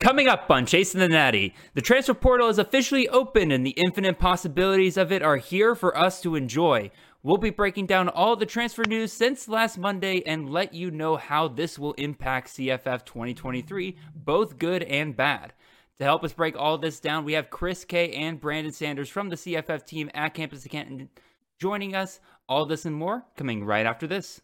Coming up on Chasing the Natty, the transfer portal is officially open and the infinite possibilities of it are here for us to enjoy. We'll be breaking down all the transfer news since last Monday and let you know how this will impact CFF 2023, both good and bad. To help us break all this down, we have Chris Kay and Brandon Sanders from the CFF team at Campus Canton joining us. All this and more coming right after this.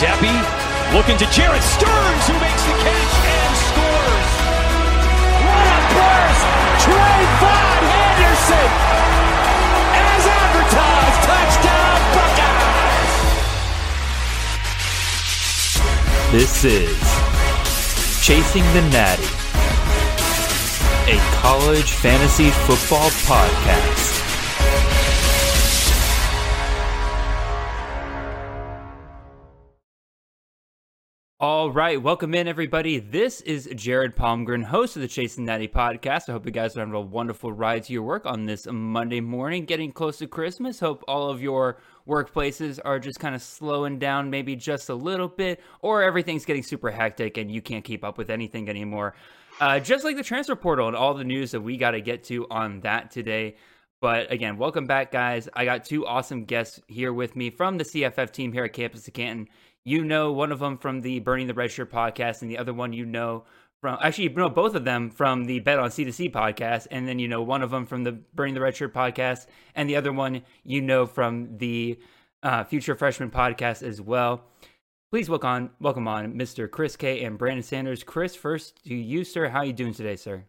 Zappe looking to Jerreth Sterns, who makes the catch and scores. What a burst! TreVeyon Henderson, as advertised, touchdown Buckeyes! This is Chasing the Natty, a college fantasy football podcast. All right, welcome in everybody. This is Jared Palmgren, host of the Chasing Natty podcast. I hope you guys are having a wonderful ride to your work on this Monday morning, getting close to Christmas. Hope all of your workplaces are just kind of slowing down, maybe just a little bit, or everything's getting super hectic and you can't keep up with anything anymore. Uh, just like the transfer portal and all the news that we got to get to on that today. But again, welcome back, guys. I got two awesome guests here with me from the CFF team here at Campus of Canton you know one of them from the Burning the Red Shirt podcast, and the other one you know from actually you know both of them from the Bet on C2C podcast, and then you know one of them from the Burning the Red Shirt podcast, and the other one you know from the uh, Future Freshman podcast as well. Please welcome on, welcome on Mr. Chris Kay and Brandon Sanders. Chris, first to you, sir. How you doing today, sir?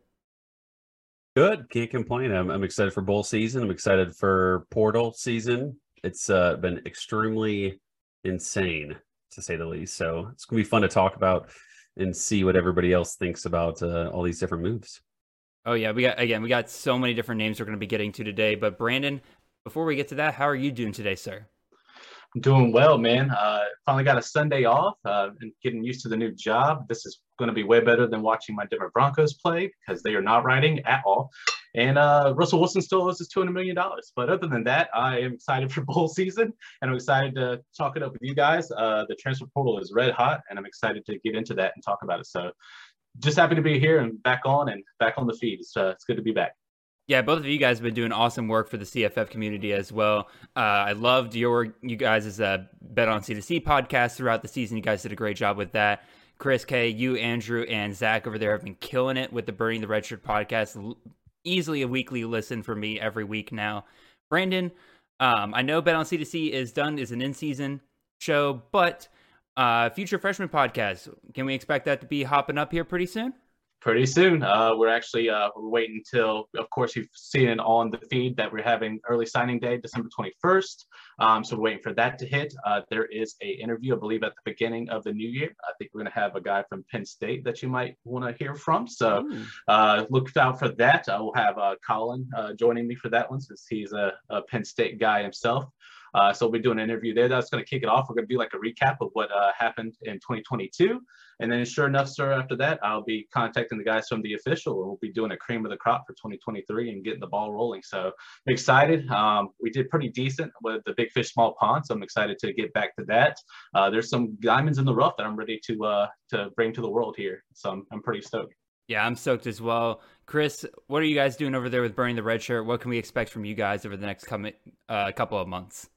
Good. Can't complain. I'm, I'm excited for bowl season. I'm excited for portal season. It's uh, been extremely insane to say the least. So it's gonna be fun to talk about and see what everybody else thinks about uh, all these different moves. Oh yeah, we got again, we got so many different names we're going to be getting to today. But Brandon, before we get to that, how are you doing today, sir? I'm doing well, man. Uh, finally got a Sunday off uh, and getting used to the new job. This is going to be way better than watching my Denver Broncos play because they are not riding at all. And uh, Russell Wilson still owes us $200 million. But other than that, I am excited for bowl season and I'm excited to talk it up with you guys. Uh, the transfer portal is red hot and I'm excited to get into that and talk about it. So just happy to be here and back on and back on the feed. It's, uh, it's good to be back. Yeah, both of you guys have been doing awesome work for the CFF community as well. Uh, I loved your you guys' as a Bet on C2C podcast throughout the season. You guys did a great job with that. Chris Kay, you, Andrew, and Zach over there have been killing it with the Burning the Red Shirt podcast. Easily a weekly listen for me every week now. Brandon, um, I know Bet on C2C is done, is an in season show, but uh, future freshman podcast, can we expect that to be hopping up here pretty soon? Pretty soon. Uh, we're actually uh, we're waiting until, of course, you've seen it on the feed that we're having early signing day, December 21st. Um, so we're waiting for that to hit. Uh, there is a interview, I believe, at the beginning of the new year. I think we're going to have a guy from Penn State that you might want to hear from. So uh, look out for that. I will have uh, Colin uh, joining me for that one since he's a, a Penn State guy himself. Uh, so we'll be doing an interview there. That's going to kick it off. We're going to do like a recap of what uh, happened in 2022. And then, sure enough, sir, after that, I'll be contacting the guys from the official we'll be doing a cream of the crop for 2023 and getting the ball rolling. So I'm excited. Um, we did pretty decent with the big fish, small pond. So I'm excited to get back to that. Uh, there's some diamonds in the rough that I'm ready to uh, to bring to the world here. So I'm, I'm pretty stoked. Yeah, I'm stoked as well. Chris, what are you guys doing over there with burning the red shirt? What can we expect from you guys over the next coming uh, couple of months?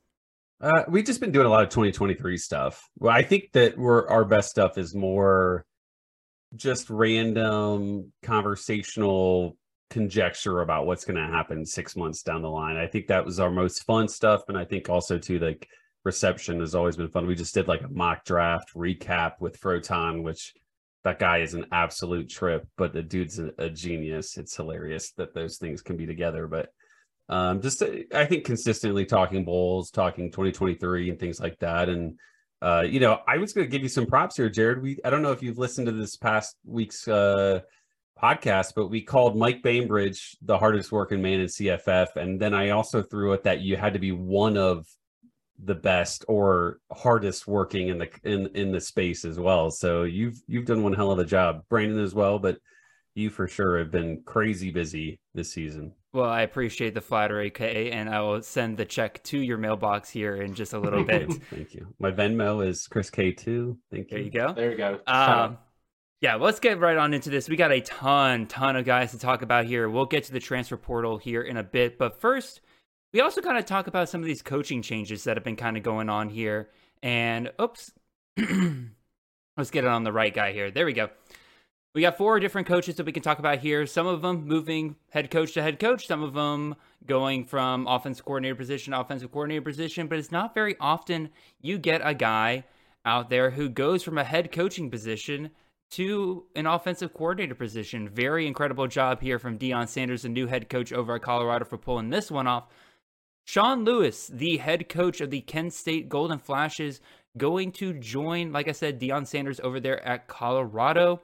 Uh, we've just been doing a lot of 2023 stuff. Well, I think that we're our best stuff is more just random conversational conjecture about what's going to happen six months down the line. I think that was our most fun stuff, and I think also too like reception has always been fun. We just did like a mock draft recap with Froton, which that guy is an absolute trip, but the dude's a, a genius. It's hilarious that those things can be together, but um, just uh, I think consistently talking bowls, talking 2023 and things like that. And uh, you know, I was going to give you some props here, Jared. We I don't know if you've listened to this past week's uh, podcast, but we called Mike Bainbridge the hardest working man in CFF, and then I also threw it that you had to be one of the best or hardest working in the in in the space as well. So you've you've done one hell of a job, Brandon as well. But you for sure have been crazy busy this season. Well, I appreciate the flattery, Kay, and I will send the check to your mailbox here in just a little bit. Thank you. My Venmo is Chris K2. Thank you. There you go. There you go. Um, yeah, let's get right on into this. We got a ton, ton of guys to talk about here. We'll get to the transfer portal here in a bit, but first, we also kind of talk about some of these coaching changes that have been kind of going on here. And oops, let's get it on the right guy here. There we go. We got four different coaches that we can talk about here. Some of them moving head coach to head coach, some of them going from offensive coordinator position to offensive coordinator position, but it's not very often you get a guy out there who goes from a head coaching position to an offensive coordinator position. Very incredible job here from Deion Sanders, the new head coach over at Colorado, for pulling this one off. Sean Lewis, the head coach of the Kent State Golden Flashes, going to join, like I said, Deion Sanders over there at Colorado.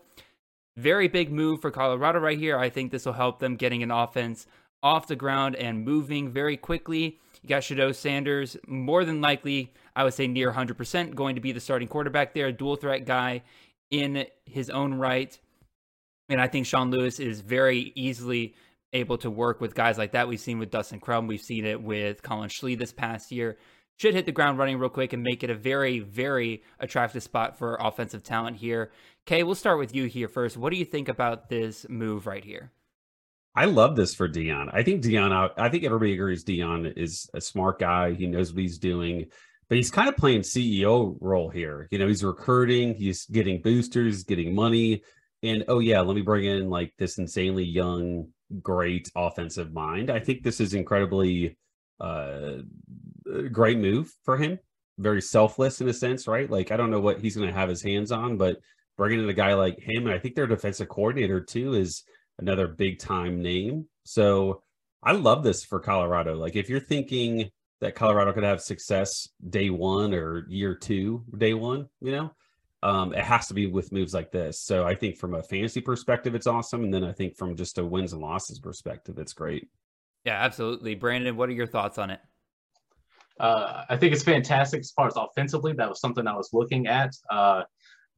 Very big move for Colorado right here. I think this will help them getting an offense off the ground and moving very quickly. You got Shedeur Sanders, more than likely, I would say near 100%, going to be the starting quarterback there, a dual threat guy in his own right. And I think Sean Lewis is very easily able to work with guys like that. We've seen with Dustin Crum, we've seen it with Collin Schlee this past year. Should hit the ground running real quick and make it a very, very attractive spot for offensive talent here. Kay, we'll start with you here first. What do you think about this move right here? I love this for Deion. I think Deion. I think everybody agrees Deion is a smart guy. He knows what he's doing, but he's kind of playing CEO role here. You know, he's recruiting, he's getting boosters, getting money. And oh, yeah, let me bring in like this insanely young, great offensive mind. I think this is incredibly uh, great move for him. Very selfless in a sense, right? Like, I don't know what he's going to have his hands on, but bringing in a guy like him, and I think their defensive coordinator too is another big time name. So I love this for Colorado. Like if you're thinking that Colorado could have success day one or year two, day one, you know, um, it has to be with moves like this. So I think from a fantasy perspective, it's awesome. And then I think from just a wins and losses perspective, it's great. Yeah, absolutely. Brandon, what are your thoughts on it? Uh, I think it's fantastic as far as offensively. That was something I was looking at. Uh,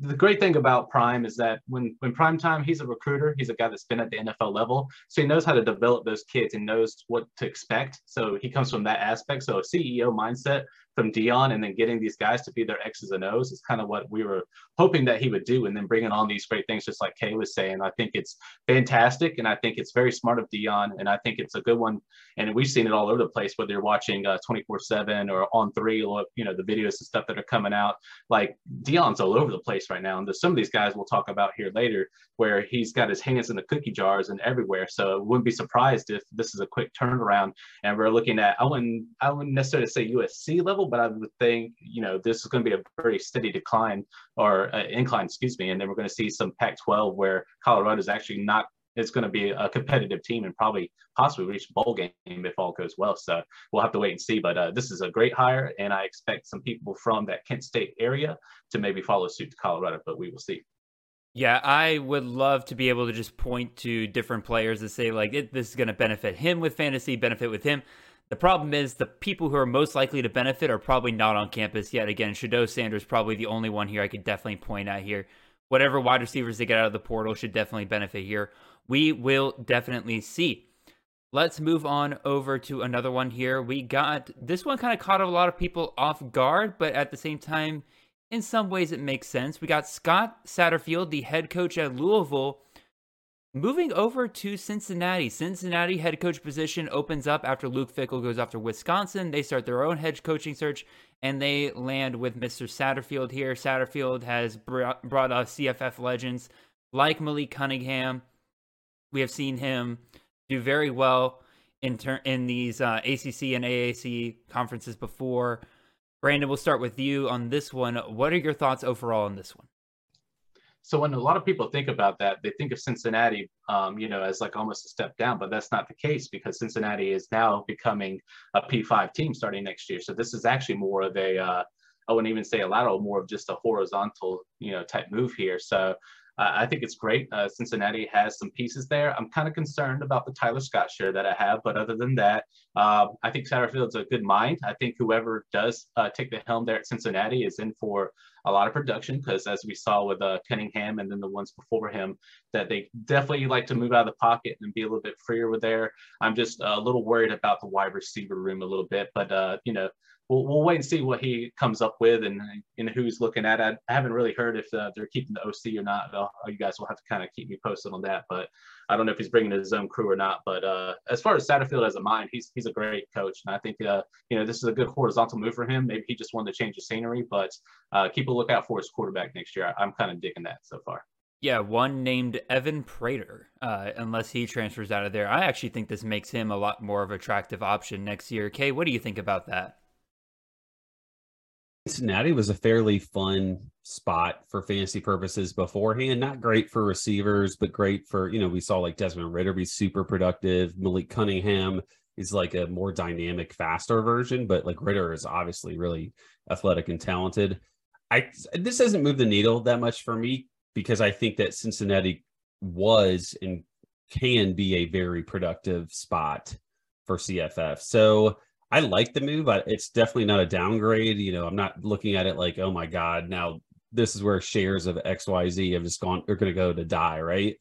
the great thing about Prime is that when when Prime time, he's a recruiter. He's a guy that's been at the NFL level, so he knows how to develop those kids and knows what to expect. So he comes from that aspect. So a CEO mindset from Deion and then getting these guys to be their X's and O's is kind of what we were hoping that he would do. And then bringing on these great things, just like Kay was saying, I think it's fantastic. And I think it's very smart of Deion. And I think it's a good one. And we've seen it all over the place, whether you're watching uh, 24 7 or on three, or, you know, the videos and stuff that are coming out. Like Deion's all over the place right now. And there's some of these guys we'll talk about here later where he's got his hands in the cookie jars and everywhere. So wouldn't be surprised if this is a quick turnaround. And we're looking at, I wouldn't, I wouldn't necessarily say USC level level, but I would think, you know, this is going to be a very steady decline or uh, incline, excuse me. And then we're going to see some Pac 12 where Colorado is actually not, it's going to be a competitive team and probably possibly reach bowl game if all goes well. So we'll have to wait and see. But uh, this is a great hire. And I expect some people from that Kent State area to maybe follow suit to Colorado, but we will see. Yeah, I would love to be able to just point to different players and say, like, this is going to benefit him with fantasy, benefit with him. The problem is the people who are most likely to benefit are probably not on campus yet. Again, Shedeur Sanders probably the only one here I could definitely point out here. Whatever wide receivers they get out of the portal should definitely benefit here. We will definitely see. Let's move on over to another one here. We got this one kind of caught a lot of people off guard, but at the same time, in some ways it makes sense. We got Scott Satterfield, the head coach at Louisville, Moving over to Cincinnati. Cincinnati head coach position opens up after Luke Fickell goes off to Wisconsin. They start their own head coaching search and they land with Mr. Satterfield here. Satterfield has brought, us CFF legends like Malik Cunningham. We have seen him do very well in ter- in these uh, ACC and AAC conferences before. Brandon, we'll start with you on this one. What are your thoughts overall on this one? So when a lot of people think about that, they think of Cincinnati, um, you know, as like almost a step down, but that's not the case because Cincinnati is now becoming a P5 team starting next year. So this is actually more of a, uh, I wouldn't even say a lateral, more of just a horizontal, you know, type move here. So uh, I think it's great. Uh, Cincinnati has some pieces there. I'm kind of concerned about the Tyler Scott share that I have, but other than that, uh, I think Satterfield's a good mind. I think whoever does uh, take the helm there at Cincinnati is in for a lot of production because, as we saw with uh, Cunningham and then the ones before him, that they definitely like to move out of the pocket and be a little bit freer with there. I'm just a little worried about the wide receiver room a little bit, but uh, you know we'll, we'll wait and see what he comes up with and and who's looking at it. I haven't really heard if uh, they're keeping the OC or not. you guys will have to kind of keep me posted on that. But I don't know if he's bringing his own crew or not. But uh, as far as Satterfield as a mind, he's he's a great coach, and I think uh, you know this is a good horizontal move for him. Maybe he just wanted to change the scenery, but uh, keep a lookout for his quarterback next year. I'm kind of digging that so far. Yeah, one named Evan Prater, uh, unless he transfers out of there. I actually think this makes him a lot more of an attractive option next year. Kay, what do you think about that? Cincinnati was a fairly fun spot for fantasy purposes beforehand. Not great for receivers, but great for, you know, we saw like Desmond Ridder be super productive. Malik Cunningham is like a more dynamic, faster version, but like Ridder is obviously really athletic and talented. I this doesn't move the needle that much for me because I think that Cincinnati was and can be a very productive spot for CFF. So I like the move, but it's definitely not a downgrade. You know, I'm not looking at it like, oh my God, now this is where shares of XYZ have just gone, are going to go to die, right?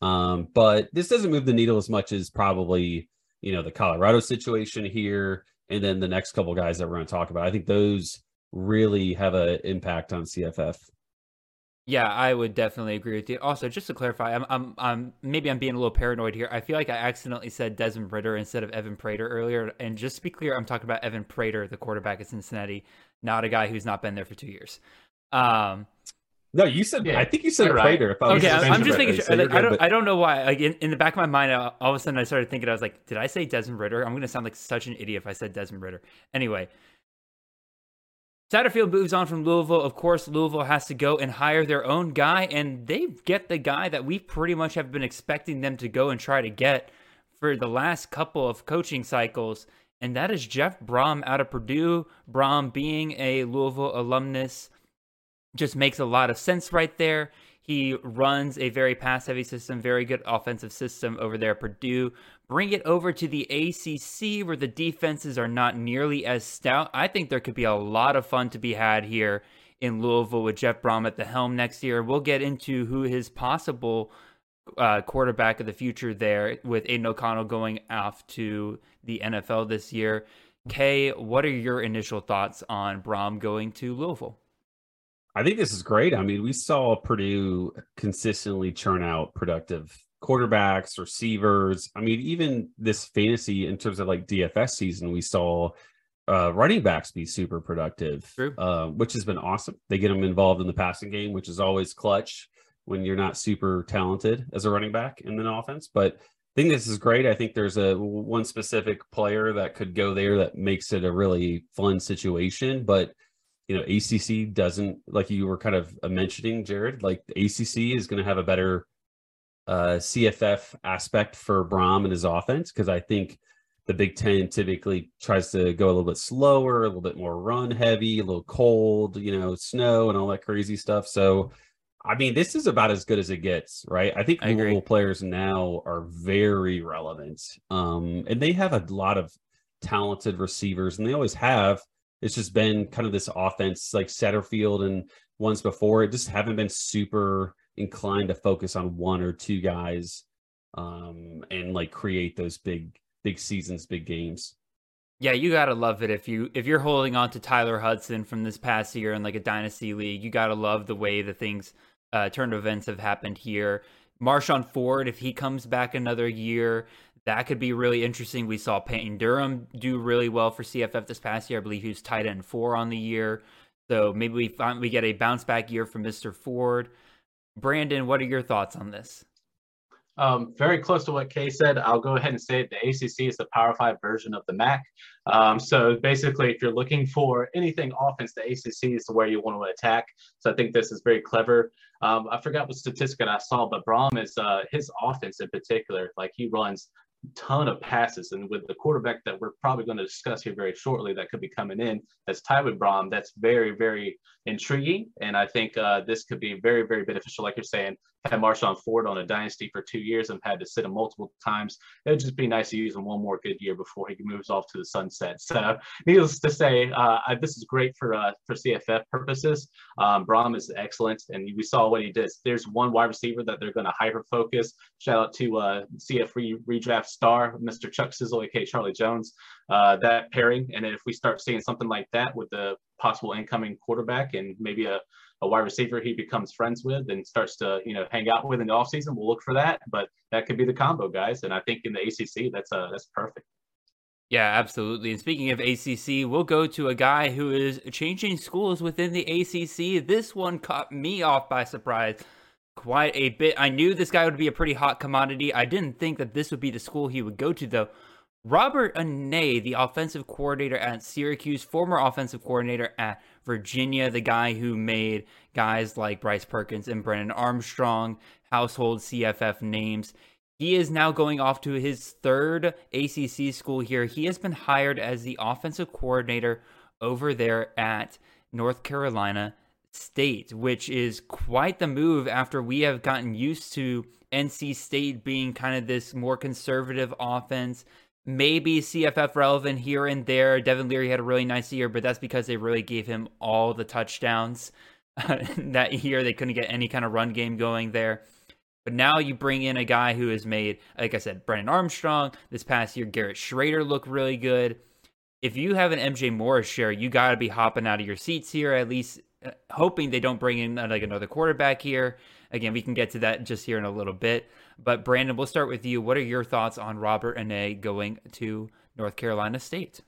Um, but this doesn't move the needle as much as probably, you know, the Colorado situation here. And then the next couple guys that we're going to talk about. I think those really have an impact on CFF. Yeah, I would definitely agree with you. Also, just to clarify, I'm, I'm, I'm, maybe I'm being a little paranoid here. I feel like I accidentally said Desmond Ridder instead of Evan Prater earlier. And just to be clear, I'm talking about Evan Prater, the quarterback at Cincinnati, not a guy who's not been there for two years. Um, no, you said. Yeah, I think you said Prater. Right. Okay, I'm, I'm just thinking. So like, I don't. But... I don't know why. Like in, in, the back of my mind, all of a sudden I started thinking. I was like, did I say Desmond Ridder? I'm going to sound like such an idiot if I said Desmond Ridder." Anyway, Satterfield moves on from Louisville. Of course, Louisville has to go and hire their own guy, and they get the guy that we pretty much have been expecting them to go and try to get for the last couple of coaching cycles, and that is Jeff Brohm out of Purdue. Brohm, being a Louisville alumnus, just makes a lot of sense right there. He runs a very pass heavy system, very good offensive system over there at Purdue. Bring it over to the ACC where the defenses are not nearly as stout. I think there could be a lot of fun to be had here in Louisville with Jeff Brohm at the helm next year. We'll get into who his possible uh, quarterback of the future there with Aidan O'Connell going off to the NFL this year. Kay, what are your initial thoughts on Brohm going to Louisville? I think this is great. I mean, we saw Purdue consistently churn out productive quarterbacks, receivers. I mean, even this fantasy in terms of like DFS season, we saw uh, running backs be super productive, uh, which has been awesome. They get them involved in the passing game, which is always clutch when you're not super talented as a running back in an offense. But I think this is great. I think there's a one specific player that could go there that makes it a really fun situation. But you know, ACC doesn't like you were kind of mentioning, Jared. Like the ACC is going to have a better uh, CFF aspect for Brohm and his offense because I think the Big Ten typically tries to go a little bit slower, a little bit more run heavy, a little cold, you know, snow and all that crazy stuff. So, I mean, this is about as good as it gets, right? I think I Louisville agree. players now are very relevant, um, and they have a lot of talented receivers, and they always have it's just been kind of this offense like Satterfield and ones before it just haven't been super inclined to focus on one or two guys um and like create those big big seasons big games yeah you gotta love it if you if you're holding on to tyler hudson from this past year in like a dynasty league you gotta love the way the things uh turn events have happened here Marshon Ford, if he comes back another year, that could be really interesting. We saw Peyton Durham do really well for CFF this past year. I believe he was tight end four on the year. So maybe we find we get a bounce back year from Mr. Ford. Brandon, what are your thoughts on this? Um, very close to what Kay said. I'll go ahead and say the ACC is the Power Five version of the MAC. Um, so basically, if you're looking for anything offense, the ACC is where you want to attack. So I think this is very clever. Um, I forgot what statistic I saw, but Brohm is uh, his offense in particular. Like he runs ton of passes. And with the quarterback that we're probably going to discuss here very shortly that could be coming in, that's Tywood Brohm, that's very, very intriguing. And I think uh, this could be very, very beneficial, like you're saying, had Marshon Ford on a dynasty for two years and had to sit him multiple times. It would just be nice to use him one more good year before he moves off to the sunset. So, needless to say, uh, I, this is great for uh, for CFF purposes. Um, Brohm is excellent, and we saw what he did. There's one wide receiver that they're going to hyper focus. Shout out to uh, CF redraft star, Mr. Chuck Sizzle, aka Charlie Jones. Uh, that pairing, and if we start seeing something like that with the possible incoming quarterback and maybe a a wide receiver he becomes friends with and starts to you know hang out with in the offseason, we'll look for that. But that could be the combo, guys. And I think in the ACC, that's uh that's perfect. Yeah, absolutely. And speaking of ACC, we'll go to a guy who is changing schools within the ACC. This one caught me off by surprise quite a bit. I knew this guy would be a pretty hot commodity. I didn't think that this would be the school he would go to, though. Robert Anae, the offensive coordinator at Syracuse, former offensive coordinator at Virginia, the guy who made guys like Bryce Perkins and Brennan Armstrong household CFF names. He is now going off to his third ACC school here. He has been hired as the offensive coordinator over there at North Carolina State, which is quite the move after we have gotten used to NC State being kind of this more conservative offense maybe CFF relevant here and there. Devin Leary had a really nice year, but that's because they really gave him all the touchdowns that year. They couldn't get any kind of run game going there. But now you bring in a guy who has made, like I said, Brennan Armstrong this past year, Garrett Shrader look really good. If you have an MJ Morris share, you got to be hopping out of your seats here, at least uh, hoping they don't bring in uh, like another quarterback here. Again, we can get to that just here in a little bit. But Brandon, we'll start with you. What are your thoughts on Robert Anae going to North Carolina State?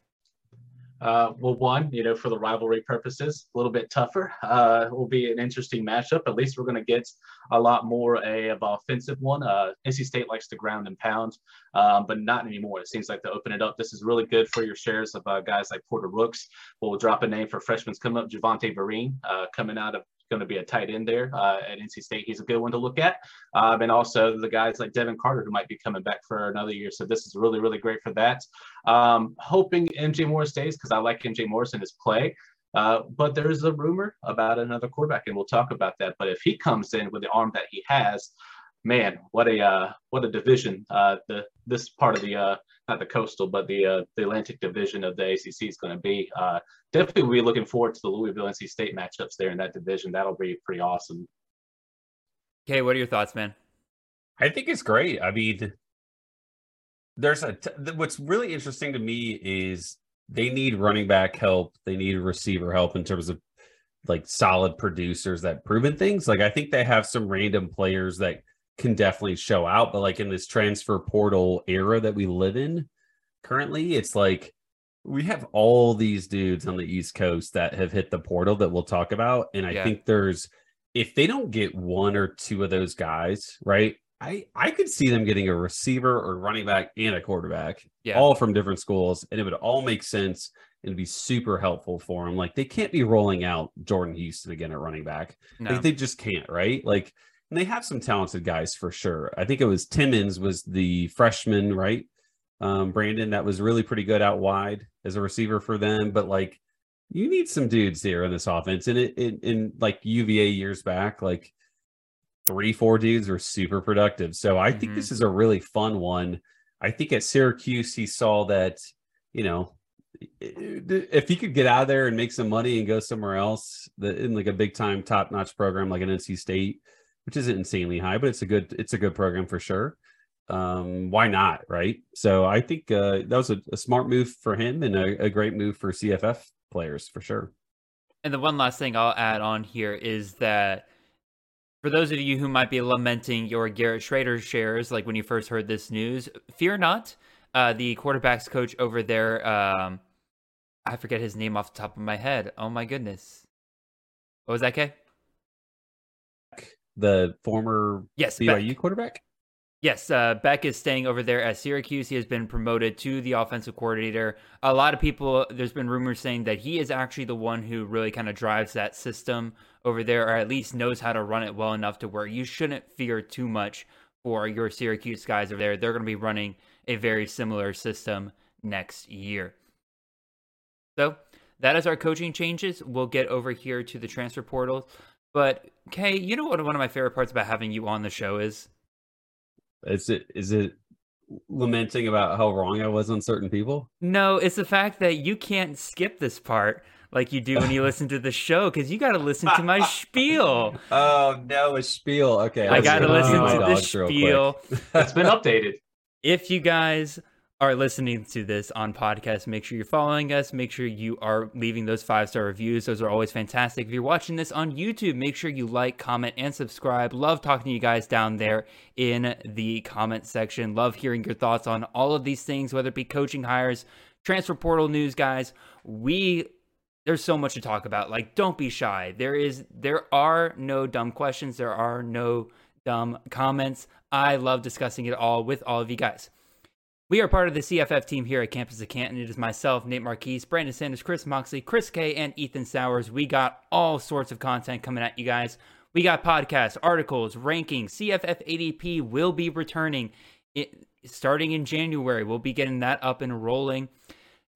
Uh, well, one, you know, for the rivalry purposes, a little bit tougher. Uh, will be an interesting matchup. At least we're going to get a lot more a, of offensive one. Uh, NC State likes to ground and pound, um, but not anymore. It seems like to open it up. This is really good for your shares of uh, guys like Porter Rooks. We'll drop a name for freshmen coming up, Javante Vereen, uh, coming out of going to be a tight end there uh, at NC State. He's a good one to look at. Um, and also the guys like Devin Carter, who might be coming back for another year. So this is really, really great for that. Um, hoping MJ Morris stays because I like MJ Morris in his play. Uh, but there's a rumor about another quarterback, and we'll talk about that. But if he comes in with the arm that he has, man, what a uh, what a division uh, the this part of the uh, not the coastal, but the uh, the Atlantic division of the ACC is going to be. Uh, definitely, we'll be looking forward to the Louisville NC State matchups there in that division. That'll be pretty awesome. Okay, what are your thoughts, man? I think it's great. I mean, there's a t- what's really interesting to me is they need running back help. They need receiver help in terms of like solid producers that proven things. Like I think they have some random players that can definitely show out. But like in this transfer portal era that we live in currently, it's like we have all these dudes on the East Coast that have hit the portal that we'll talk about. And I yeah. think there's if they don't get one or two of those guys, right? I I could see them getting a receiver or running back and a quarterback, yeah. all from different schools, and it would all make sense and be super helpful for them. Like they can't be rolling out Jordan Houston again at running back. No. Like, they just can't, right? Like and they have some talented guys for sure. I think it was Timmons was the freshman, right? Um, Brandon, that was really pretty good out wide as a receiver for them. But like, you need some dudes here in this offense. And it, it in like UVA years back, like three, four dudes were super productive. So I mm-hmm. think this is a really fun one. I think at Syracuse, he saw that, you know, if he could get out of there and make some money and go somewhere else in like a big time top notch program like an NC State, which isn't insanely high, but it's a good it's a good program for sure. Um, why not, right? So I think uh, that was a, a, smart move for him and a, a great move for CFF players for sure. And the one last thing I'll add on here is that for those of you who might be lamenting your Garrett Shrader shares, like when you first heard this news, fear not. Uh, the quarterbacks coach over there, um, I forget his name off the top of my head. Oh my goodness. What was that, Kay? The former yes BYU Beck. quarterback? Yes, uh, Beck is staying over there at Syracuse. He has been promoted to the offensive coordinator. A lot of people, there's been rumors saying that he is actually the one who really kind of drives that system over there, or at least knows how to run it well enough to where you shouldn't fear too much for your Syracuse guys over there. They're going to be running a very similar system next year. So that is our coaching changes. We'll get over here to the transfer portal. But Kay, you know what one of my favorite parts about having you on the show is? Is it is it lamenting about how wrong I was on certain people? No, it's the fact that you can't skip this part like you do when you listen to the show because you got to listen to my spiel. Oh no, a spiel. Okay, I got to listen to the dogs real quick. spiel. It's been updated. if you guys are listening to this on podcast, make sure you're following us. Make sure you are leaving those five star reviews. Those are always fantastic. If you're watching this on YouTube, make sure you like, comment, and subscribe. Love talking to you guys down there in the comment section. Love hearing your thoughts on all of these things, whether it be coaching hires, transfer portal news, guys. We there's so much to talk about. Like, don't be shy. There is there are no dumb questions. There are no dumb comments. I love discussing it all with all of you guys. We are part of the CFF team here at Campus of Canton. It is myself, Nate Marquise, Brandon Sanders, Chris Moxley, Chris Kay, and Ethan Sowers. We got all sorts of content coming at you guys. We got podcasts, articles, rankings. CFF ADP will be returning it, starting in January. We'll be getting that up and rolling.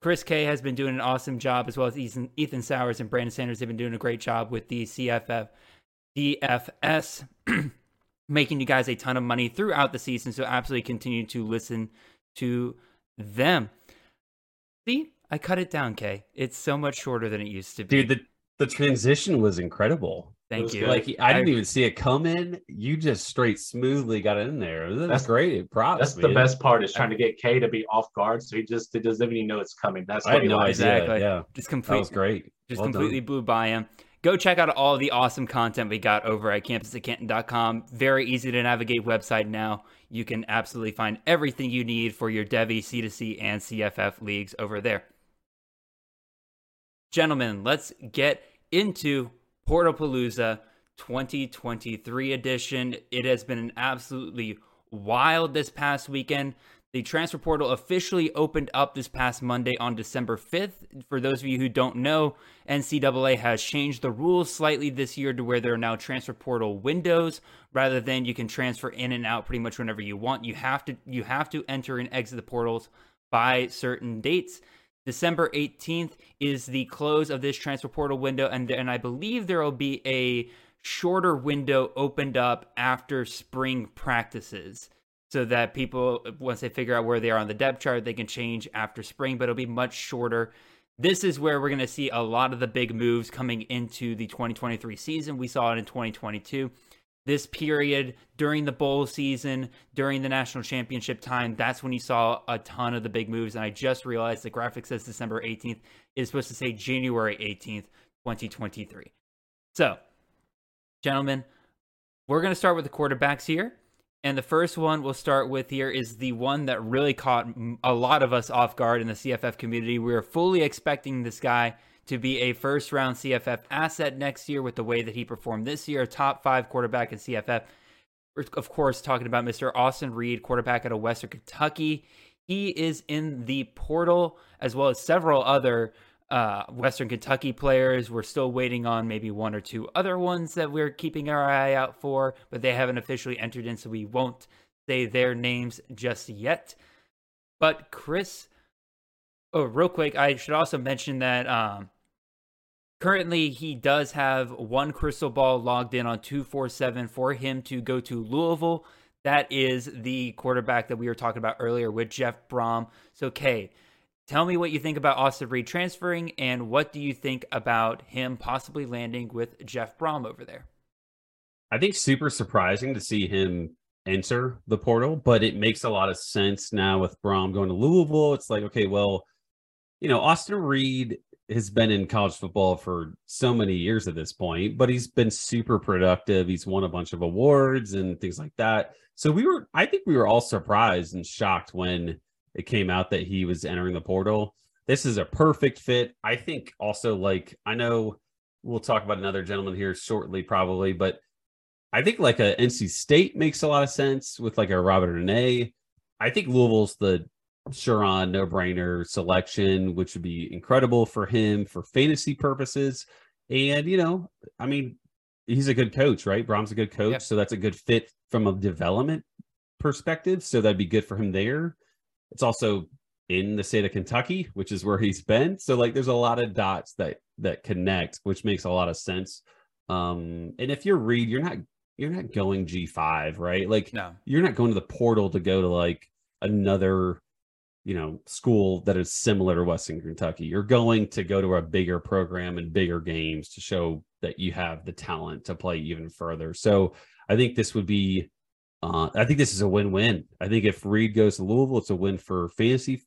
Chris Kay has been doing an awesome job, as well as Ethan, Ethan Sowers and Brandon Sanders. They've been doing a great job with the CFF DFS, making you guys a ton of money throughout the season. So absolutely continue to listen to them. See, I cut it down, Kay. It's so much shorter than it used to be. Dude, the the transition was incredible. Thank was you. good. Like I didn't even see it come in. You just straight smoothly got in there. That's, That's- great. Props. That's the best part is trying to get Kay to be off guard, so he just he doesn't even know it's coming. That's I what had he no likes. idea. Exactly. Yeah, just that complete, was great. just Well done. completely blew by him. Go check out all the awesome content we got over at campusatcanton.com. Very easy to navigate website now. You can absolutely find everything you need for your Devy, C2C, and CFF leagues over there. Gentlemen, let's get into Portalpalooza 2023 edition. It has been an absolutely wild this past weekend. The transfer portal officially opened up this past Monday on December 5th. For those of you who don't know, NCAA has changed the rules slightly this year to where there are now transfer portal windows rather than you can transfer in and out pretty much whenever you want. You have to you have to enter and exit the portals by certain dates. December 18th is the close of this transfer portal window, and then I believe there will be a shorter window opened up after spring practices so that people, once they figure out where they are on the depth chart, they can change after spring, but it'll be much shorter. This is where we're going to see a lot of the big moves coming into the 2023 season. We saw it in 2022 this period during the bowl season, during the national championship time, that's when you saw a ton of the big moves. And I just realized the graphic says December 18th. It is supposed to say January 18th, 2023. So, gentlemen, we're going to start with the quarterbacks here. And the first one we'll start with here is the one that really caught a lot of us off guard in the CFF community. We were fully expecting this guy to be a first round CFF asset next year with the way that he performed this year, top five quarterback in CFF. We're, of course, talking about Mr. Austin Reed, quarterback out of Western Kentucky. He is in the portal as well as several other uh, Western Kentucky players. We're still waiting on maybe one or two other ones that we're keeping our eye out for, but they haven't officially entered in, so we won't say their names just yet. But Chris, oh, real quick, I should also mention that um, currently he does have one crystal ball logged in on 247 for him to go to Louisville. That is the quarterback that we were talking about earlier with Jeff Brohm. So, Kay, tell me what you think about Austin Reed transferring and what do you think about him possibly landing with Jeff Brohm over there? I think super surprising to see him enter the portal, but it makes a lot of sense now with Brohm going to Louisville. It's like, okay, well, you know, Austin Reed has been in college football for so many years at this point, but he's been super productive. He's won a bunch of awards and things like that. So we were, I think we were all surprised and shocked when it came out that he was entering the portal. This is a perfect fit. I think also, like, I know we'll talk about another gentleman here shortly, probably, but I think like a NC State makes a lot of sense with like a Robert Anae. I think Louisville's the sure on no brainer selection, which would be incredible for him for fantasy purposes. And, you know, I mean, he's a good coach, right? Brohm's a good coach. Yep. So that's a good fit from a development perspective. So that'd be good for him there. It's also in the state of Kentucky, which is where he's been. So like there's a lot of dots that that connect, which makes a lot of sense Um, and if you're Reed, you're not you're not going G5, right? Like No. you're not going to the portal to go to like another you know school that is similar to Western Kentucky. You're going to go to a bigger program and bigger games to show that you have the talent to play even further. So I think this would be uh, I think this is a win-win. I think if Reed goes to Louisville, it's a win for fantasy,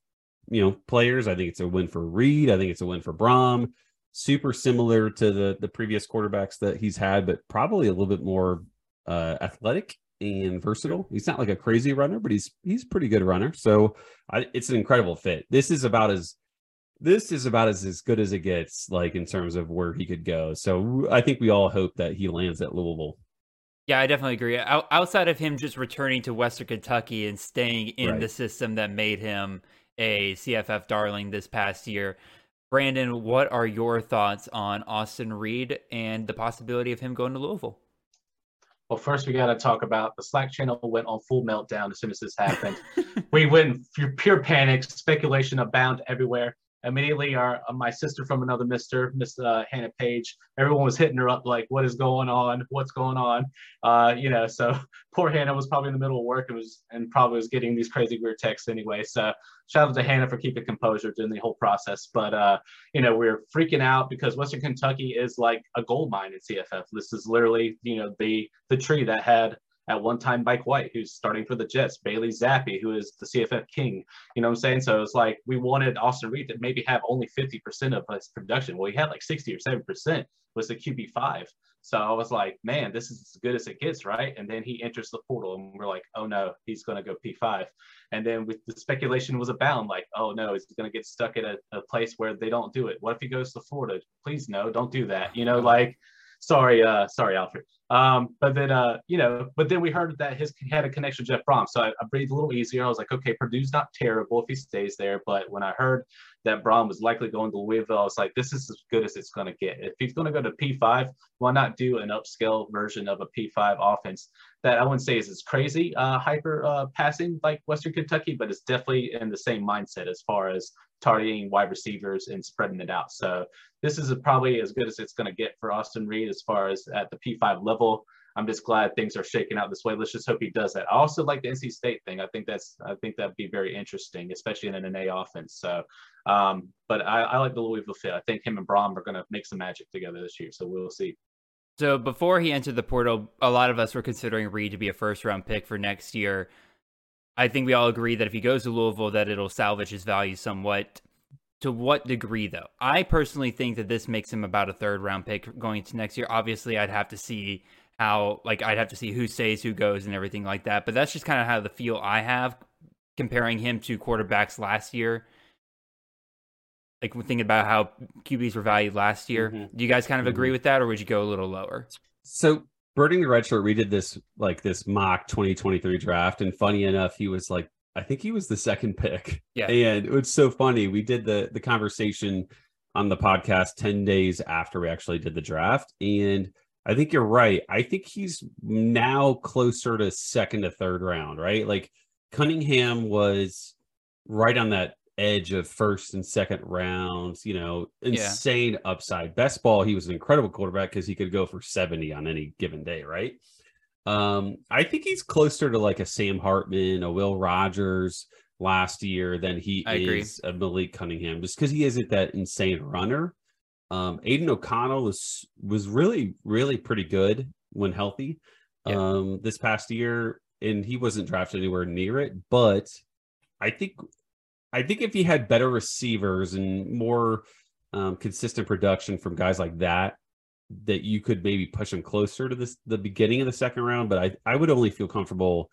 you know, players. I think it's a win for Reed. I think it's a win for Brohm. Super similar to the the previous quarterbacks that he's had, but probably a little bit more uh, athletic and versatile. He's not like a crazy runner, but he's he's pretty good runner. So I, it's an incredible fit. This is about as this is about as, as good as it gets, like in terms of where he could go. So I think we all hope that he lands at Louisville. Yeah, I definitely agree. Out- outside of him just returning to Western Kentucky and staying in Right. the system that made him a CFF darling this past year, Brandon, what are your thoughts on Austin Reed and the possibility of him going to Louisville? Well, first we got to talk about the Slack channel went on full meltdown as soon as this happened. we went pure panic, speculation abound everywhere. Immediately, our uh, my sister from another Mister, Miss uh, Hannah Page, everyone was hitting her up like, "What is going on? What's going on?" Uh, you know, so poor Hannah was probably in the middle of work and was and probably was getting these crazy weird texts anyway. So shout out to Hannah for keeping composure during the whole process. But uh, you know, we're freaking out because Western Kentucky is like a gold mine in CFF. This is literally, you know, the the tree that had at one time Mike White, who's starting for the Jets, Bailey Zappe, who is the CFF king. You know what I'm saying? So it's like we wanted Austin Reed to maybe have only 50% of his production. Well, he had like 60 or 70% was the QB5. So I was like, man, this is as good as it gets, right? And then he enters the portal, and we're like, oh no, he's going to go P5. And then with the speculation was abound, like, oh no, he's going to get stuck at a, a place where they don't do it. What if he goes to Florida? Please no, don't do that. You know, like, sorry, uh, sorry, Alfred. Um, but then, uh, you know, but then we heard that his had a connection with Jeff Brohm, so I, I breathed a little easier. I was like, okay, Purdue's not terrible if he stays there. But when I heard that Brohm was likely going to Louisville, I was like, this is as good as it's going to get. If he's going to go to P5, why not do an upscale version of a P5 offense that I wouldn't say is as crazy uh, hyper uh, passing like Western Kentucky, but it's definitely in the same mindset as far as targeting wide receivers and spreading it out. So this is probably as good as it's going to get for Austin Reed as far as at the P5 level. I'm just glad things are shaking out this way. Let's just hope he does that. I also like the NC State thing. I think that's I think that'd be very interesting, especially in an Anae offense. So, um, but I, I like the Louisville fit. I think him and Brohm are going to make some magic together this year. So we'll see. So before he entered the portal, a lot of us were considering Reed to be a first round pick for next year. I think we all agree that if he goes to Louisville, that it'll salvage his value somewhat. To what degree, though? I personally think that this makes him about a third round pick going into next year. Obviously, I'd have to see how, like, I'd have to see who stays, who goes, and everything like that. But that's just kind of how the feel I have comparing him to quarterbacks last year. Like, we're thinking about how QBs were valued last year. Mhm. Do you guys kind of agree with that, or would you go a little lower? So Burning the red shirt, we did this like this mock 2023 draft, and funny enough, he was like, I think he was the second pick. Yeah. And it was so funny. We did the the conversation on the podcast 10 days after we actually did the draft. And I think you're right. I think he's now closer to second to third round, right? Like Cunningham was right on that edge of first and second rounds, you know, insane upside. Best ball, he was an incredible quarterback because he could go for 70 on any given day, right? Um, I think he's closer to like a Sam Hartman, a Will Rogers last year than he I agree. is a Malik Cunningham, just because he isn't that insane runner. Um, Aidan O'Connell was was really, really pretty good when healthy Yeah. um this past year, and he wasn't drafted anywhere near it, but I think I think if he had better receivers and more um, consistent production from guys like that, that you could maybe push him closer to this the beginning of the second round. But I I would only feel comfortable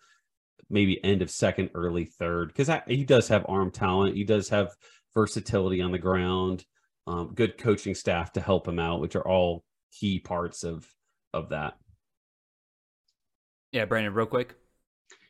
maybe end of second, early third because he does have arm talent. He does have versatility on the ground, um, good coaching staff to help him out, which are all key parts of of that. Yeah, Brandon, real quick.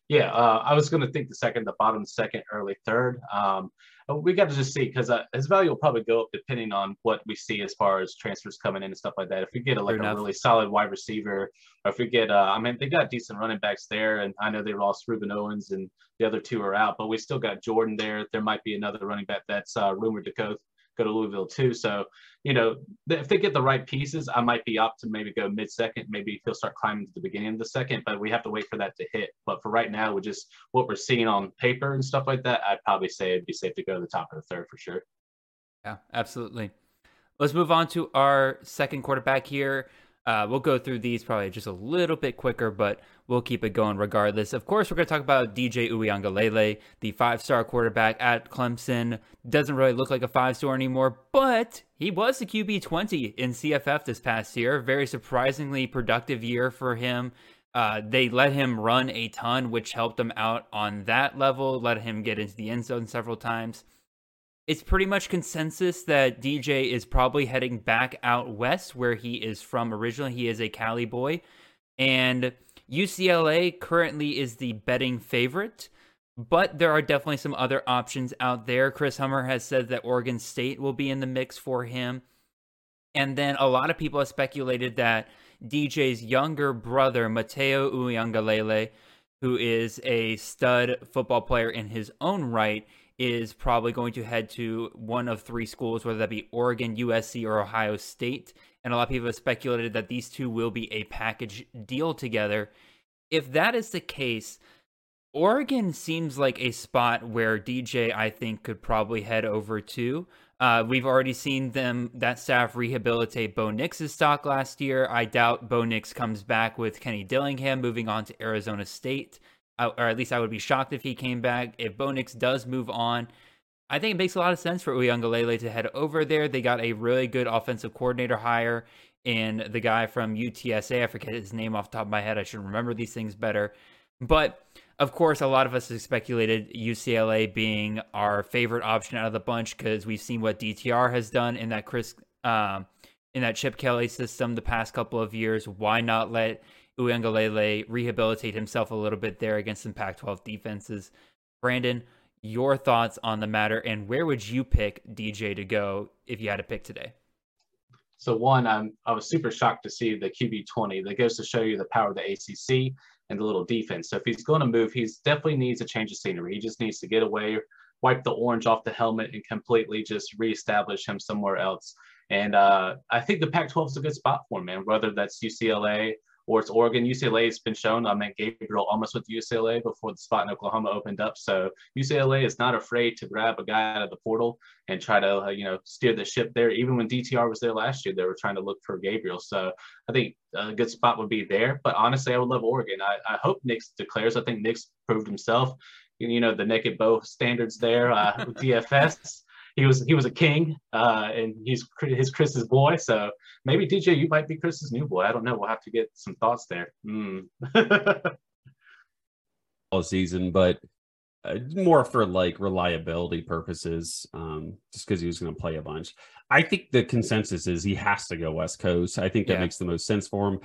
Yeah, uh, I was going to think the second, the bottom second, early third. Um, we got to just see because uh, his value will probably go up depending on what we see as far as transfers coming in and stuff like that. If we get a, like Fair a enough. really solid wide receiver, or if we get, uh, I mean, they got decent running backs there, and I know they lost Ruben Owens and the other two are out, but we still got Jordan there. There might be another running back that's uh, rumored to go go to Louisville too. So, you know, if they get the right pieces, I might be up to maybe go mid second. Maybe he'll start climbing to the beginning of the second, but we have to wait for that to hit. But for right now, with just what we're seeing on paper and stuff like that, I'd probably say it'd be safe to go to the top of the third for sure. Yeah, absolutely. Let's move on to our second quarterback here. Uh, we'll go through these probably just a little bit quicker, but we'll keep it going regardless. Of course, we're going to talk about DJ Uiagalelei, the five-star quarterback at Clemson. Doesn't really look like a five-star anymore, but he was the QB 20 in CFF this past year. Very surprisingly productive year for him. Uh, they let him run a ton, which helped him out on that level, let him get into the end zone several times it's pretty much consensus that DJ is probably heading back out west where he is from originally. He is a Cali boy. And UCLA currently is the betting favorite, but there are definitely some other options out there. Chris Hummer has said that Oregon State will be in the mix for him. And then a lot of people have speculated that DJ's younger brother, Mateo Uiagalelei, who is a stud football player in his own right, is probably going to head to one of three schools, whether that be Oregon, USC, or Ohio State. And a lot of people have speculated that these two will be a package deal together. If that is the case, Oregon seems like a spot where DJ, I think, could probably head over to. Uh, we've already seen them that staff rehabilitate Bo Nix's stock last year. I doubt Bo Nix comes back with Kenny Dillingham moving on to Arizona State or at least I would be shocked if he came back. If Bo Nix does move on, I think it makes a lot of sense for Uiagalelei to head over there. They got a really good offensive coordinator hire in the guy from UTSA. I forget his name off the top of my head. I should remember these things better. But of course, a lot of us have speculated UCLA being our favorite option out of the bunch because we've seen what DTR has done in that Chris, um, in that Chip Kelly system the past couple of years. Why not let Uiagalelei rehabilitate himself a little bit there against some Pac 12 defenses. Brandon, your thoughts on the matter, and where would you pick DJ to go if you had to pick today? So one, I'm I was super shocked to see the QB 20. That goes to show you the power of the ACC and the little defense. So if he's going to move, he's definitely needs a change of scenery. He just needs to get away, wipe the orange off the helmet, and completely just reestablish him somewhere else. And uh, I think the Pac-12 is a good spot for him, man. Whether that's UCLA or it's Oregon. UCLA has been shown. I mean, Gabriel almost with UCLA before the spot in Oklahoma opened up. So UCLA is not afraid to grab a guy out of the portal and try to, uh, you know, steer the ship there. Even when DTR was there last year, they were trying to look for Gabriel. So I think a good spot would be there. But honestly, I would love Oregon. I, I hope Nix declares. I think Nix proved himself. You know, the naked bow standards there uh, DFS he was he was a king, uh, and he's his Chris's boy. So maybe DJ, you might be Chris's new boy. I don't know. We'll have to get some thoughts there. Mm. All season, but uh, more for like reliability purposes, um, just because he was going to play a bunch. I think the consensus is he has to go West Coast. I think that yeah. makes the most sense for him.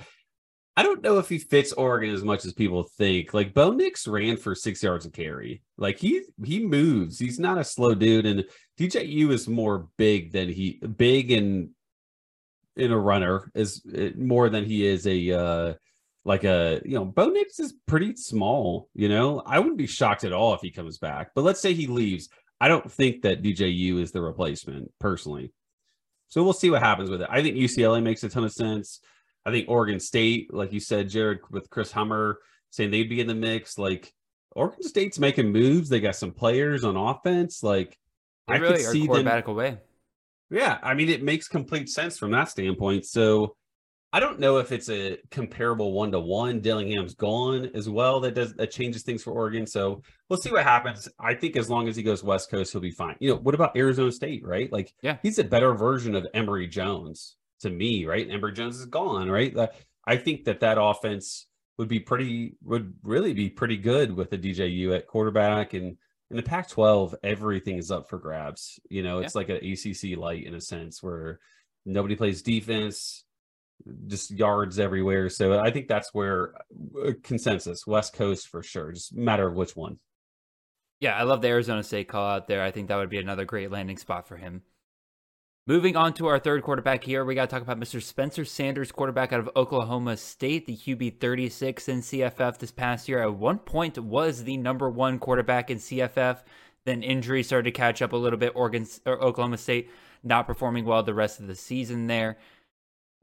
I don't know if he fits Oregon as much as people think. Like Bo Nix ran for six yards of carry. Like he he moves. He's not a slow dude. And DJU is more big than he big and in a runner is eh, more than he is a uh like a you know Bo Nix is pretty small. You know I wouldn't be shocked at all if he comes back. But let's say he leaves. I don't think that DJU is the replacement personally. So we'll see what happens with it. I think UCLA makes a ton of sense. I think Oregon State, like you said, Jared, with Chris Hummer saying they'd be in the mix. Like Oregon State's making moves. They got some players on offense. Like they I really could see them away. Yeah, I mean, it makes complete sense from that standpoint. So I don't know if it's a comparable one to one. Dillingham's gone as well. That does that changes things for Oregon. So we'll see what happens. I think as long as he goes West Coast, he'll be fine. You know, what about Arizona State, right? Like, yeah, he's a better version of Emory Jones to me, right? Emory Jones is gone, right? I think that that offense would be pretty, would really be pretty good with a DJU at quarterback. And in the Pac 12, everything is up for grabs. You know, it's yeah. like an ACC light in a sense where nobody plays defense, just yards everywhere. So I think that's where uh, consensus, West Coast for sure, just matter of which one. Yeah, I love the Arizona State call out there. I think that would be another great landing spot for him. Moving on to our third quarterback here, we got to talk about Mr. Spencer Sanders, quarterback out of Oklahoma State, the QB 36 in CFF this past year. At one point, was the number one quarterback in CFF. Then injuries started to catch up a little bit. Oregon or Oklahoma State not performing well the rest of the season there.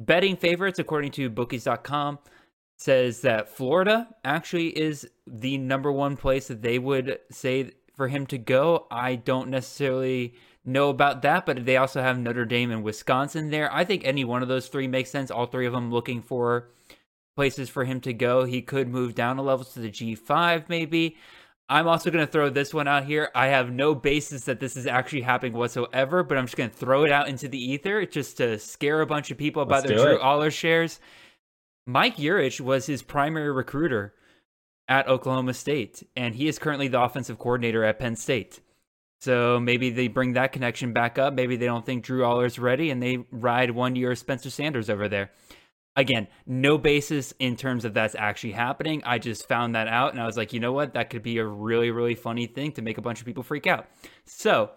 Betting favorites, according to bookies.com, says that Florida actually is the number one place that they would say for him to go. I don't necessarily know about that, but they also have Notre Dame and Wisconsin there. I think any one of those three makes sense. All three of them looking for places for him to go. He could move down a level to the G5 maybe. I'm also going to throw this one out here. I have no basis that this is actually happening whatsoever, but I'm just going to throw it out into the ether just to scare a bunch of people about Let's their Drew. Allar shares. Mike Yurcich was his primary recruiter at Oklahoma State, and he is currently the offensive coordinator at Penn State. So maybe they bring that connection back up. Maybe they don't think Drew Allar's ready, and they ride one year Spencer Sanders over there. Again, no basis in terms of that's actually happening. I just found that out, and I was like, you know what? That could be a really, really funny thing to make a bunch of people freak out. So,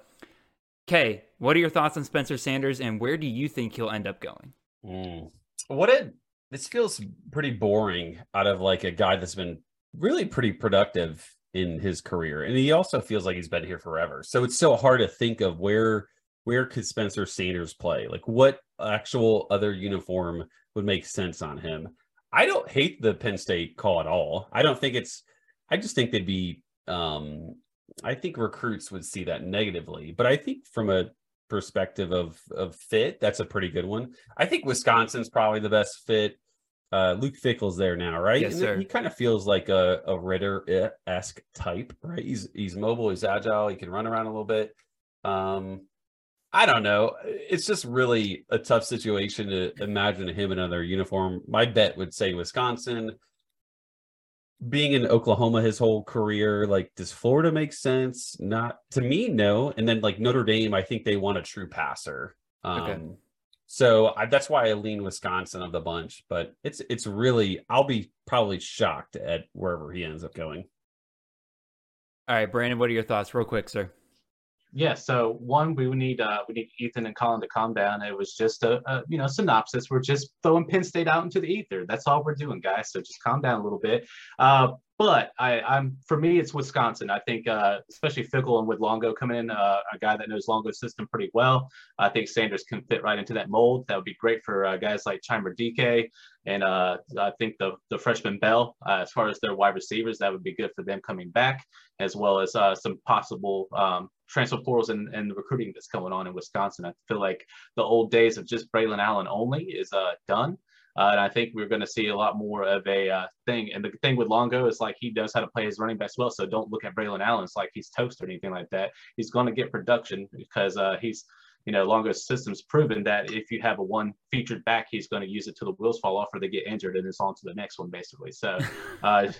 Kay, what are your thoughts on Spencer Sanders, and where do you think he'll end up going? Mm. What it this feels pretty boring out of like a guy that's been really pretty productive in his career. And he also feels like he's been here forever. So it's so hard to think of where where could Spencer Sanders play? Like what actual other uniform would make sense on him? I don't hate the Penn State call at all. I don't think it's I just think they'd be um I think recruits would see that negatively, but I think from a perspective of of fit, that's a pretty good one. I think Wisconsin's probably the best fit. Uh, Luke Fickell's there now, right? Yes, And sir. He kind of feels like a, a Ridder esque type, right? He's he's mobile, he's agile, he can run around a little bit. Um, I don't know. It's just really a tough situation to imagine him in another uniform. My bet would say Wisconsin. Being in Oklahoma his whole career, like, does Florida make sense? Not to me, no. And then like Notre Dame, I think they want a true passer. Um, Okay. So I, that's why I lean Wisconsin of the bunch. But it's it's really I'll be probably shocked at wherever he ends up going. All right, Brandon, what are your thoughts, real quick, sir? Yeah, so one, we need uh, we need Ethan and Colin to calm down. It was just a, a you know synopsis. We're just throwing Penn State out into the ether. That's all we're doing, guys. So just calm down a little bit. Uh, but I, I'm for me, it's Wisconsin. I think uh, especially Fickell and with Longo coming in, uh, a guy that knows Longo's system pretty well. I think Sanders can fit right into that mold. That would be great for uh, guys like Chimere Dike and uh, I think the the freshman Bell. Uh, as far as their wide receivers, that would be good for them coming back, as well as uh, some possible um, transfer portals and, and the recruiting that's going on in Wisconsin. I feel like the old days of just Braylon Allen only is uh, done. Uh, and I think we're going to see a lot more of a uh, thing. And the thing with Longo is like he knows how to play his running backs well. So don't look at Braylon Allen like he's toast or anything like that. He's going to get production because uh, he's, you know, Longo's system's proven that if you have a one featured back, he's going to use it till the wheels fall off or they get injured and it's on to the next one basically. So, uh,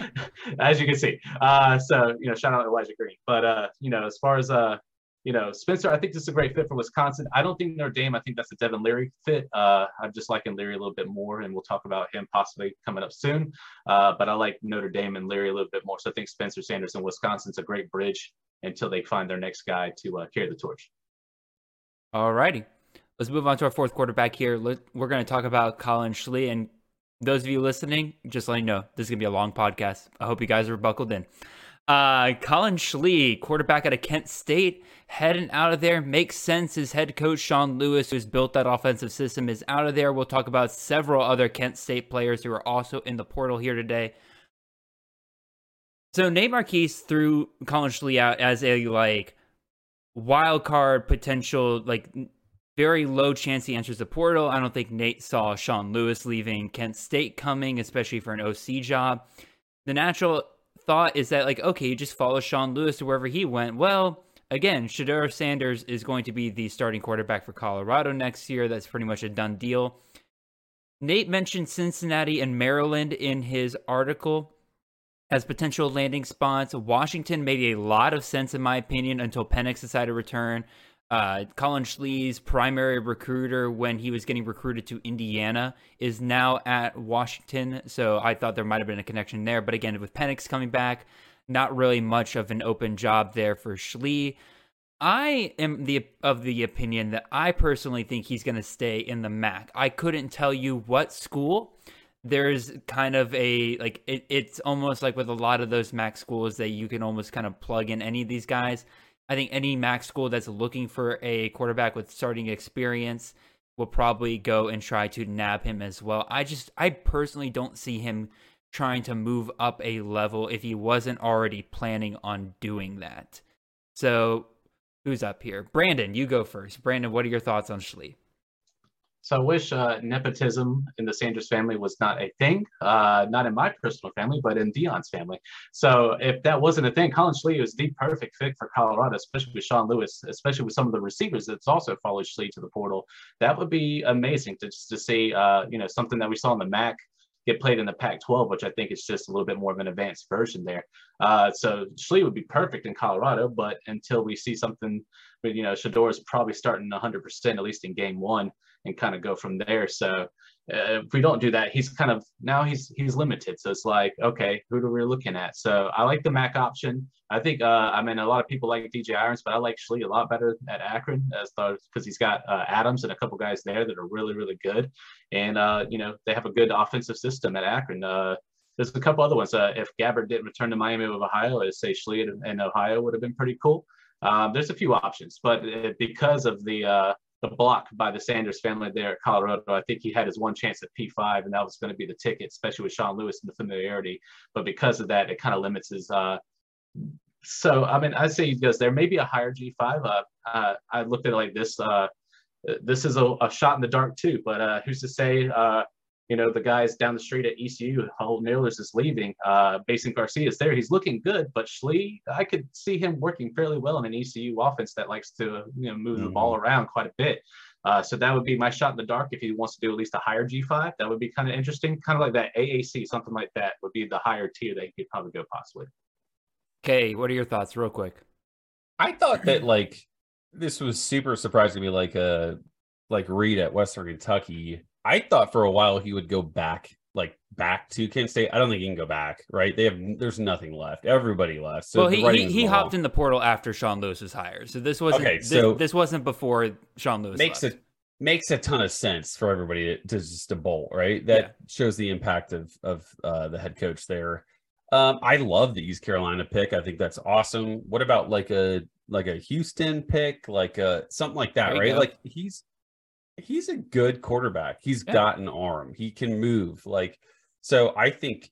as you can see, uh, so you know, shout out to Elijah Green. But uh, you know, as far as uh, you know, Spencer, I think this is a great fit for Wisconsin. I don't think Notre Dame. I think that's a Devin Leary fit. Uh, I'm just liking Leary a little bit more, and we'll talk about him possibly coming up soon. Uh, but I like Notre Dame and Leary a little bit more. So I think Spencer Sanders and Wisconsin's a great bridge until they find their next guy to uh, carry the torch. All righty. Let's move on to our fourth quarterback here. We're going to talk about Collin Schlee. And those of you listening, just letting you know, this is going to be a long podcast. I hope you guys are buckled in. Uh, Collin Schlee, quarterback out of Kent State, heading out of there. Makes sense. His head coach, Sean Lewis, who's built that offensive system, is out of there. We'll talk about several other Kent State players who are also in the portal here today. So Nate Marquise threw Collin Schlee out as a like wild card potential, like very low chance he enters the portal. I don't think Nate saw Sean Lewis leaving Kent State coming, especially for an OC job. The natural thought is that like, okay, you just follow Sean Lewis to wherever he went. Well, again, Shedeur Sanders is going to be the starting quarterback for Colorado next year. That's pretty much a done deal. Nate mentioned Cincinnati and Maryland in his article as potential landing spots. Washington made a lot of sense, in my opinion, until Penix decided to return. Uh, Collin Schlee's primary recruiter when he was getting recruited to Indiana is now at Washington. So I thought there might have been a connection there. But again, with Penix coming back, not really much of an open job there for Schlee. I am the of the opinion that I personally think he's going to stay in the MAC. I couldn't tell you what school there's kind of a like it, it's almost like with a lot of those MAC schools that you can almost kind of plug in any of these guys. I think any MAC school that's looking for a quarterback with starting experience will probably go and try to nab him as well. I just I personally don't see him trying to move up a level if he wasn't already planning on doing that. So, who's up here? Brandon, you go first. Brandon, what are your thoughts on Schlee? So I wish uh, nepotism in the Sanders family was not a thing, uh, not in my personal family, but in Deion's family. So if that wasn't a thing, Collin Schlee is the perfect fit for Colorado, especially with Sean Lewis, especially with some of the receivers that's also followed Schlee to the portal. That would be amazing to to see, uh, you know, something that we saw in the MAC get played in the Pac-12, which I think is just a little bit more of an advanced version there. Uh, so Schlee would be perfect in Colorado, but until we see something, you know, Shedeur is probably starting 100% at least in game one and kind of go from there. So uh, if we don't do that, he's kind of now he's he's limited. So it's like, okay, who are we looking at? So I like the MAC option. I think uh, I mean a lot of people like DJ Irons, but I like Schlee a lot better at Akron as because he's got uh, Adams and a couple guys there that are really really good, and uh, you know they have a good offensive system at Akron. Uh, there's a couple other ones. Uh, if Gabbert didn't return to Miami of Ohio, I'd say Schlee in Ohio would have been pretty cool. Um, there's a few options, but because of the the block by the Sanders family there at Colorado. I think he had his one chance at P5, and that was going to be the ticket, especially with Sean Lewis and the familiarity. But because of that, it kind of limits his. Uh, so I mean, I say he goes there. Maybe a higher G5. Uh, uh, I looked at it like this. Uh, this is a, a, shot in the dark too, but uh, who's to say? You know, the guys down the street at ECU, Holton Ahlers is leaving. Uh, Mason Garcia is there. He's looking good, but Schlee, I could see him working fairly well in an ECU offense that likes to, you know, move mm-hmm. the ball around quite a bit. Uh, so that would be my shot in the dark if he wants to do at least a higher G5. That would be kind of interesting. Kind of like that AAC, something like that would be the higher tier that he could probably go possibly. Okay, what are your thoughts, real quick? I thought that like this was super surprising to me, like a uh, like Reed at Western Kentucky I thought for a while he would go back, like back to Kent State. I don't think he can go back. Right? They have there's nothing left. Everybody left. So well, he he, he hopped in the portal after Sean Lewis was hired. So this wasn't okay. So this, this wasn't before Sean Lewis makes left. a makes a ton of sense for everybody to, to just to bolt. Right? That yeah. shows the impact of of uh, the head coach there. Um, I love the East Carolina pick. I think that's awesome. What about like a like a Houston pick, like a something like that, right? Go. Like he's he's a good quarterback. He's yeah. got an arm. He can move. Like so I think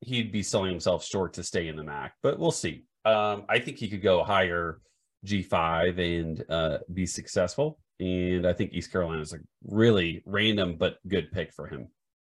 he'd be selling himself short to stay in the MAC, but we'll see. Um, I think he could go higher G5 and uh, be successful. And I think East Carolina is a really random but good pick for him.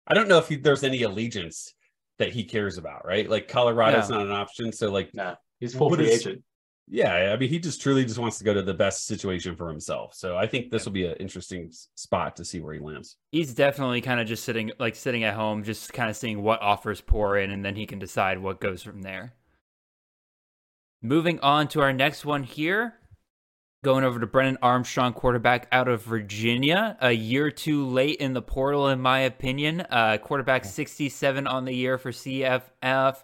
I don't know if he, there's any allegiance that he cares about, right? Like Colorado's not an option. So like, nah, he's full free agent. Yeah, I mean, he just truly just wants to go to the best situation for himself. So I think this will be an interesting spot to see where he lands. He's definitely kind of just sitting, like sitting at home, just kind of seeing what offers pour in, and then he can decide what goes from there. Moving on to our next one here, going over to Brennan Armstrong, quarterback out of Virginia, a year too late in the portal, in my opinion. Uh, quarterback 67 on the year for CFF.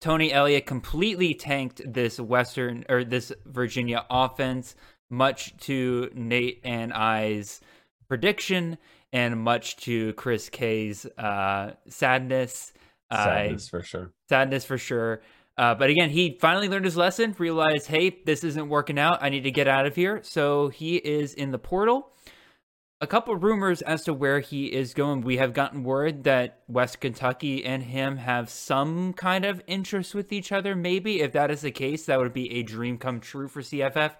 Tony Elliott completely tanked this Western or this Virginia offense, much to Nate and I's prediction, and much to Chris Kay's uh, sadness. Sadness uh, for sure. Sadness for sure. Uh, but again, he finally learned his lesson, realized, hey, this isn't working out. I need to get out of here. So he is in the portal a couple rumors as to where he is going. We have gotten word that West Kentucky and him have some kind of interest with each other. Maybe if that is the case, that would be a dream come true for CFF.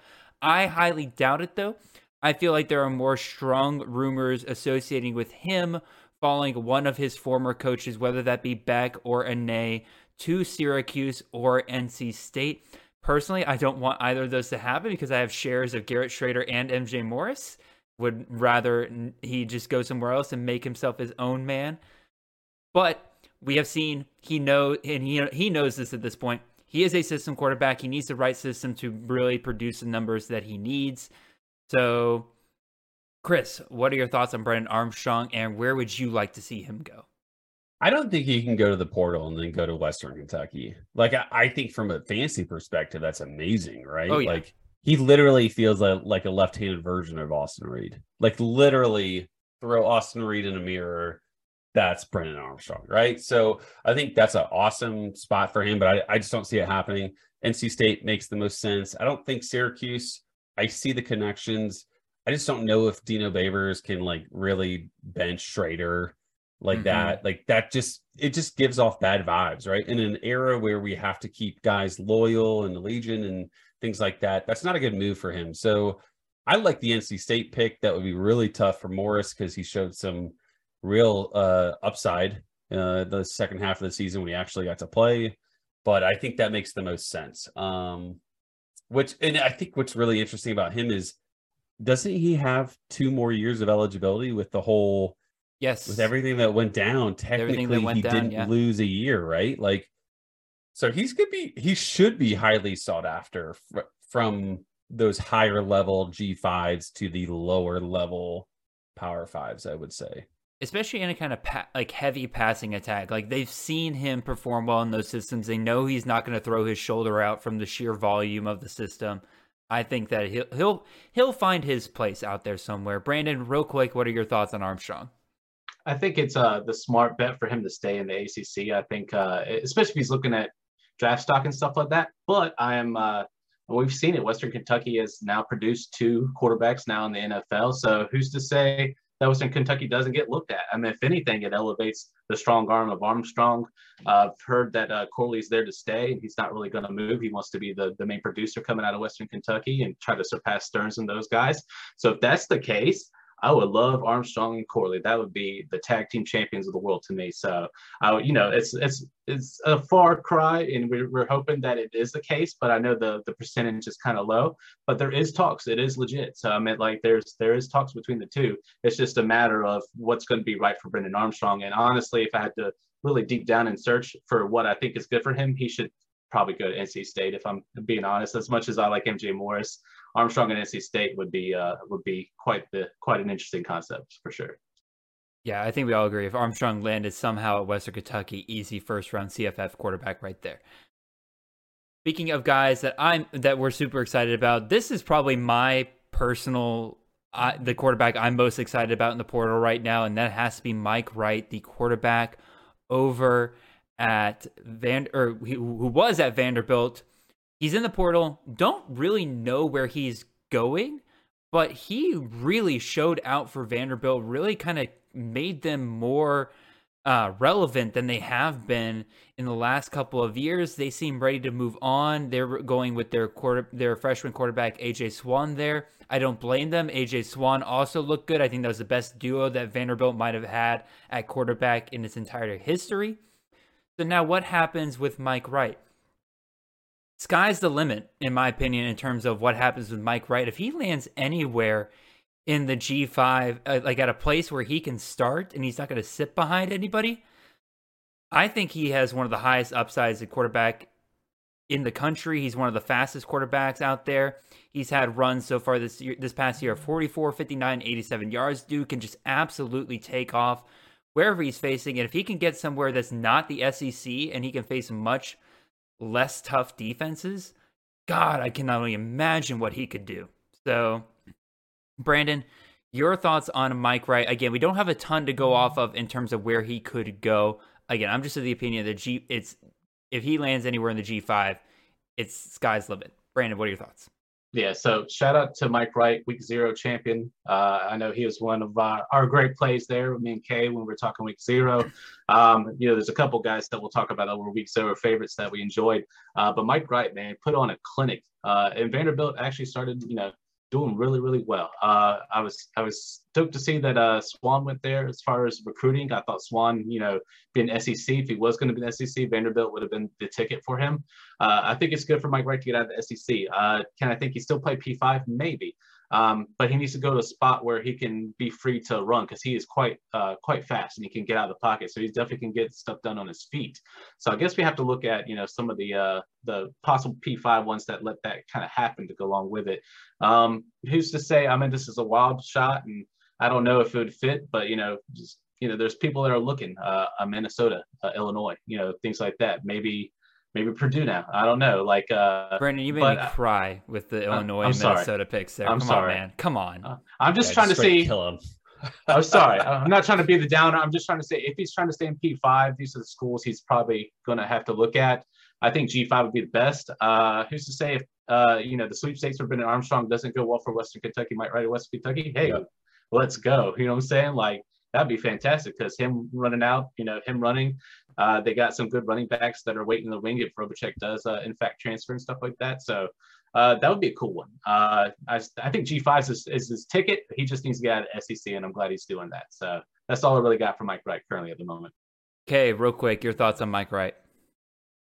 I highly doubt it though. I feel like there are more strong rumors associating with him following one of his former coaches, whether that be Beck or Anae, to Syracuse or NC State. Personally, I don't want either of those to happen because I have shares of Garrett Shrader and MJ Morris would rather he just go somewhere else and make himself his own man. But we have seen he know and he he knows this at this point. He is a system quarterback. He needs the right system to really produce the numbers that he needs. So, Chris, what are your thoughts on Brennan Armstrong, and where would you like to see him go? I don't think he can go to the portal and then go to Western Kentucky. Like I, I think from a fancy perspective, that's amazing, right? Oh, yeah. Like he literally feels like, like a left-handed version of Austin Reed. Like literally throw Austin Reed in a mirror that's Brennan Armstrong, right? So I think that's an awesome spot for him, but I, I just don't see it happening. NC State makes the most sense. I don't think Syracuse, I see the connections. I just don't know if Dino Babers can like really bench Shrader like mm-hmm. that. Like that just it just gives off bad vibes, right? In an era where we have to keep guys loyal and Legion and things like that, that's not a good move for him. So I like the NC State pick. That would be really tough for Morris because he showed some real uh, upside uh, the second half of the season when he actually got to play. But I think that makes the most sense. Um, which and I think what's really interesting about him is doesn't he have two more years of eligibility with the whole yes with everything that went down technically went he down, didn't yeah. lose a year right like so he's gonna be he should be highly sought after fr- from those higher level g5s to the lower level power fives i would say especially in a kind of pa- like heavy passing attack. Like they've seen him perform well in those systems. They know he's not going to throw his shoulder out from the sheer volume of the system. I think that he'll he'll he'll find his place out there somewhere. Brandon, real quick, what are your thoughts on Armstrong? I think it's uh the smart bet for him to stay in the ACC. I think uh especially if he's looking at draft stock and stuff like that. But I am uh we've seen it. Western Kentucky has now produced two quarterbacks now in the NFL. So who's to say that Western Kentucky doesn't get looked at. I mean, if anything, it elevates the strong arm of Armstrong. Uh, I've heard that uh, Corley's there to stay, and he's not really going to move. He wants to be the, the main producer coming out of Western Kentucky and try to surpass Stearns and those guys. So if that's the case, I would love Armstrong and Corley. That would be the tag team champions of the world to me. So, uh, you know, it's it's it's a far cry, and we're, we're hoping that it is the case. But I know the the percentage is kind of low. But there is talks. It is legit. So I mean, like there's there is talks between the two. It's just a matter of what's going to be right for Brennan Armstrong. And honestly, if I had to really deep down and search for what I think is good for him, he should probably go to NC State. If I'm being honest, as much as I like MJ Morris, Armstrong and NC State would be uh, would be quite the quite an interesting concept for sure. Yeah, I think we all agree. If Armstrong landed somehow at Western Kentucky, easy first round CFF quarterback right there. Speaking of guys that I'm that we're super excited about, this is probably my personal uh, the quarterback I'm most excited about in the portal right now, and that has to be Mike Wright, the quarterback over at Van or who was at Vanderbilt he's in the portal. Don't really know where he's going, but he really showed out for Vanderbilt. Really kind of made them more uh, relevant than they have been in the last couple of years. They seem ready to move on. They're going with their quarter, their freshman quarterback AJ Swann there. I don't blame them. AJ Swann also looked good. I think that was the best duo that Vanderbilt might have had at quarterback in its entire history. So now what happens with Mike Wright? Sky's the limit, in my opinion, in terms of what happens with Mike Wright. If he lands anywhere in the G5, uh, like at a place where he can start and he's not going to sit behind anybody, I think he has one of the highest upsides at quarterback in the country. He's one of the fastest quarterbacks out there. He's had runs so far this year, this past year, 44, 59, 87 yards. Dude can just absolutely take off wherever he's facing. And if he can get somewhere that's not the SEC and he can face much less tough defenses, God, I can only imagine what he could do. So, Brandon, your thoughts on Mike Wright? Again, we don't have a ton to go off of in terms of where he could go. Again, I'm just of the opinion that G it's if he lands anywhere in the G5, it's sky's limit. Brandon, what are your thoughts? Yeah, so shout out to Mike Wright, week zero champion. Uh, I know he was one of our, our great plays there, me and Kay, when we are talking week zero. Um, you know, there's a couple guys that we'll talk about over week zero favorites that we enjoyed. Uh, but Mike Wright, man, put on a clinic. Uh, and Vanderbilt actually started, you know, doing really, really well. Uh, I was I was stoked to see that uh, Swann went there as far as recruiting. I thought Swann, you know, being SEC, if he was going to be an SEC, Vanderbilt would have been the ticket for him. Uh, I think it's good for Mike Wright to get out of the SEC. Uh, can I think he still play P5? Maybe. Um, but he needs to go to a spot where he can be free to run because he is quite uh, quite fast and he can get out of the pocket. So he definitely can get stuff done on his feet. So I guess we have to look at you know some of the uh, the possible P5 ones that let that kind of happen to go along with it. Um, who's to say? I mean, this is a wild shot, and I don't know if it would fit, but you know, just you know, there's people that are looking. Uh, Minnesota, uh, Illinois, you know, things like that. Maybe maybe Purdue now. I don't know. Like uh Brandon, you made but, me cry with the Illinois and Minnesota picks there. I'm Come sorry. on, man. Come on. Uh, I'm just yeah, trying just to see kill him. I'm sorry. I'm not trying to be the downer. I'm just trying to say if he's trying to stay in P5, these are the schools he's probably going to have to look at. I think G5 would be the best. Uh, who's to say if uh, you know the sweepstakes for Brennan Armstrong doesn't go well for Western Kentucky, Mike Wright at Western Kentucky? Hey, yeah. let's go. You know what I'm saying? Like that'd be fantastic because him running out, you know, him running. Uh, they got some good running backs that are waiting in the wing if Robichek does, uh, in fact, transfer and stuff like that. So uh, that would be a cool one. Uh, I, I think G5 is, is his ticket. He just needs to get out of SEC, and I'm glad he's doing that. So that's all I really got for Mike Wright currently at the moment. Okay, real quick, your thoughts on Mike Wright?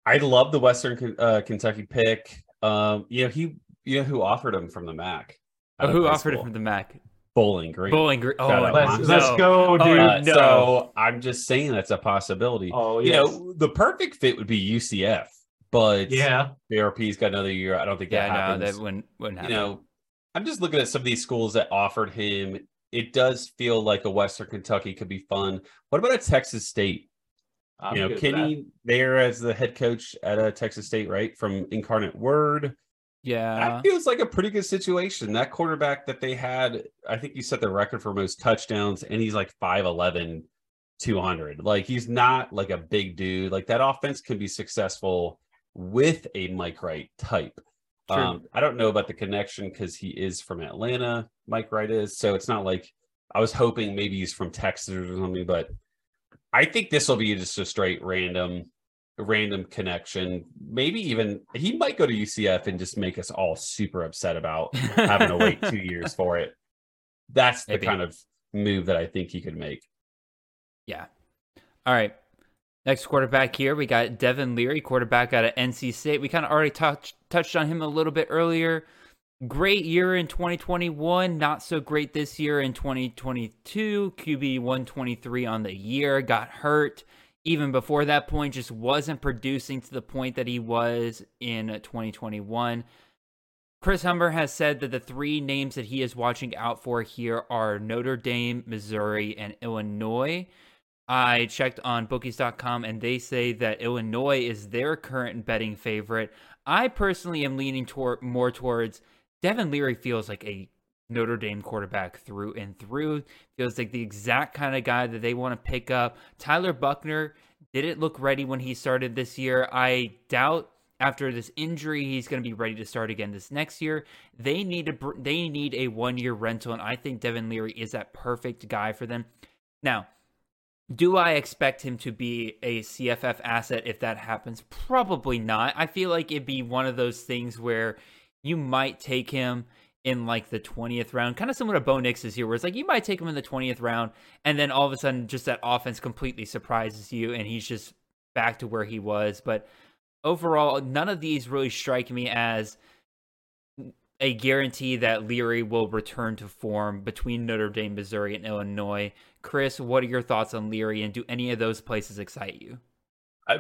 I love the Western uh, Kentucky pick. Um, you know, he, you know, who offered him from the MAC? Oh, who offered him from the MAC? Bowling Green. Bowling Green. Oh, let's, let's go, dude. Uh, no. So I'm just saying that's a possibility. Oh, yes. You know, the perfect fit would be UCF, but yeah, BRP's got another year. I don't think yeah, that happens. No, that wouldn't, wouldn't happen. You know, I'm just looking at some of these schools that offered him. It does feel like a Western Kentucky could be fun. What about a Texas State? I'm you know, Kinne there as the head coach at a Texas State, right? From Incarnate Word. Yeah. That feels like a pretty good situation. That quarterback that they had, I think he set the record for most touchdowns, and he's like 5'11, 200. Like he's not like a big dude. Like that offense can be successful with a Mike Wright type. Um, I don't know about the connection because he is from Atlanta, Mike Wright is. So it's not like I was hoping maybe he's from Texas or something, but I think this will be just a straight random random connection. Maybe even he might go to UCF and just make us all super upset about having to wait two years for it. That's the Maybe. kind of move that I think he could make. Yeah. All right. Next quarterback here, we got Devin Leary, quarterback out of NC State. We kind of already touched touched on him a little bit earlier. Great year in 2021, not so great this year in 2022. QB 123 on the year, got hurt even before that point just wasn't producing to the point that he was in 2021. Chris Hummer has said that the three names that he is watching out for here are Notre Dame, Missouri, and Illinois. I checked on bookies.com and they say that Illinois is their current betting favorite. I personally am leaning toward more towards Devin Leary feels like a Notre Dame quarterback through and through. Feels like the exact kind of guy that they want to pick up. Tyler Buchner didn't look ready when he started this year. I doubt after this injury he's going to be ready to start again this next year. They need a they need a one year rental, and I think Devin Leary is that perfect guy for them. Now, do I expect him to be a CFF asset if that happens? Probably not. I feel like it'd be one of those things where you might take him in like the 20th round, kind of similar to Bo Nix's here, where it's like you might take him in the 20th round, and then all of a sudden, just that offense completely surprises you, and he's just back to where he was. But overall, none of these really strike me as a guarantee that Leary will return to form between Notre Dame, Missouri, and Illinois. Chris, what are your thoughts on Leary, and do any of those places excite you?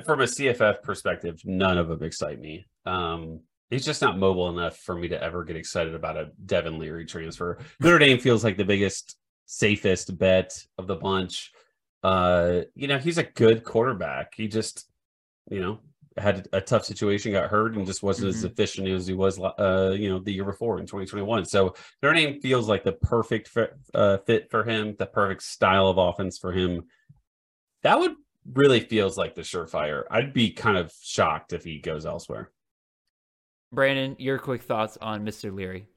From a CFF perspective, none of them excite me. Um, he's just not mobile enough for me to ever get excited about a Devin Leary transfer. Notre Dame feels like the biggest, safest bet of the bunch. Uh, you know, he's a good quarterback. He just, you know, had a tough situation, got hurt, and just wasn't mm-hmm. as efficient as he was, uh, you know, the year before in 2021. So Notre Dame feels like the perfect fit, uh, fit for him, the perfect style of offense for him. That would really feels like the surefire. I'd be kind of shocked if he goes elsewhere. Brandon, your quick thoughts on Mr. Leary?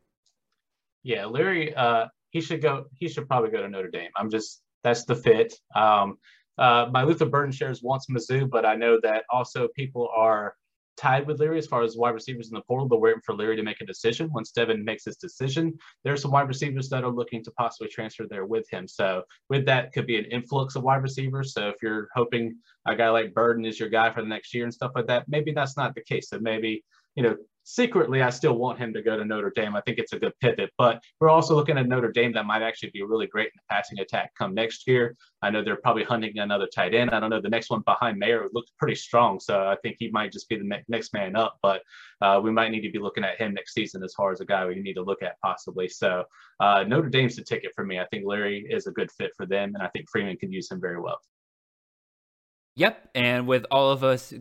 Yeah, Leary, uh, he should go. He should probably go to Notre Dame. I'm just that's the fit. Um, uh, my Luther Burden shares wants Mizzou, but I know that also people are tied with Leary as far as wide receivers in the portal. They're waiting for Leary to make a decision. Once Devin makes his decision, there's some wide receivers that are looking to possibly transfer there with him. So with that could be an influx of wide receivers. So if you're hoping a guy like Burden is your guy for the next year and stuff like that, maybe that's not the case. So maybe you know secretly, I still want him to go to Notre Dame. I think it's a good pivot, but we're also looking at Notre Dame that might actually be really great in the passing attack come next year. I know they're probably hunting another tight end. I don't know. The next one behind Mayer looks pretty strong, so I think he might just be the next man up. But uh, we might need to be looking at him next season as far as a guy we need to look at possibly. So uh, Notre Dame's the ticket for me. I think Larry is a good fit for them, and I think Freeman can use him very well. Yep, and with all of us.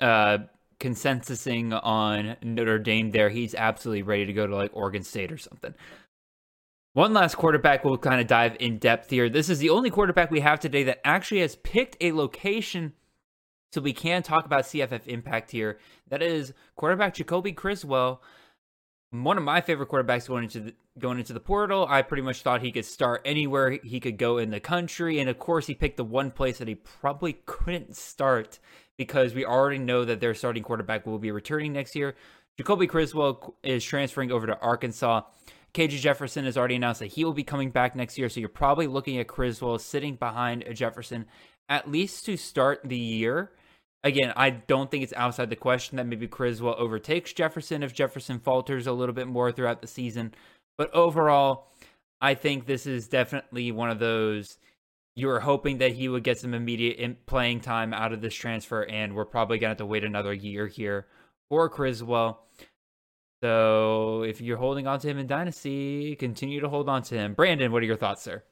Uh consensusing on Notre Dame there. He's absolutely ready to go to like Oregon State or something. One last quarterback we'll kind of dive in depth here. This is the only quarterback we have today that actually has picked a location so we can talk about CFF impact here. That is quarterback Jacolby Criswell. One of my favorite quarterbacks going into the going into the portal. I pretty much thought he could start anywhere he could go in the country. And of course he picked the one place that he probably couldn't start because we already know that their starting quarterback will be returning next year. Jacolby Criswell is transferring over to Arkansas. KJ Jefferson has already announced that he will be coming back next year. So you're probably looking at Criswell sitting behind Jefferson at least to start the year. Again, I don't think it's outside the question that maybe Criswell overtakes Jefferson if Jefferson falters a little bit more throughout the season. But overall, I think this is definitely one of those you were hoping that he would get some immediate playing time out of this transfer, and we're probably going to have to wait another year here for Criswell. So if you're holding on to him in Dynasty, continue to hold on to him. Brandon, what are your thoughts, sir?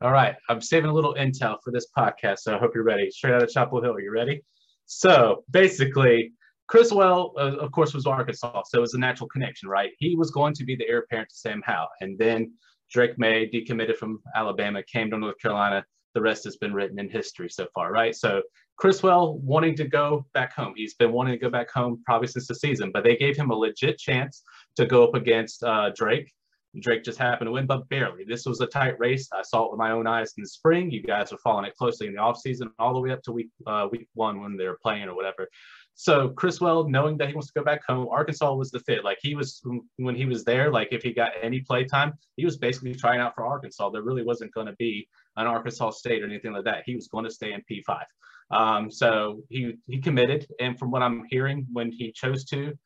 All right, I'm saving a little intel for this podcast, so I hope you're ready. Straight out of Chapel Hill, you ready? So basically, Criswell, uh, of course, was Arkansas, so it was a natural connection, right? He was going to be the heir apparent to Sam Howell, and then Drake Maye decommitted from Alabama, came to North Carolina. The rest has been written in history so far, right? So Criswell wanting to go back home. He's been wanting to go back home probably since the season, but they gave him a legit chance to go up against uh, Drake. Drake just happened to win, but barely. This was a tight race. I saw it with my own eyes in the spring. You guys are following it closely in the offseason, all the way up to week uh, week one when they were playing or whatever. So Criswell, knowing that he wants to go back home, Arkansas was the fit. Like he was when he was there. Like if he got any play time, he was basically trying out for Arkansas. There really wasn't going to be an Arkansas State or anything like that. He was going to stay in P5. Um, so he he committed, and from what I'm hearing, when he chose to,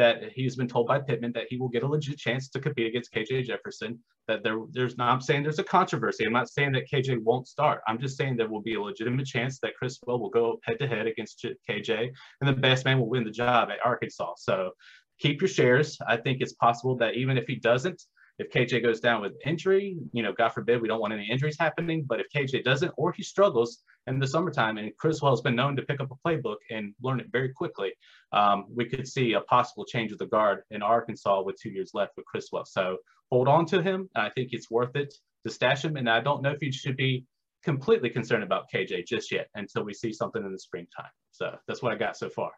that he's been told by Pittman that he will get a legit chance to compete against KJ Jefferson. That there, there's not. I'm saying there's a controversy. I'm not saying that KJ won't start. I'm just saying there will be a legitimate chance that Criswell will go head to head against KJ, and the best man will win the job at Arkansas. So keep your shares. I think it's possible that even if he doesn't, if KJ goes down with injury, you know, God forbid, we don't want any injuries happening. But if KJ doesn't, or he struggles in the summertime, and Criswell has been known to pick up a playbook and learn it very quickly, um, we could see a possible change of the guard in Arkansas with two years left with Criswell. So hold on to him. I think it's worth it to stash him. And I don't know if you should be completely concerned about KJ just yet until we see something in the springtime. So that's what I got so far.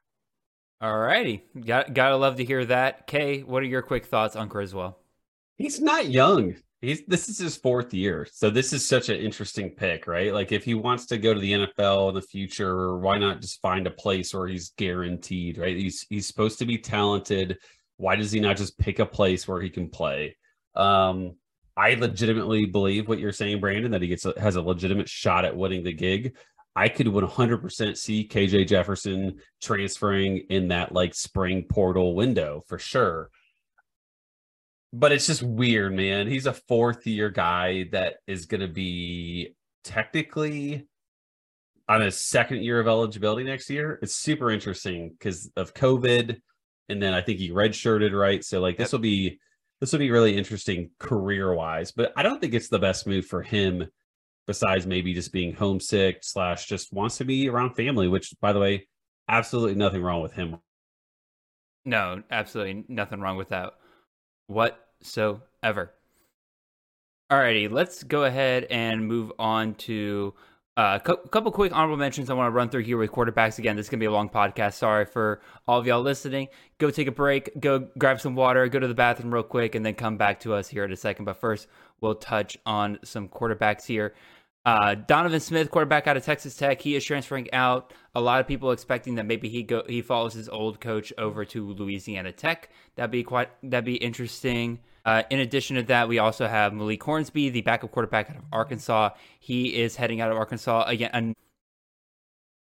All righty. Got, gotta love to hear that. Kay, what are your quick thoughts on Criswell? He's not young. He's this is his fourth year. So this is such an interesting pick, right? Like if he wants to go to the NFL in the future, why not just find a place where he's guaranteed, right? He's he's supposed to be talented. Why does he not just pick a place where he can play? Um, I legitimately believe what you're saying, Brandon, that he gets a, has a legitimate shot at winning the gig. I could 100% see KJ Jefferson transferring in that like spring portal window for sure but it's just weird, man. He's a fourth year guy that is going to be technically on his second year of eligibility next year. It's super interesting because of COVID, and then I think he redshirted, right? So like this will be this will be really interesting career wise. But I don't think it's the best move for him. Besides maybe just being homesick slash just wants to be around family, which by the way, absolutely nothing wrong with him. No, absolutely nothing wrong with that whatsoever. Alrighty, let's go ahead and move on to uh, a couple quick honorable mentions I want to run through here with quarterbacks. Again, this is going to be a long podcast. Sorry for all of y'all listening. Go take a break, go grab some water, go to the bathroom real quick, and then come back to us here in a second. But first, we'll touch on some quarterbacks here. Uh, Donovan Smith, quarterback out of Texas Tech, he is transferring out. A lot of people expecting that maybe he go he follows his old coach over to Louisiana Tech. That'd be quite that'd be interesting. Uh, in addition to that, we also have Malik Hornsby, the backup quarterback out of Arkansas. He is heading out of Arkansas again. And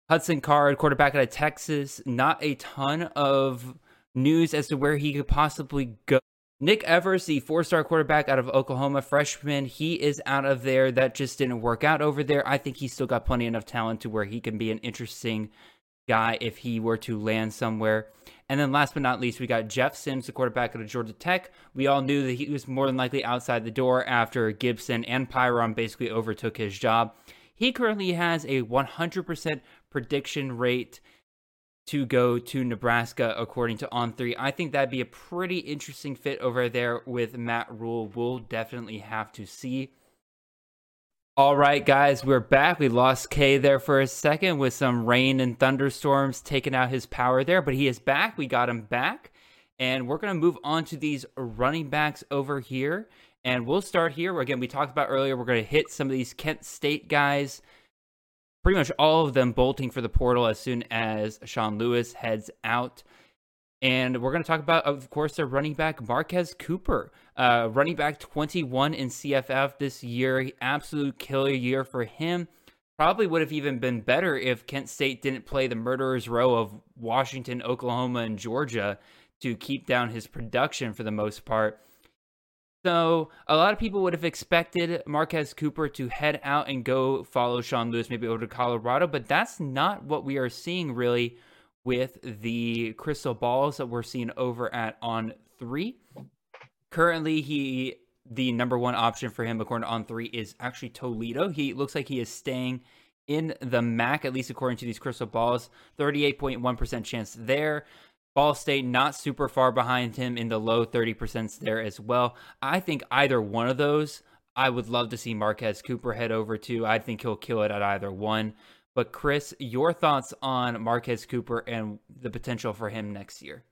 Hudson Card, quarterback out of Texas. Not a ton of news as to where he could possibly go. Nick Evers, the four star quarterback out of Oklahoma, freshman, he is out of there. That just didn't work out over there. I think he's still got plenty enough talent to where he can be an interesting guy if he were to land somewhere. And then last but not least, we got Jeff Sims, the quarterback of Georgia Tech. We all knew that he was more than likely outside the door after Gibson and Pyron basically overtook his job. He currently has a 100% prediction rate to go to Nebraska, according to On Three. I think that'd be a pretty interesting fit over there with Matt Rhule. We'll definitely have to see. All right, guys, we're back. We lost Kay there for a second with some rain and thunderstorms taking out his power there, but he is back. We got him back. And we're going to move on to these running backs over here. And we'll start here. Again, we talked about earlier, we're going to hit some of these Kent State guys pretty much all of them bolting for the portal as soon as Sean Lewis heads out. And we're going to talk about, of course, their running back, Marquez Cooper. Uh, running back 21 in CFF this year. Absolute killer year for him. Probably would have even been better if Kent State didn't play the murderer's row of Washington, Oklahoma, and Georgia to keep down his production for the most part. So a lot of people would have expected Marquez Cooper to head out and go follow Sean Lewis, maybe over to Colorado, but that's not what we are seeing really with the crystal balls that we're seeing over at on three. Currently, he the number one option for him according to on three is actually Toledo. He looks like he is staying in the MAC, at least according to these crystal balls. 38.1% chance there. Ball State not super far behind him in the low 30% there as well. I think either one of those, I would love to see Marquez Cooper head over to. I think he'll kill it at either one. But Chris, your thoughts on Marquez Cooper and the potential for him next year?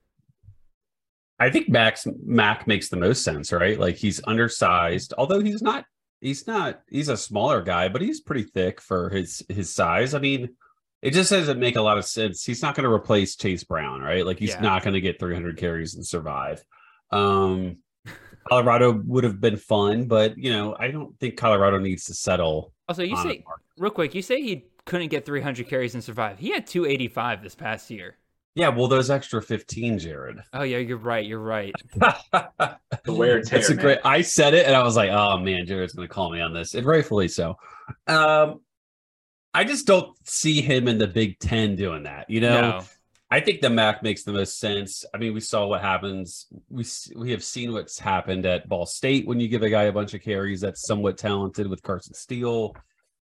I think Max Mac makes the most sense, right? Like he's undersized, although he's not he's not he's a smaller guy, but he's pretty thick for his his size. I mean, it just doesn't make a lot of sense. He's not going to replace Chase Brown, right? Like he's yeah. not going to get 300 carries and survive. Um, Colorado would have been fun, but you know, I don't think Colorado needs to settle. Also, you say real quick, you say he couldn't get 300 carries and survive. He had 285 this past year. Yeah, well, those extra 15, Jared. Oh yeah, you're right. You're right. the wear and tear. It's a man. great. I said it, and I was like, "Oh man, Jared's going to call me on this," and rightfully so. Um, I just don't see him in the Big Ten doing that. You know, no. I think the MAC makes the most sense. I mean, we saw what happens. We we have seen what's happened at Ball State when you give a guy a bunch of carries that's somewhat talented with Carson Steele.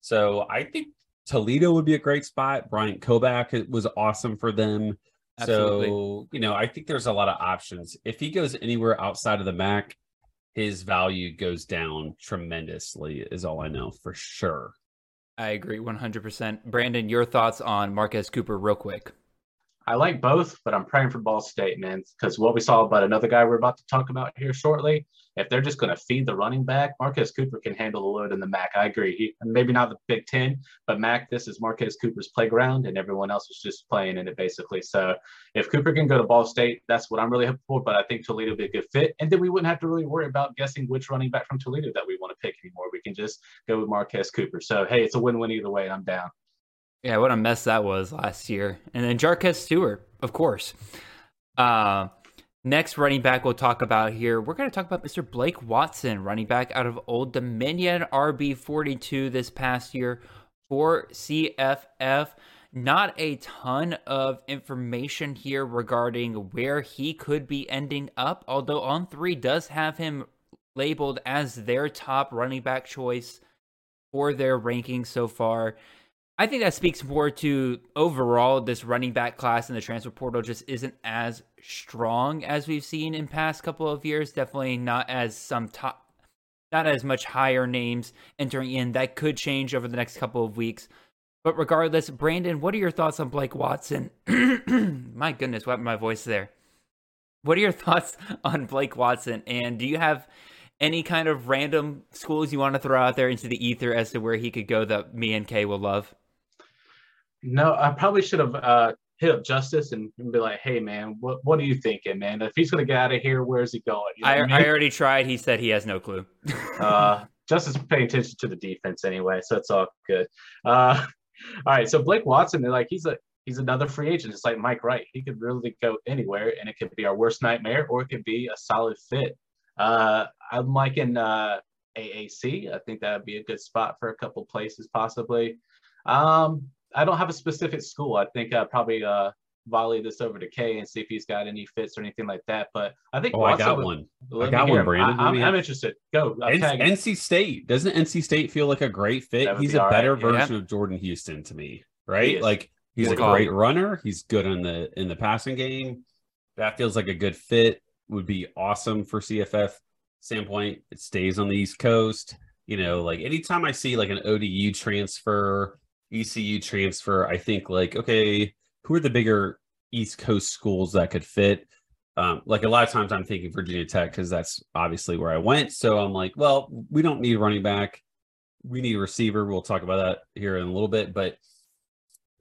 So I think Toledo would be a great spot. Bryant Koback was awesome for them. Absolutely. So you know, I think there's a lot of options. If he goes anywhere outside of the MAC, his value goes down tremendously. Is all I know for sure. I agree 100%. Brandon, your thoughts on Marquez Cooper, real quick. I like both, but I'm praying for Ball State, man, because what we saw about another guy we're about to talk about here shortly, if they're just going to feed the running back, Marquez Cooper can handle the load in the MAC. I agree. He, maybe not the Big Ten, but MAC, this is Marquez Cooper's playground, and everyone else is just playing in it basically. So if Cooper can go to Ball State, that's what I'm really hoping for. But I think Toledo would be a good fit, and then we wouldn't have to really worry about guessing which running back from Toledo that we want to pick anymore. We can just go with Marquez Cooper. So hey, it's a win-win either way, I'm down. Yeah, what a mess that was last year. And then Jarquez Stewart, of course. Uh, next running back we'll talk about here, we're going to talk about Mr. Blake Watson, running back out of Old Dominion, RB42 this past year for CFF. Not a ton of information here regarding where he could be ending up, although On 3 does have him labeled as their top running back choice for their ranking so far. I think that speaks more to overall this running back class in the transfer portal just isn't as strong as we've seen in past couple of years. Definitely not as some top, not as much higher names entering in. That could change over the next couple of weeks. But regardless, Brandon, what are your thoughts on Blake Watson? my goodness, what my voice there? What are your thoughts on Blake Watson? And do you have any kind of random schools you want to throw out there into the ether as to where he could go that me and Kay will love? No, I probably should have uh, hit up Justice and be like, "Hey, man, what what are you thinking, man? If he's gonna get out of here, where's he going?" You know I, I, mean? I, already tried. He said he has no clue. uh, Justice paying attention to the defense anyway, so it's all good. Uh, all right, so Blake Watson, like he's a he's another free agent, It's like Mike Wright. He could really go anywhere, and it could be our worst nightmare, or it could be a solid fit. Uh, I'm liking uh, AAC. I think that would be a good spot for a couple places, possibly. Um, I don't have a specific school. I think I probably uh, volley this over to Kay and see if he's got any fits or anything like that. But I think oh, I got one. I got one, Brandon. I, am interested. Go. NC State doesn't NC State feel like a great fit? He's a better right. version yeah. of Jordan Houston to me, right? Like He's Good a call. great runner. He's good in the in the passing game. That feels like a good fit. Would be awesome for CFF standpoint. It stays on the East Coast. You know, like anytime I see like an ODU transfer, ECU transfer, I think like, okay, who are the bigger East Coast schools that could fit? Um, like a lot of times I'm thinking Virginia Tech because that's obviously where I went. So I'm like, well, we don't need running back. We need a receiver. We'll talk about that here in a little bit. But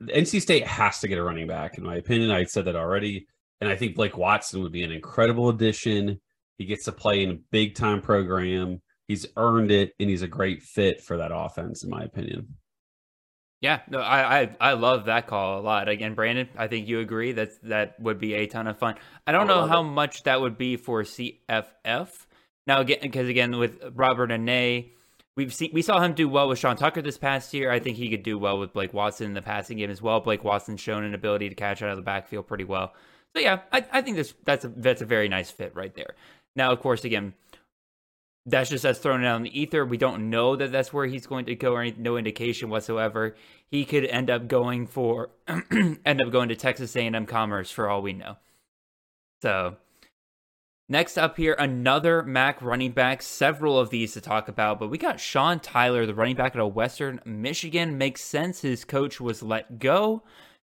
NC State has to get a running back, in my opinion. I said that already. And I think Blake Watson would be an incredible addition. He gets to play in a big time program. He's earned it, and he's a great fit for that offense, in my opinion. Yeah, no, I, I I love that call a lot. Again, Brandon, I think you agree that that would be a ton of fun. I don't I know how much that would be for CFF. Now again, because again with Robert Anae, we've seen we saw him do well with Sean Tucker this past year. I think he could do well with Blake Watson in the passing game as well. Blake Watson's shown an ability to catch out of the backfield pretty well. So yeah, I, I think this that's a that's a very nice fit right there. Now, of course, again, that's just us throwing it out in the ether. We don't know that that's where he's going to go, or any, no indication whatsoever. He could end up going for end up going to Texas A&M Commerce for all we know. So, next up here, another MAC running back. Several of these to talk about, but we got Sean Tyler, the running back out of Western Michigan. Makes sense. His coach was let go.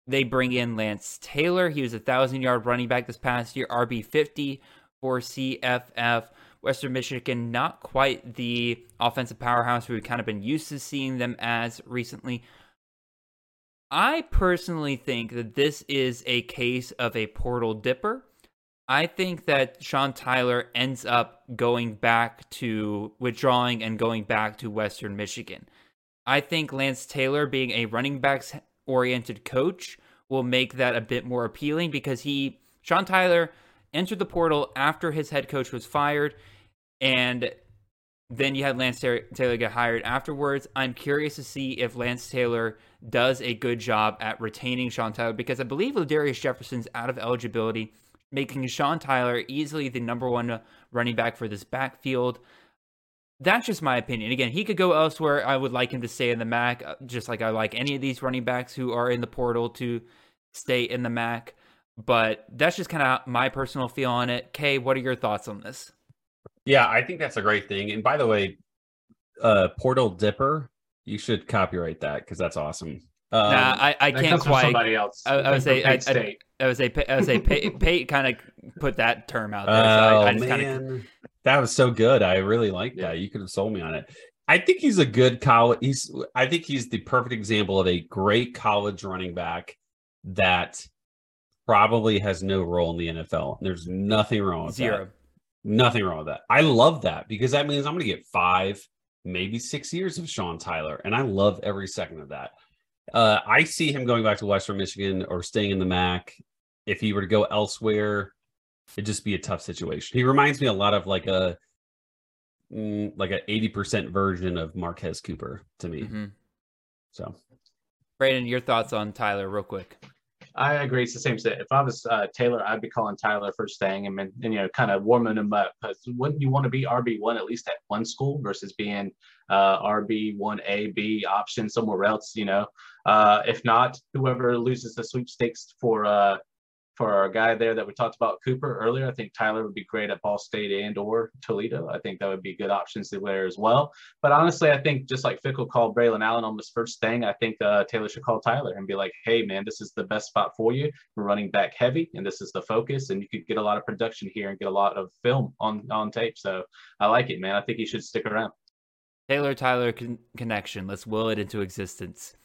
They bring in Lance Taylor. He was a thousand yard running back this past year, RB fifty for CFF. Western Michigan, not quite the offensive powerhouse we've kind of been used to seeing them as recently. I personally think that this is a case of a portal dipper. I think that Sean Tyler ends up going back to withdrawing and going back to Western Michigan. I think Lance Taylor, being a running backs oriented coach, will make that a bit more appealing because he, Sean Tyler, entered the portal after his head coach was fired, and then you had Lance Taylor get hired afterwards. I'm curious to see if Lance Taylor does a good job at retaining Sean Tyler because I believe Ladarius Jefferson's out of eligibility, making Sean Tyler easily the number one running back for this backfield. That's just my opinion. Again, he could go elsewhere. I would like him to stay in the MAC, uh, just like I like any of these running backs who are in the portal to stay in the MAC. But that's just kind of my personal feel on it. Kay, what are your thoughts on this? Yeah, I think that's a great thing. And by the way, uh Portal Dipper, you should copyright that because that's awesome. Um, nah, I, I can't quite. somebody else. I- I would say- from I- Penn State. I would say, I would say, Pate, Pate, Pate kind of put that term out Oh there. so I, I just kind of man, that was so good. I really like Yeah. that. You could have sold me on it. I think he's a good college. He's. I think he's the perfect example of a great college running back that probably has no role in the NFL. There's nothing wrong with zero. that. Nothing wrong with that. I love that because that means I'm going to get five, maybe six years of Sean Tyler, and I love every second of that. Uh, I see him going back to Western Michigan or staying in the MAC. If he were to go elsewhere, it'd just be a tough situation. He reminds me a lot of like a mm, like a eighty percent version of Marquez Cooper to me. hmm So Brandon, your thoughts on Tyler, real quick. I agree. It's the same thing. If I was uh, Taylor, I'd be calling Tyler first thing and, and you know, kind of warming him up. Because wouldn't you want to be RB one at least at one school versus being uh, RB one A B option somewhere else? You know, uh, if not, whoever loses the sweepstakes for uh, for our guy there that we talked about Cooper earlier, I think Tyler would be great at Ball State and or Toledo. I think that would be good options there as well. But honestly, I think just like Fickell called Braylon Allen on this first thing, I think uh, Taylor should call Tyler and be like, "Hey, man, this is the best spot for you. We're running back heavy, and this is the focus, and you could get a lot of production here and get a lot of film on on tape. So I like it, man. I think he should stick around." Taylor Tyler con- connection. Let's will it into existence.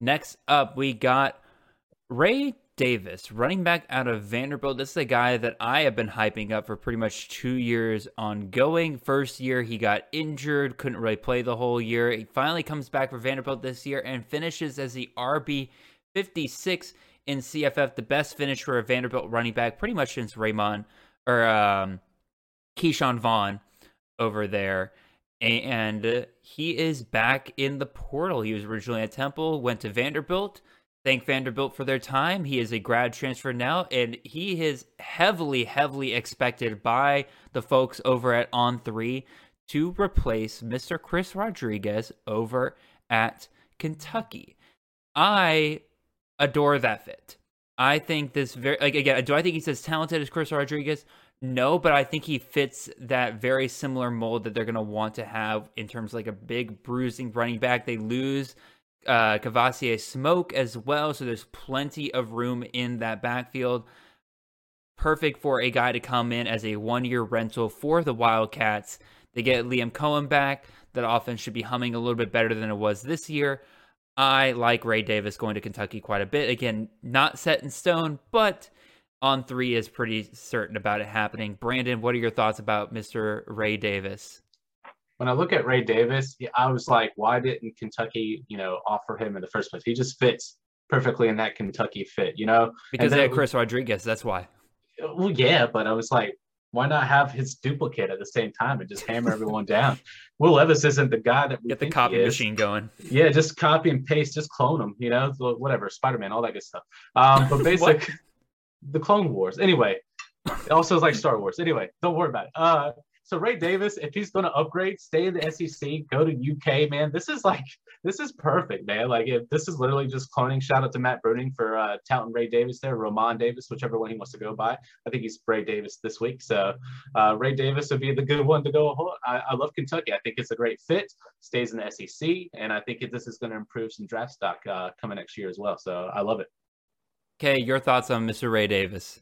Next up, we got Ray Davis, running back out of Vanderbilt. This is a guy that I have been hyping up for pretty much two years ongoing. First year, he got injured, couldn't really play the whole year. He finally comes back for Vanderbilt this year and finishes as the RB 56 in CFF, the best finish for a Vanderbilt running back pretty much since Raymond or um, Keyshawn Vaughn over there and uh, he is back in the portal. He was originally at Temple, went to Vanderbilt. Thank Vanderbilt for their time. He is a grad transfer now, and he is heavily, heavily expected by the folks over at On Three to replace Mr. Chris Rodriguez over at Kentucky. I adore that fit. I think this very like again. Do I think he's as talented as Chris Rodriguez? No, but I think he fits that very similar mold that they're going to want to have in terms of like a big bruising running back. They lose uh, Kavosiey Smoke as well, so there's plenty of room in that backfield. Perfect for a guy to come in as a one year rental for the Wildcats. They get Liam Coen back. That offense should be humming a little bit better than it was this year. I like Ray Davis going to Kentucky quite a bit. Again, not set in stone, but on three is pretty certain about it happening. Brandon, what are your thoughts about Mr. Ray Davis? When I look at Ray Davis, I was like, why didn't Kentucky, you know, offer him in the first place? He just fits perfectly in that Kentucky fit, you know? Because they had Chris Rodriguez, that's why. Well, yeah, but I was like, why not have his duplicate at the same time and just hammer everyone down? Will Levis isn't the guy that we get the copy machine going. Yeah, just copy and paste, just clone him, you know, whatever, Spider Man, all that good stuff. Um, but basic, the Clone Wars. Anyway, it also is like Star Wars. Anyway, don't worry about it. Uh, so Ray Davis, if he's going to upgrade, stay in the SEC, go to UK, man. This is like this is perfect, man. Like if this is literally just cloning. Shout out to Matt Bruning for uh, touting Ray Davis there, Roman Davis, whichever one he wants to go by. I think he's Ray Davis this week. So uh, Ray Davis would be the good one to go. I, I love Kentucky. I think it's a great fit. Stays in the SEC, and I think this is going to improve some draft stock uh, coming next year as well. So I love it. Okay, your thoughts on Mr. Ray Davis?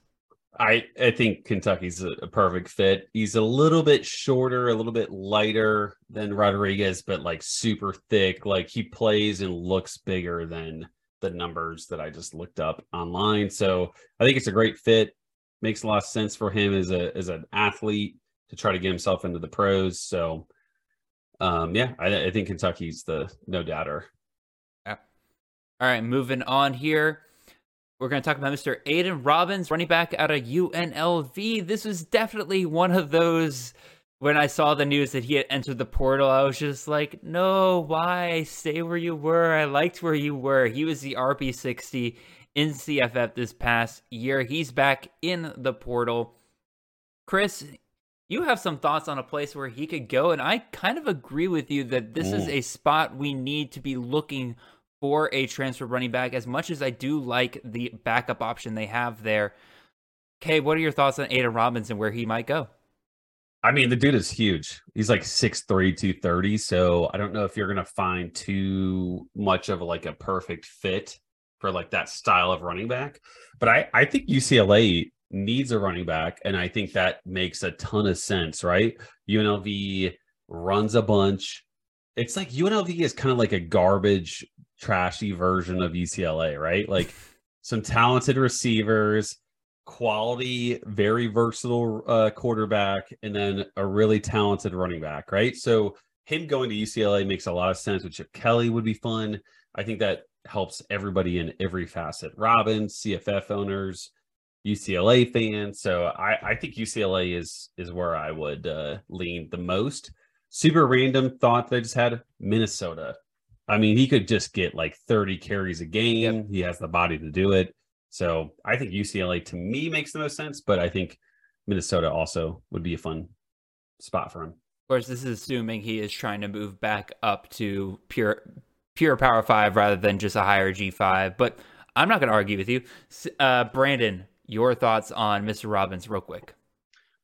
I I think Kentucky's a, perfect fit. He's a little bit shorter, a little bit lighter than Rodriguez, but like super thick. Like he plays and looks bigger than the numbers that I just looked up online. So I think it's a great fit. Makes a lot of sense for him as a as an athlete to try to get himself into the pros. So um yeah, I, I think Kentucky's the no doubter. Yeah. All right, moving on here. We're going to talk about Mr. Aidan Robbins, running back out of UNLV. This was definitely one of those. When I saw the news that he had entered the portal, I was just like, no, why? Stay where you were. I liked where you were. He was the RB60 in CFF this past year. He's back in the portal. Chris, you have some thoughts on a place where he could go, and I kind of agree with you that this is a spot we need to be looking for a transfer running back as much as I do like the backup option they have there. Okay, what are your thoughts on Aidan Robinson where he might go? I mean, the dude is huge. He's like 6'3, 230. So I don't know if you're gonna find too much of like a perfect fit for like that style of running back. But I, I think UCLA needs a running back, and I think that makes a ton of sense, right? UNLV runs a bunch. It's like UNLV is kind of like a garbage trashy version of UCLA, right? Like some talented receivers, quality, very versatile uh, quarterback, and then a really talented running back, right? So him going to UCLA makes a lot of sense. With Chip Kelly would be fun. I think that helps everybody in every facet. Robbins, CFF owners, UCLA fans. So I, I think UCLA is is where I would uh, lean the most. Super random thought that I just had Minnesota. I mean, he could just get like 30 carries a game. Yep. He has the body to do it. So I think UCLA to me makes the most sense, but I think Minnesota also would be a fun spot for him. Of course, this is assuming he is trying to move back up to pure pure Power Five rather than just a higher G five. But I'm not going to argue with you, uh, Brandon. Your thoughts on Mr. Robbins, real quick.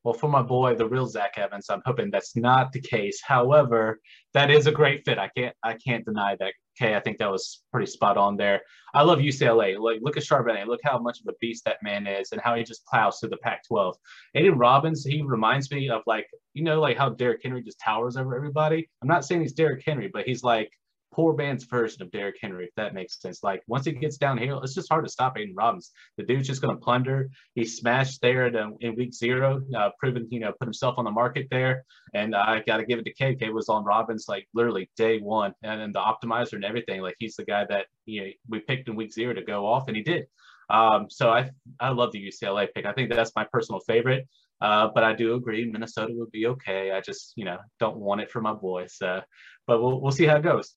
Well, for my boy, the real Zach Evans, I'm hoping that's not the case. However, that is a great fit. I can't I can't deny that. Okay, I think that was pretty spot on there. I love UCLA. Like, look at Charbonnet. Look how much of a beast that man is, and how he just plows through the Pac-12. Aidan Robbins, he reminds me of like you know like how Derrick Henry just towers over everybody. I'm not saying he's Derrick Henry, but he's like poor man's version of Derrick Henry, if that makes sense. Like once he gets downhill, it's just hard to stop Aidan Robbins. The dude's just going to plunder. He smashed there at, um, in week zero, uh, proven you know put himself on the market there. And I got to give it to Kay. Kay was on Robbins like literally day one, and, and the optimizer and everything. Like he's the guy that you know, we picked in week zero to go off, and he did. Um, so I I love the UCLA pick. I think that's my personal favorite. Uh, but I do agree Minnesota would be okay. I just you know don't want it for my boys. Uh, but we'll we'll see how it goes.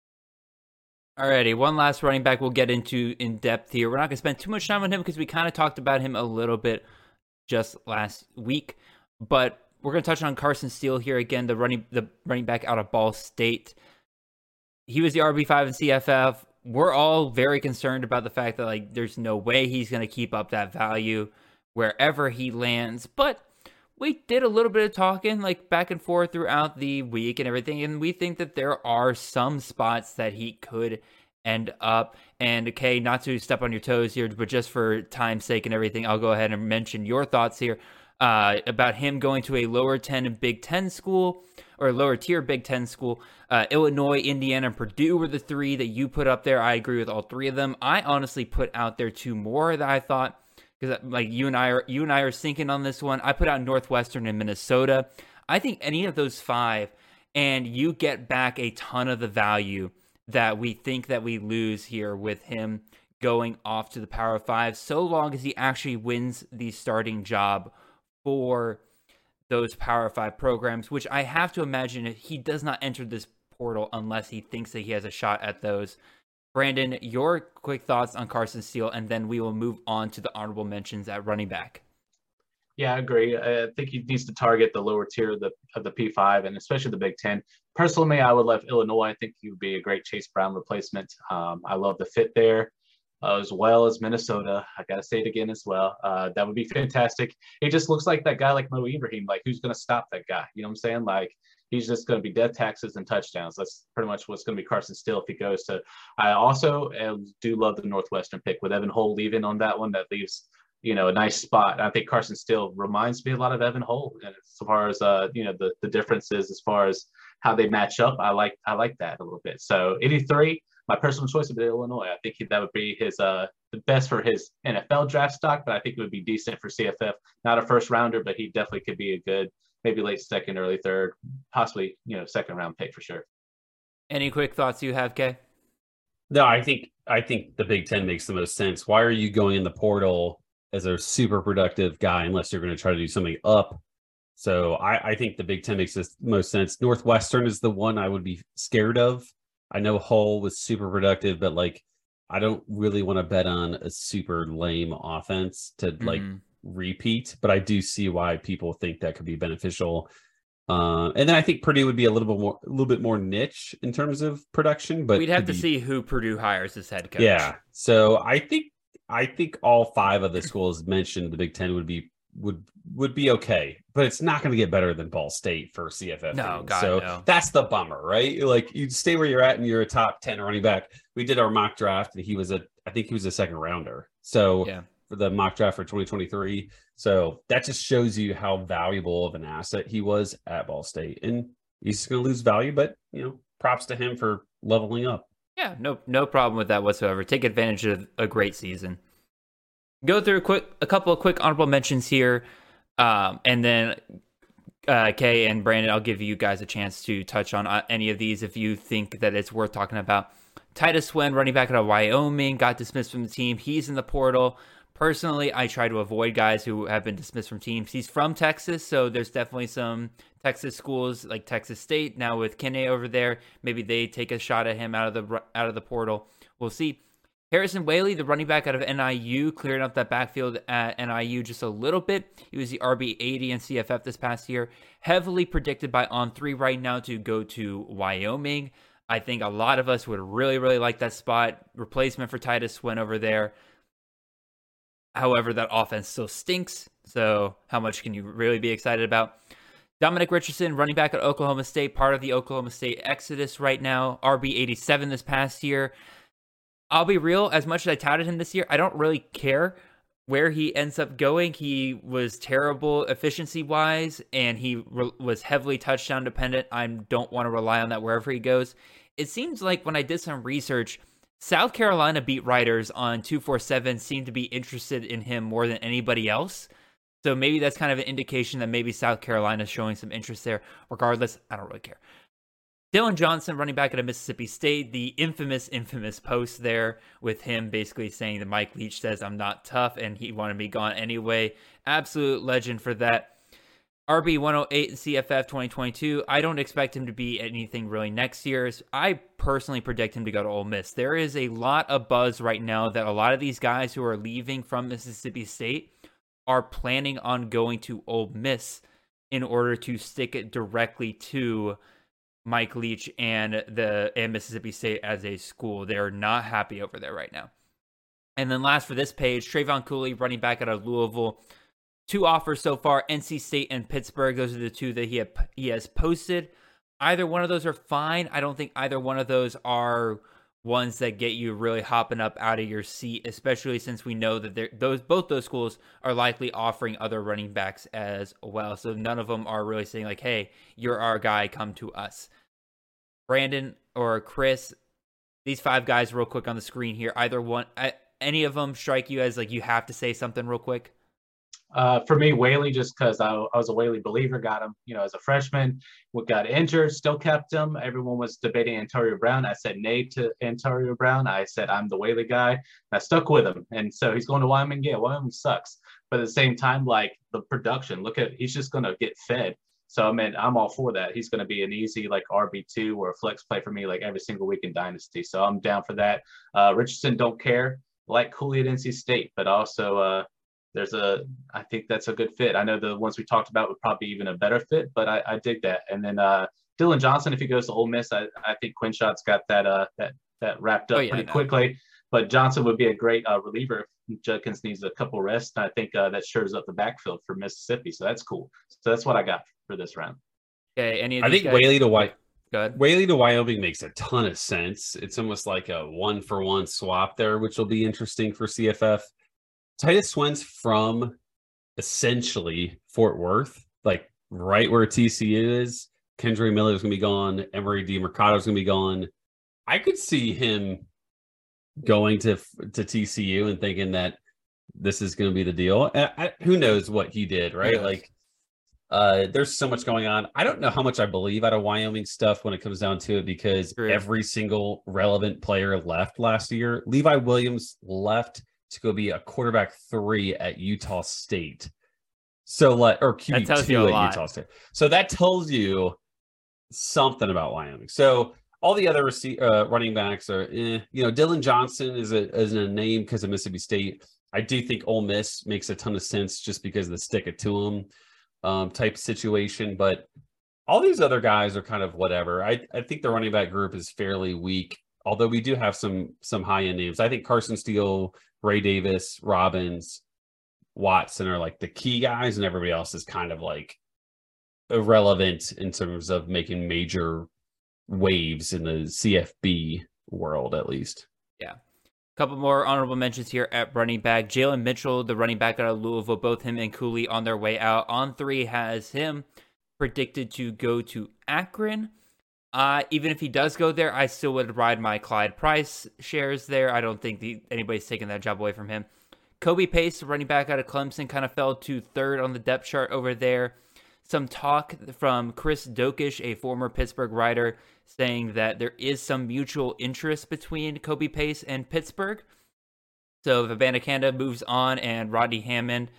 Alrighty, one last running back we'll get into in depth here. We're not going to spend too much time on him because we kind of talked about him a little bit just last week, but we're going to touch on Carson Steele here again, the running the running back out of Ball State. He was the RB five in CFF. we're all very concerned about the fact that like there's no way he's going to keep up that value wherever he lands. But we did a little bit of talking like back and forth throughout the week and everything, and we think that there are some spots that he could end up. And okay, not to step on your toes here, but just for time's sake and everything, I'll go ahead and mention your thoughts here uh, about him going to a lower 10 Big Ten school or lower tier Big Ten school. Uh, Illinois, Indiana, and Purdue were the three that you put up there. I agree with all three of them. I honestly put out there two more that I thought because uh, like you and I are you and I are syncing on this one. I put out Northwestern and Minnesota. I think any of those five, and you get back a ton of the value that we think that we lose here with him going off to the Power Five, so long as he actually wins the starting job for those Power Five programs, which I have to imagine he does not enter this portal unless he thinks that he has a shot at those. Brandon, your quick thoughts on Carson Steele, and then we will move on to the honorable mentions at running back. Yeah, I agree. I think he needs to target the lower tier of the of the P5 and especially the Big Ten. Personally, I would love Illinois. I think he would be a great Chase Brown replacement. Um, I love the fit there uh, as well as Minnesota. I got to say it again as well. Uh, that would be fantastic. It just looks like that guy like Mo Ibrahim. Like, who's going to stop that guy? You know what I'm saying? Like, he's just going to be death taxes and touchdowns. That's pretty much what's going to be Carson Steele if he goes to. I also uh, do love the Northwestern pick with Evan Hull leaving on that one. That leaves you know a nice spot. I think Carson Steele reminds me a lot of Evan Hull and as far as uh you know the the differences as far as how they match up. I like I like that a little bit. So 83 my personal choice would be Illinois. I think that would be his uh, the best for his NFL draft stock, but I think it would be decent for CFF. Not a first rounder, but he definitely could be a good, maybe late second, early third, possibly you know second round pick for sure. Any quick thoughts you have, Kay? No, I think I think the Big Ten makes the most sense. Why are you going in the portal as a super productive guy unless you're going to try to do something up? So I, I think the Big Ten makes the most sense. Northwestern is the one I would be scared of I know Hull was super productive, but like I don't really want to bet on a super lame offense to mm-hmm. Repeat, but I do see why people think that could be beneficial. Uh, and then I think Purdue would be a little bit more, a little bit more niche in terms of production. But we'd have to be... see who Purdue hires as head coach. Yeah, so I think I think all five of the schools mentioned the Big Ten would be would would be okay, but it's not going to get better than Ball State for CFF. No, God, so no. that's the bummer, right? Like you stay where you're at, and you're a top ten running back. We did our mock draft, and he was a, I think he was a second rounder. So yeah. For the mock draft for 2023, so that just shows you how valuable of an asset he was at Ball State, and he's going to lose value, but you know, props to him for leveling up. Yeah, no, no problem with that whatsoever. Take advantage of a great season go through a quick a couple of quick honorable mentions here, um, and then uh, Kay and Brandon, I'll give you guys a chance to touch on uh, any of these if you think that it's worth talking about. Titus Swen, running back out of Wyoming, got dismissed from the team. He's in the portal. Personally, I try to avoid guys who have been dismissed from teams. He's from Texas, so there's definitely some Texas schools like Texas State now with Kinne over there. Maybe they take a shot at him out of the out of the portal. We'll see. Harrison Waylee, the running back out of NIU, clearing up that backfield at NIU just a little bit. He was the RB 80 in CFF this past year. Heavily predicted by On Three right now to go to Wyoming. I think a lot of us would really, really like that spot. Replacement for Titus Swen over there. However, that offense still stinks. So, how much can you really be excited about? Dominic Richardson, running back at Oklahoma State, part of the Oklahoma State Exodus right now. RB 87 this past year. I'll be real, as much as I touted him this year, I don't really care where he ends up going. He was terrible efficiency wise, and he re- was heavily touchdown dependent. I don't want to rely on that wherever he goes. It seems like when I did some research, South Carolina beat writers on 247 seem to be interested in him more than anybody else. So maybe that's kind of an indication that maybe South Carolina is showing some interest there. Regardless, I don't really care. Dillon Johnson, running back at Mississippi State, the infamous, infamous post there with him basically saying that Mike Leach says I'm not tough and he wanted me gone anyway. Absolute legend for that. RB 108 in CFF 2022. I don't expect him to be anything really next year. I personally predict him to go to Ole Miss. There is a lot of buzz right now that a lot of these guys who are leaving from Mississippi State are planning on going to Ole Miss in order to stick it directly to Mike Leach and the and Mississippi State as a school. They're not happy over there right now. And then last for this page, Trevion Cooley, running back out of Louisville. Two offers so far: NC State and Pittsburgh. Those are the two that he he has posted. Either one of those are fine. I don't think either one of those are ones that get you really hopping up out of your seat, especially since we know that those both those schools are likely offering other running backs as well. So none of them are really saying like, "Hey, you're our guy, come to us." Brandon or Chris, these five guys, real quick on the screen here. Either one, any of them strike you as like you have to say something real quick? Uh, for me, Waylee, just because I, I, was a Waylee believer, got him, you know, as a freshman, We got injured, still kept him. Everyone was debating Antario Brown. I said nay to Antario Brown. I said I'm the Waylee guy. I stuck with him, and so he's going to Wyoming. Yeah, Wyoming sucks, but at the same time, like the production, look at he's just going to get fed. So I mean, I'm all for that. He's going to be an easy like RB two or a flex play for me, like every single week in Dynasty. So I'm down for that. Uh, Richardson don't care like Cooley at NC State, but also uh, there's a I think that's a good fit. I know the ones we talked about would probably even a better fit, but I, I dig that. And then uh, Dillon Johnson, if he goes to Ole Miss, I, I think Quinshon's got that uh, that that wrapped up oh, yeah, pretty quickly. But Johnson would be a great uh, reliever if Judkins needs a couple rests. I think uh, that shores up the backfield for Mississippi, so that's cool. So that's what I got for this round. Okay, any I think guys? Waylee to White. Go ahead. Waylee to Wyoming makes a ton of sense. It's almost like a one for one swap there, which will be interesting for CFF. Titus Swen's from essentially Fort Worth, like right where TCU is. Kendre Miller is going to be gone. Emari Mercado is going to be gone. I could see him going to to TCU and thinking that this is going to be the deal. I, I, who knows what he did, right? Like uh, there's so much going on. I don't know how much I believe out of Wyoming stuff when it comes down to it because every single relevant player left last year. Levi Williams left to go be a quarterback three at Utah State. So like or QB two at lot. Utah State. So that tells you something about Wyoming. So all the other rece- uh, running backs are, eh. you know, Dillon Johnson is a is a name because of Mississippi State. I do think Ole Miss makes a ton of sense just because of the stick it to them um, type situation. But all these other guys are kind of whatever. I, I think the running back group is fairly weak, although we do have some some high end names. I think Carson Steele, Ray Davis, Robbins, Watson are like the key guys, and everybody else is kind of like irrelevant in terms of making major waves in the CFB world, at least. Yeah A couple more honorable mentions here at running back. Jalen Mitchell, the running back out of Louisville, both him and Cooley on their way out. On three has him predicted to go to Akron. Uh, even if he does go there, I still would ride my Clyde Price shares there. I don't think the, anybody's taking that job away from him. Kobe Pace, running back out of Clemson, kind of fell to third on the depth chart over there. Some talk from Chris Dokish, a former Pittsburgh writer, saying that there is some mutual interest between Kobe Pace and Pittsburgh. So if Abanikanda moves on and Rodney Hammond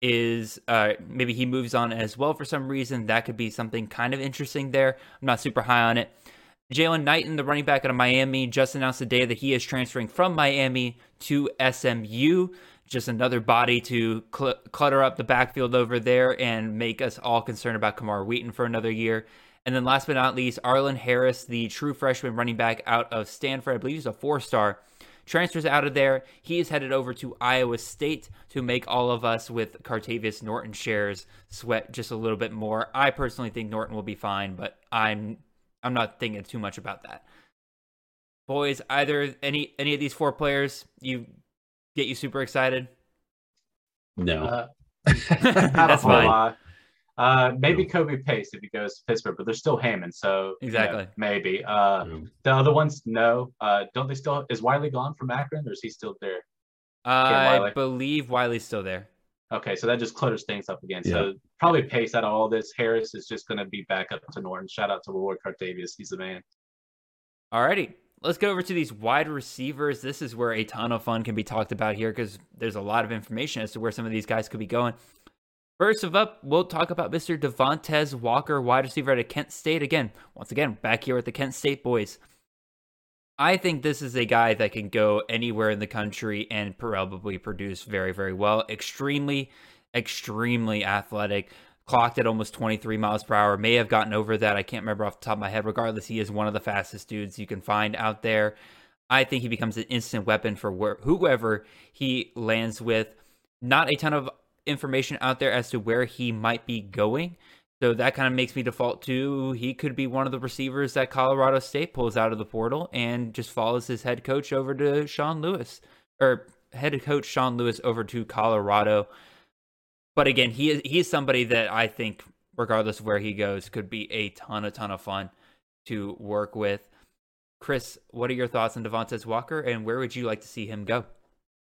is uh, maybe he moves on as well for some reason, that could be something kind of interesting there. I'm not super high on it. Jaylan Knighton, the running back out of Miami, just announced today that he is transferring from Miami to SMU. Just another body to cl- clutter up the backfield over there and make us all concerned about Camar Wheaton for another year. And then last but not least, Arlen Harris, the true freshman running back out of Stanford. I believe he's a four star. Transfers out of there. He is headed over to Iowa State to make all of us with Cartevious Norton shares sweat just a little bit more. I personally think Norton will be fine, but I'm I'm not thinking too much about that. Boys, either any any of these four players you get you super excited? No. Uh, That's fine. Uh, maybe Kobe Pace if he goes to Pittsburgh, but they're still Hammond, so exactly you know, maybe. Uh, The other ones, no. Uh, don't they still? Is Wiley gone from Akron, or is he still there? I Wiley? believe Wiley's still there. Okay, so that just clutters things up again. Yeah. So probably Pace out of all this. Harris is just going to be back up to Norton. Shout out to Lord Cartevious, he's the man. Alrighty, let's go over to these wide receivers. This is where a ton of fun can be talked about here because there's a lot of information as to where some of these guys could be going. First of up, we'll talk about Mr. Devontez Walker, wide receiver at Kent State. Again, once again, back here at the Kent State boys. I think this is a guy that can go anywhere in the country and probably produce very, very well. Extremely, extremely athletic. clocked at almost 23 miles per hour. May have gotten over that. I can't remember off the top of my head. Regardless, he is one of the fastest dudes you can find out there. I think he becomes an instant weapon for wh- whoever he lands with. Not a ton of information out there as to where he might be going. So that kind of makes me default to he could be one of the receivers that Colorado State pulls out of the portal and just follows his head coach over to Sean Lewis or head coach Sean Lewis over to Colorado. But again, he is he is somebody that I think, regardless of where he goes, could be a ton, a ton of fun to work with. Chris, what are your thoughts on Devontez Walker, and where would you like to see him go?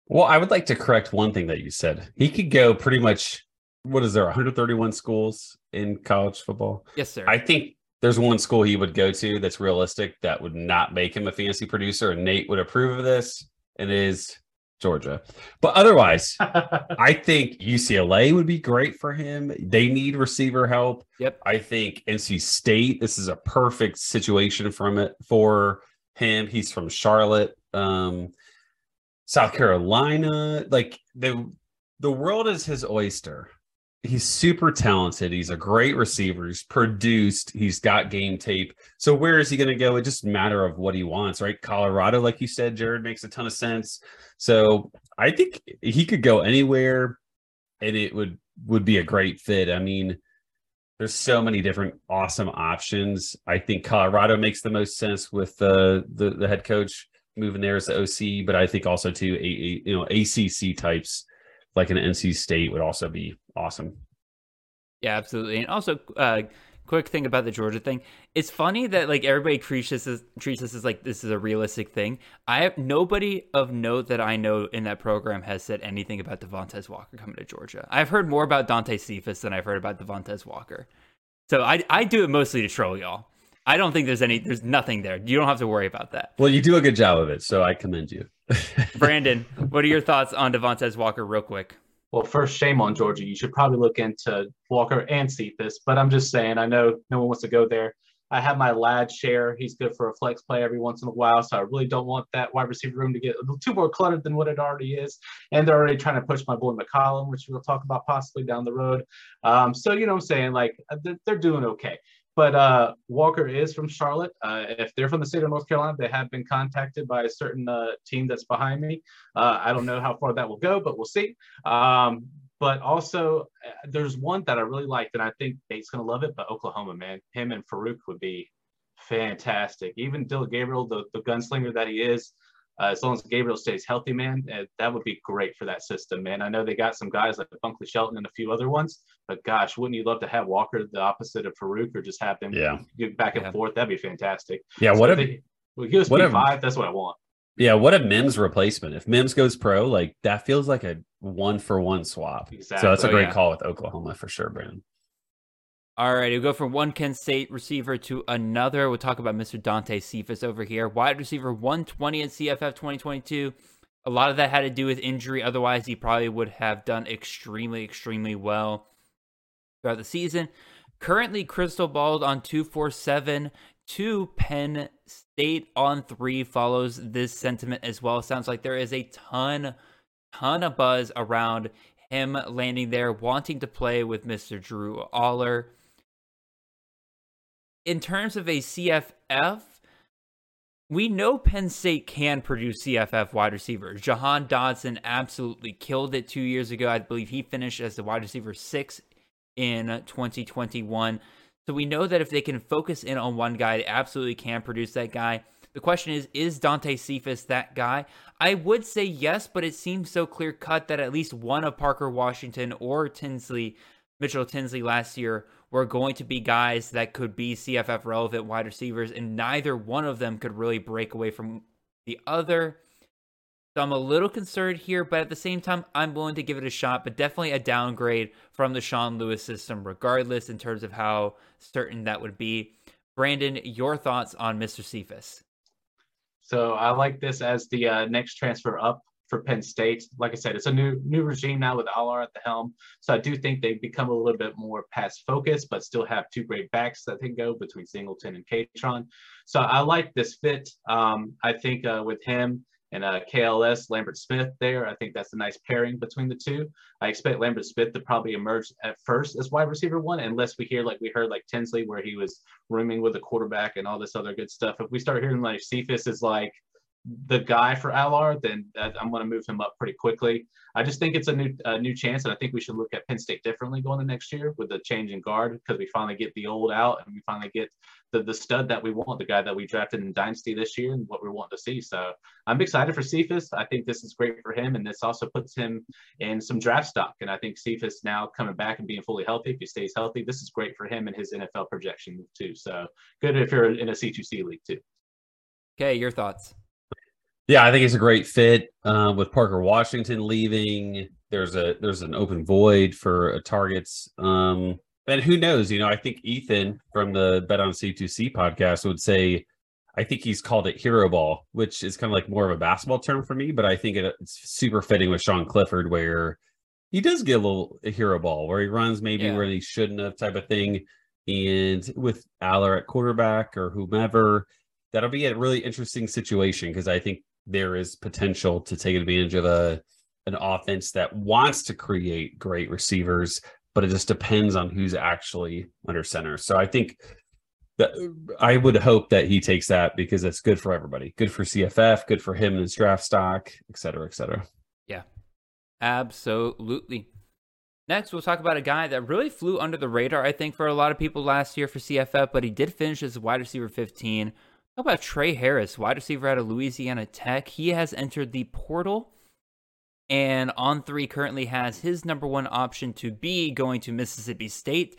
Well, I would like to correct one thing that you said. He could go pretty much. What is there? 131 schools in college football. Yes, sir. I think there's one school he would go to that's realistic that would not make him a fantasy producer, and Nate would approve of this. And it is Georgia. But otherwise, I think UCLA would be great for him. They need receiver help. Yep. I think NC State, this is a perfect situation from it for him. He's from Charlotte. Um, South Carolina, like the the world is his oyster. He's super talented. He's a great receiver. He's produced. He's got game tape. So where is he going to go? It just matter of what he wants, right? Colorado, like you said, Jared makes a ton of sense. So I think he could go anywhere, and it would would be a great fit. I mean, there's so many different awesome options. I think Colorado makes the most sense with the the, the head coach moving there as the OC, but I think also too, a, you know, ACC types like an NC State would also be awesome. Yeah, absolutely. And also, uh, quick thing about the Georgia thing. It's funny that like everybody treats this as treats this as like this is a realistic thing. I have nobody of note that I know in that program has said anything about Devontez Walker coming to Georgia. I've heard more about Dante Cephas than I've heard about Devontez Walker. So I I do it mostly to troll y'all. I don't think there's any there's nothing there. You don't have to worry about that. Well, you do a good job of it, so I commend you. Brandon, what are your thoughts on Devontez Walker real quick? Well, first, shame on Georgia. You should probably look into Walker and Cephas. But I'm just saying, I know no one wants to go there. I have my lad share. He's good for a flex play every once in a while. So I really don't want that wide receiver room to get too more cluttered than what it already is. And they're already trying to push my boy McCollum, which we'll talk about possibly down the road. Um, so, you know what I'm saying? Like, they're doing okay. But uh, Walker is from Charlotte. Uh, if they're from the state of North Carolina, they have been contacted by a certain uh, team that's behind me. Uh, I don't know how far that will go, but we'll see. Um, but also, uh, there's one that I really liked, and I think Nate's going to love it. But Oklahoma, man, him and Farooq would be fantastic. Even Dillon Gabriel, the, the gunslinger that he is, uh, as long as Gabriel stays healthy, man, uh, that would be great for that system, man. I know they got some guys like Bunkley Shelton and a few other ones, but gosh, wouldn't you love to have Walker the opposite of Farooq or just have them yeah. get back and yeah. forth? That'd be fantastic. Yeah, so what if they, well, give us what five. That's what I want. Yeah, what a Mims replacement. If Mims goes pro, like that feels like a one for one swap. Exactly. So that's a great oh, yeah. call with Oklahoma for sure, Brandon. All right, we'll go from one Kent State receiver to another. We'll talk about Mr. Dante Cephas over here. Wide receiver 120 in CFF 2022. A lot of that had to do with injury. Otherwise, he probably would have done extremely, extremely well throughout the season. Currently, crystal balled on 247 to Penn State on three follows this sentiment as well. Sounds like there is a ton, ton of buzz around him landing there, wanting to play with Mr. Drew Allar in terms of a CFF, we know Penn State can produce CFF wide receivers. Jahan Dotson absolutely killed it two years ago. I believe he finished as the wide receiver six in 2021. So we know that if they can focus in on one guy, they absolutely can produce that guy. The question is, is Dante Cephas that guy? I would say yes, but it seems so clear cut that at least one of Parker Washington or Tinsley, Mitchell Tinsley last year were going to be guys that could be CFF relevant wide receivers, and neither one of them could really break away from the other. So I'm a little concerned here, but at the same time, I'm willing to give it a shot, but definitely a downgrade from the Sean Lewis system, regardless in terms of how certain that would be. Brandon, your thoughts on Mr. Cephas? So I like this as the uh, next transfer up for Penn State. Like I said, it's a new new regime now with Allar at the helm. So I do think they've become a little bit more pass focused, but still have two great backs that can go between Singleton and Kaytron. So I like this fit. Um, I think uh, with him and uh, KLS Lambert Smith there. I think that's a nice pairing between the two. I expect Lambert Smith to probably emerge at first as wide receiver one, unless we hear like we heard like Tinsley where he was rooming with the quarterback and all this other good stuff. If we start hearing like Cephas is like the guy for Allar, then I'm going to move him up pretty quickly. I just think it's a new a new chance, and I think we should look at Penn State differently going to next year with the change in guard because we finally get the old out and we finally get the the stud that we want, the guy that we drafted in Dynasty this year, and what we want to see. So I'm excited for Cephas. I think this is great for him, and this also puts him in some draft stock. And I think Cephas now coming back and being fully healthy, if he stays healthy, this is great for him and his NFL projection too. So good if you're in a C2C league too. Okay, your thoughts. Yeah, I think it's a great fit uh, with Parker Washington leaving. There's a there's an open void for targets. Um, and who knows? You know, I think Ethan from the Bet on C2C podcast would say, I think he's called it hero ball, which is kind of like more of a basketball term for me, but I think it, it's super fitting with Sean Clifford, where he does get a little a hero ball where he runs maybe yeah. where he shouldn't have type of thing. And with Allar at quarterback or whomever, that'll be a really interesting situation because I think there is potential to take advantage of a an offense that wants to create great receivers, but it just depends on who's actually under center. So I think that I would hope that he takes that because it's good for everybody, good for CFF, good for him and his draft stock, et cetera, et cetera. Yeah, absolutely. Next, we'll talk about a guy that really flew under the radar, I think, for a lot of people last year for CFF, but he did finish as wide receiver 15 how about Tre Harris, wide receiver out of Louisiana Tech? He has entered the portal and on three currently has his number one option to be going to Mississippi State.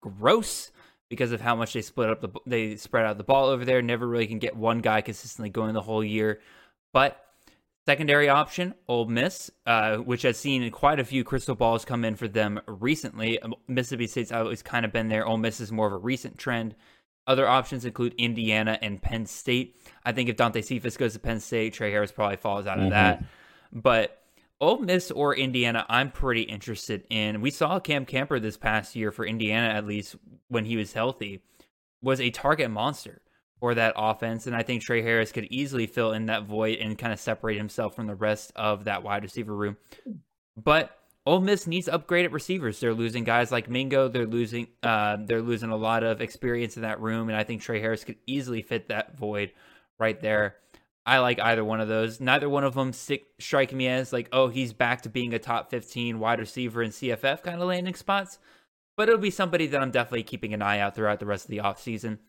Gross because of how much they split up the they spread out the ball over there. Never really can get one guy consistently going the whole year. But secondary option, Ole Miss, uh, which has seen quite a few crystal balls come in for them recently. Mississippi State's always kind of been there. Ole Miss is more of a recent trend. Other options include Indiana and Penn State. I think if Dante Cephas goes to Penn State, Tre Harris probably falls out of mm-hmm. that. But Ole Miss or Indiana, I'm pretty interested in. We saw Cam Camper this past year for Indiana, at least when he was healthy, was a target monster for that offense. And I think Tre Harris could easily fill in that void and kind of separate himself from the rest of that wide receiver room. But Ole Miss needs upgraded receivers. They're losing guys like Mingo. They're losing uh, they're losing a lot of experience in that room, and I think Tre Harris could easily fit that void right there. I like either one of those. Neither one of them stick, strike me as like, oh, he's back to being a top 15 wide receiver in CFF kind of landing spots. But it'll be somebody that I'm definitely keeping an eye out throughout the rest of the offseason.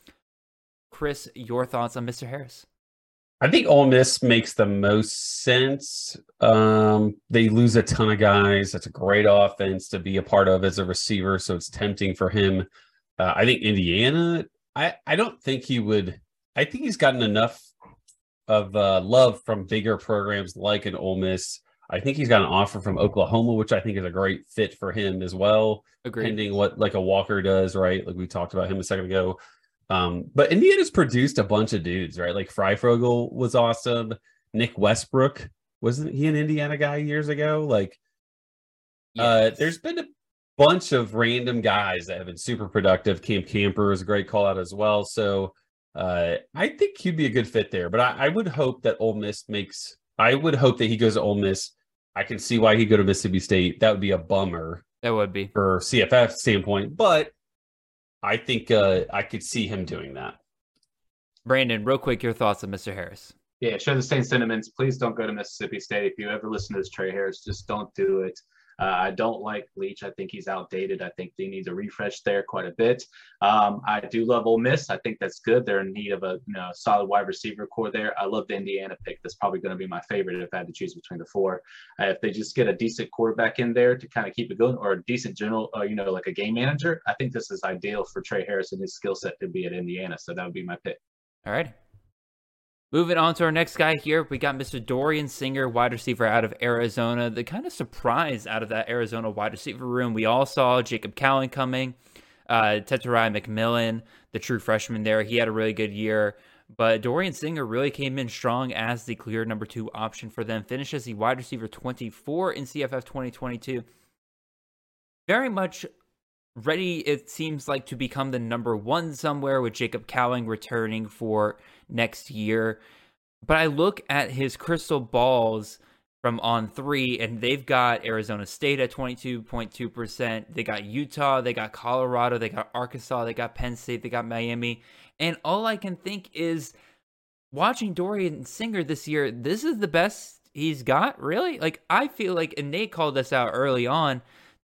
Chris, your thoughts on Mr. Harris? I think Ole Miss makes the most sense. Um, they lose a ton of guys. That's a great offense to be a part of as a receiver, so it's tempting for him. Uh, I think Indiana. I I don't think he would. I think he's gotten enough of uh, love from bigger programs like an Ole Miss. I think he's got an offer from Oklahoma, which I think is a great fit for him as well. Agreed. Pending what like a Walker does, right? Like we talked about him a second ago. Um, but Indiana's produced a bunch of dudes, right? Like Fryfogle was awesome. Nick Westbrook wasn't he an Indiana guy years ago? Like, uh, yes. uh, there's been a bunch of random guys that have been super productive. Cam Camper is a great call out as well. So, uh, I think he'd be a good fit there. But I, I would hope that Ole Miss makes. I would hope that he goes to Ole Miss. I can see why he'd go to Mississippi State. That would be a bummer. That would be for CFF standpoint, but I think uh, I could see him doing that. Brandon, real quick, your thoughts on Mr. Harris. Yeah, share the same sentiments. Please don't go to Mississippi State. If you ever listen to this Tre Harris, just don't do it. Uh, I don't like Leach. I think he's outdated. I think they need to refresh there quite a bit. Um, I do love Ole Miss. I think that's good. They're in need of a you know, solid wide receiver core there. I love the Indiana pick. That's probably going to be my favorite if I had to choose between the four. Uh, if they just get a decent quarterback in there to kind of keep it going, or a decent general, uh, you know, like a game manager, I think this is ideal for Tre Harris and his skill set to be at Indiana. So that would be my pick. All right. Moving on to our next guy here, we got Mr. Dorian Singer, wide receiver out of Arizona. The kind of surprise out of that Arizona wide receiver room, we all saw Jacob Cowing coming, uh, McMillan, the true freshman there. He had a really good year, but Dorian Singer really came in strong as the clear number two option for them. Finishes the wide receiver 24 in CFF 2022. Very much ready, it seems like, to become the number one somewhere with Jacob Cowing returning for next year. But I look at his crystal balls from on three, and they've got Arizona State at 22.2%. They got Utah, they got Colorado, they got Arkansas, they got Penn State, they got Miami. And all I can think is watching Dorian Singer this year, this is the best he's got, really. Like, I feel like, and Nate called this out early on,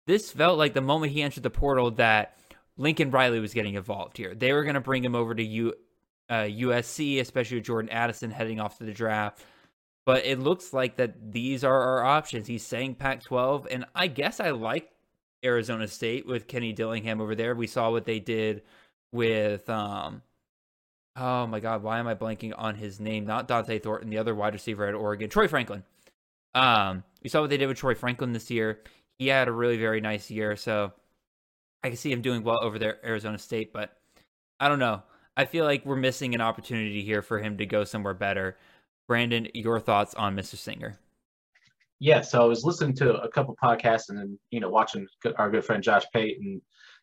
this felt like the moment he entered the portal that Lincoln Riley was getting involved here. They were going to bring him over to U, uh, USC, especially with Jordan Addison heading off to the draft. But it looks like that these are our options. He's saying Pac 12, and I guess I like Arizona State with Kenny Dillingham over there. We saw what they did with, um, oh my God, why am I blanking on his name? Not Dont'e Thornton, the other wide receiver at Oregon, Troy Franklin. Um, we saw what they did with Troy Franklin this year. He had a really very nice year, so I can see him doing well over there, Arizona State. But I don't know. I feel like we're missing an opportunity here for him to go somewhere better. Brandon, your thoughts on Mr. Singer? Yeah, so I was listening to a couple podcasts and then you know watching our good friend Josh Pate,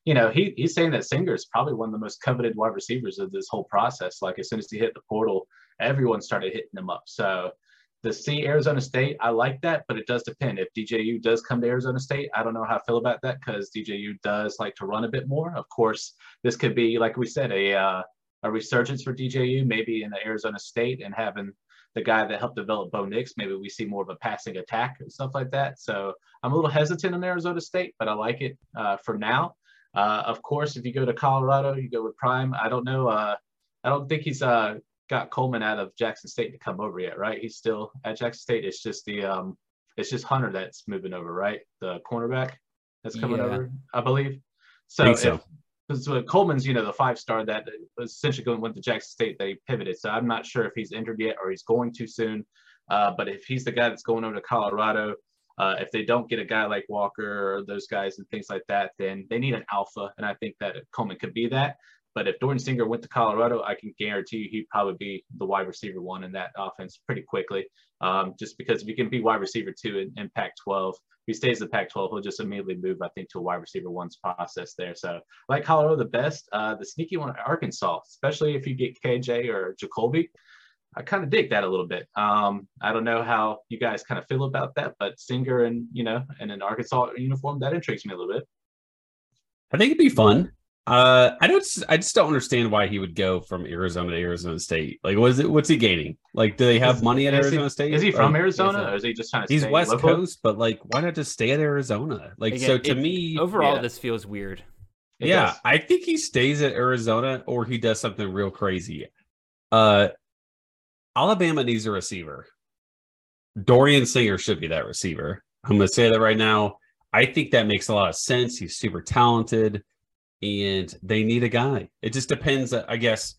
you know he he's saying that Singer is probably one of the most coveted wide receivers of this whole process. Like as soon as he hit the portal, everyone started hitting him up. So the C Arizona State, I like that, but it does depend. If DJU does come to Arizona State, I don't know how I feel about that because DJU does like to run a bit more. Of course, this could be like we said a uh, a resurgence for DJU, maybe in the Arizona State and having the guy that helped develop Bo Nix. Maybe we see more of a passing attack and stuff like that. So I'm a little hesitant in Arizona State, but I like it uh, for now. Uh, of course, if you go to Colorado, you go with Prime. I don't know. Uh, I don't think he's uh, got Coleman out of Jackson State to come over yet, right? He's still at Jackson State. It's just the um, it's just Hunter that's moving over, right? The cornerback that's coming yeah. over, I believe. So, think so. if so Coleman's, you know, the five star that essentially going went to Jackson State, they pivoted. So I'm not sure if he's injured yet or he's going too soon. Uh, but if he's the guy that's going over to Colorado, uh, if they don't get a guy like Walker or those guys and things like that, then they need an alpha. And I think that Coleman could be that. But if Dorian Singer went to Colorado, I can guarantee you he'd probably be the wide receiver one in that offense pretty quickly. Um, just because if you can be wide receiver two in, in Pac 12, if he stays in Pac 12, he'll just immediately move, I think, to a wide receiver one's process there. So, like Colorado the best, uh, the sneaky one, Arkansas, especially if you get KJ or Jacolby. I kind of dig that a little bit. Um, I don't know how you guys kind of feel about that, but Singer and you know, in an Arkansas uniform, that intrigues me a little bit. I think it'd be fun. Uh, I don't. I just don't understand why he would go from Arizona to Arizona State. Like, what is it? What's he gaining? Like, do they have is, money at Arizona he, State? Is he from or, Arizona, or is he just trying to? He's West local? Coast, but like, why not just stay at Arizona? Like, Again, so to it, me, overall, yeah. this feels weird. It yeah, does. I think he stays at Arizona, or he does something real crazy. Uh, Alabama needs a receiver. Dorian Singer should be that receiver. I'm going to say that right now. I think that makes a lot of sense. He's super talented and they need a guy. It just depends. I guess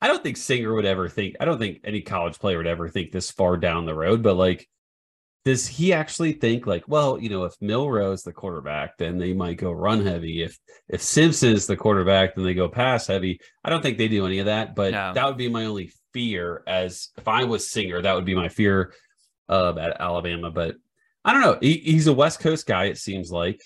I don't think Singer would ever think. I don't think any college player would ever think this far down the road. But like, does he actually think like, well, you know, if Milroe's the quarterback, then they might go run heavy. If if Simpson's the quarterback, then they go pass heavy. I don't think they do any of that. But no. that would be my only fear. As if I was Singer, that would be my fear uh, at Alabama. But I don't know. He, he's a West Coast guy. It seems like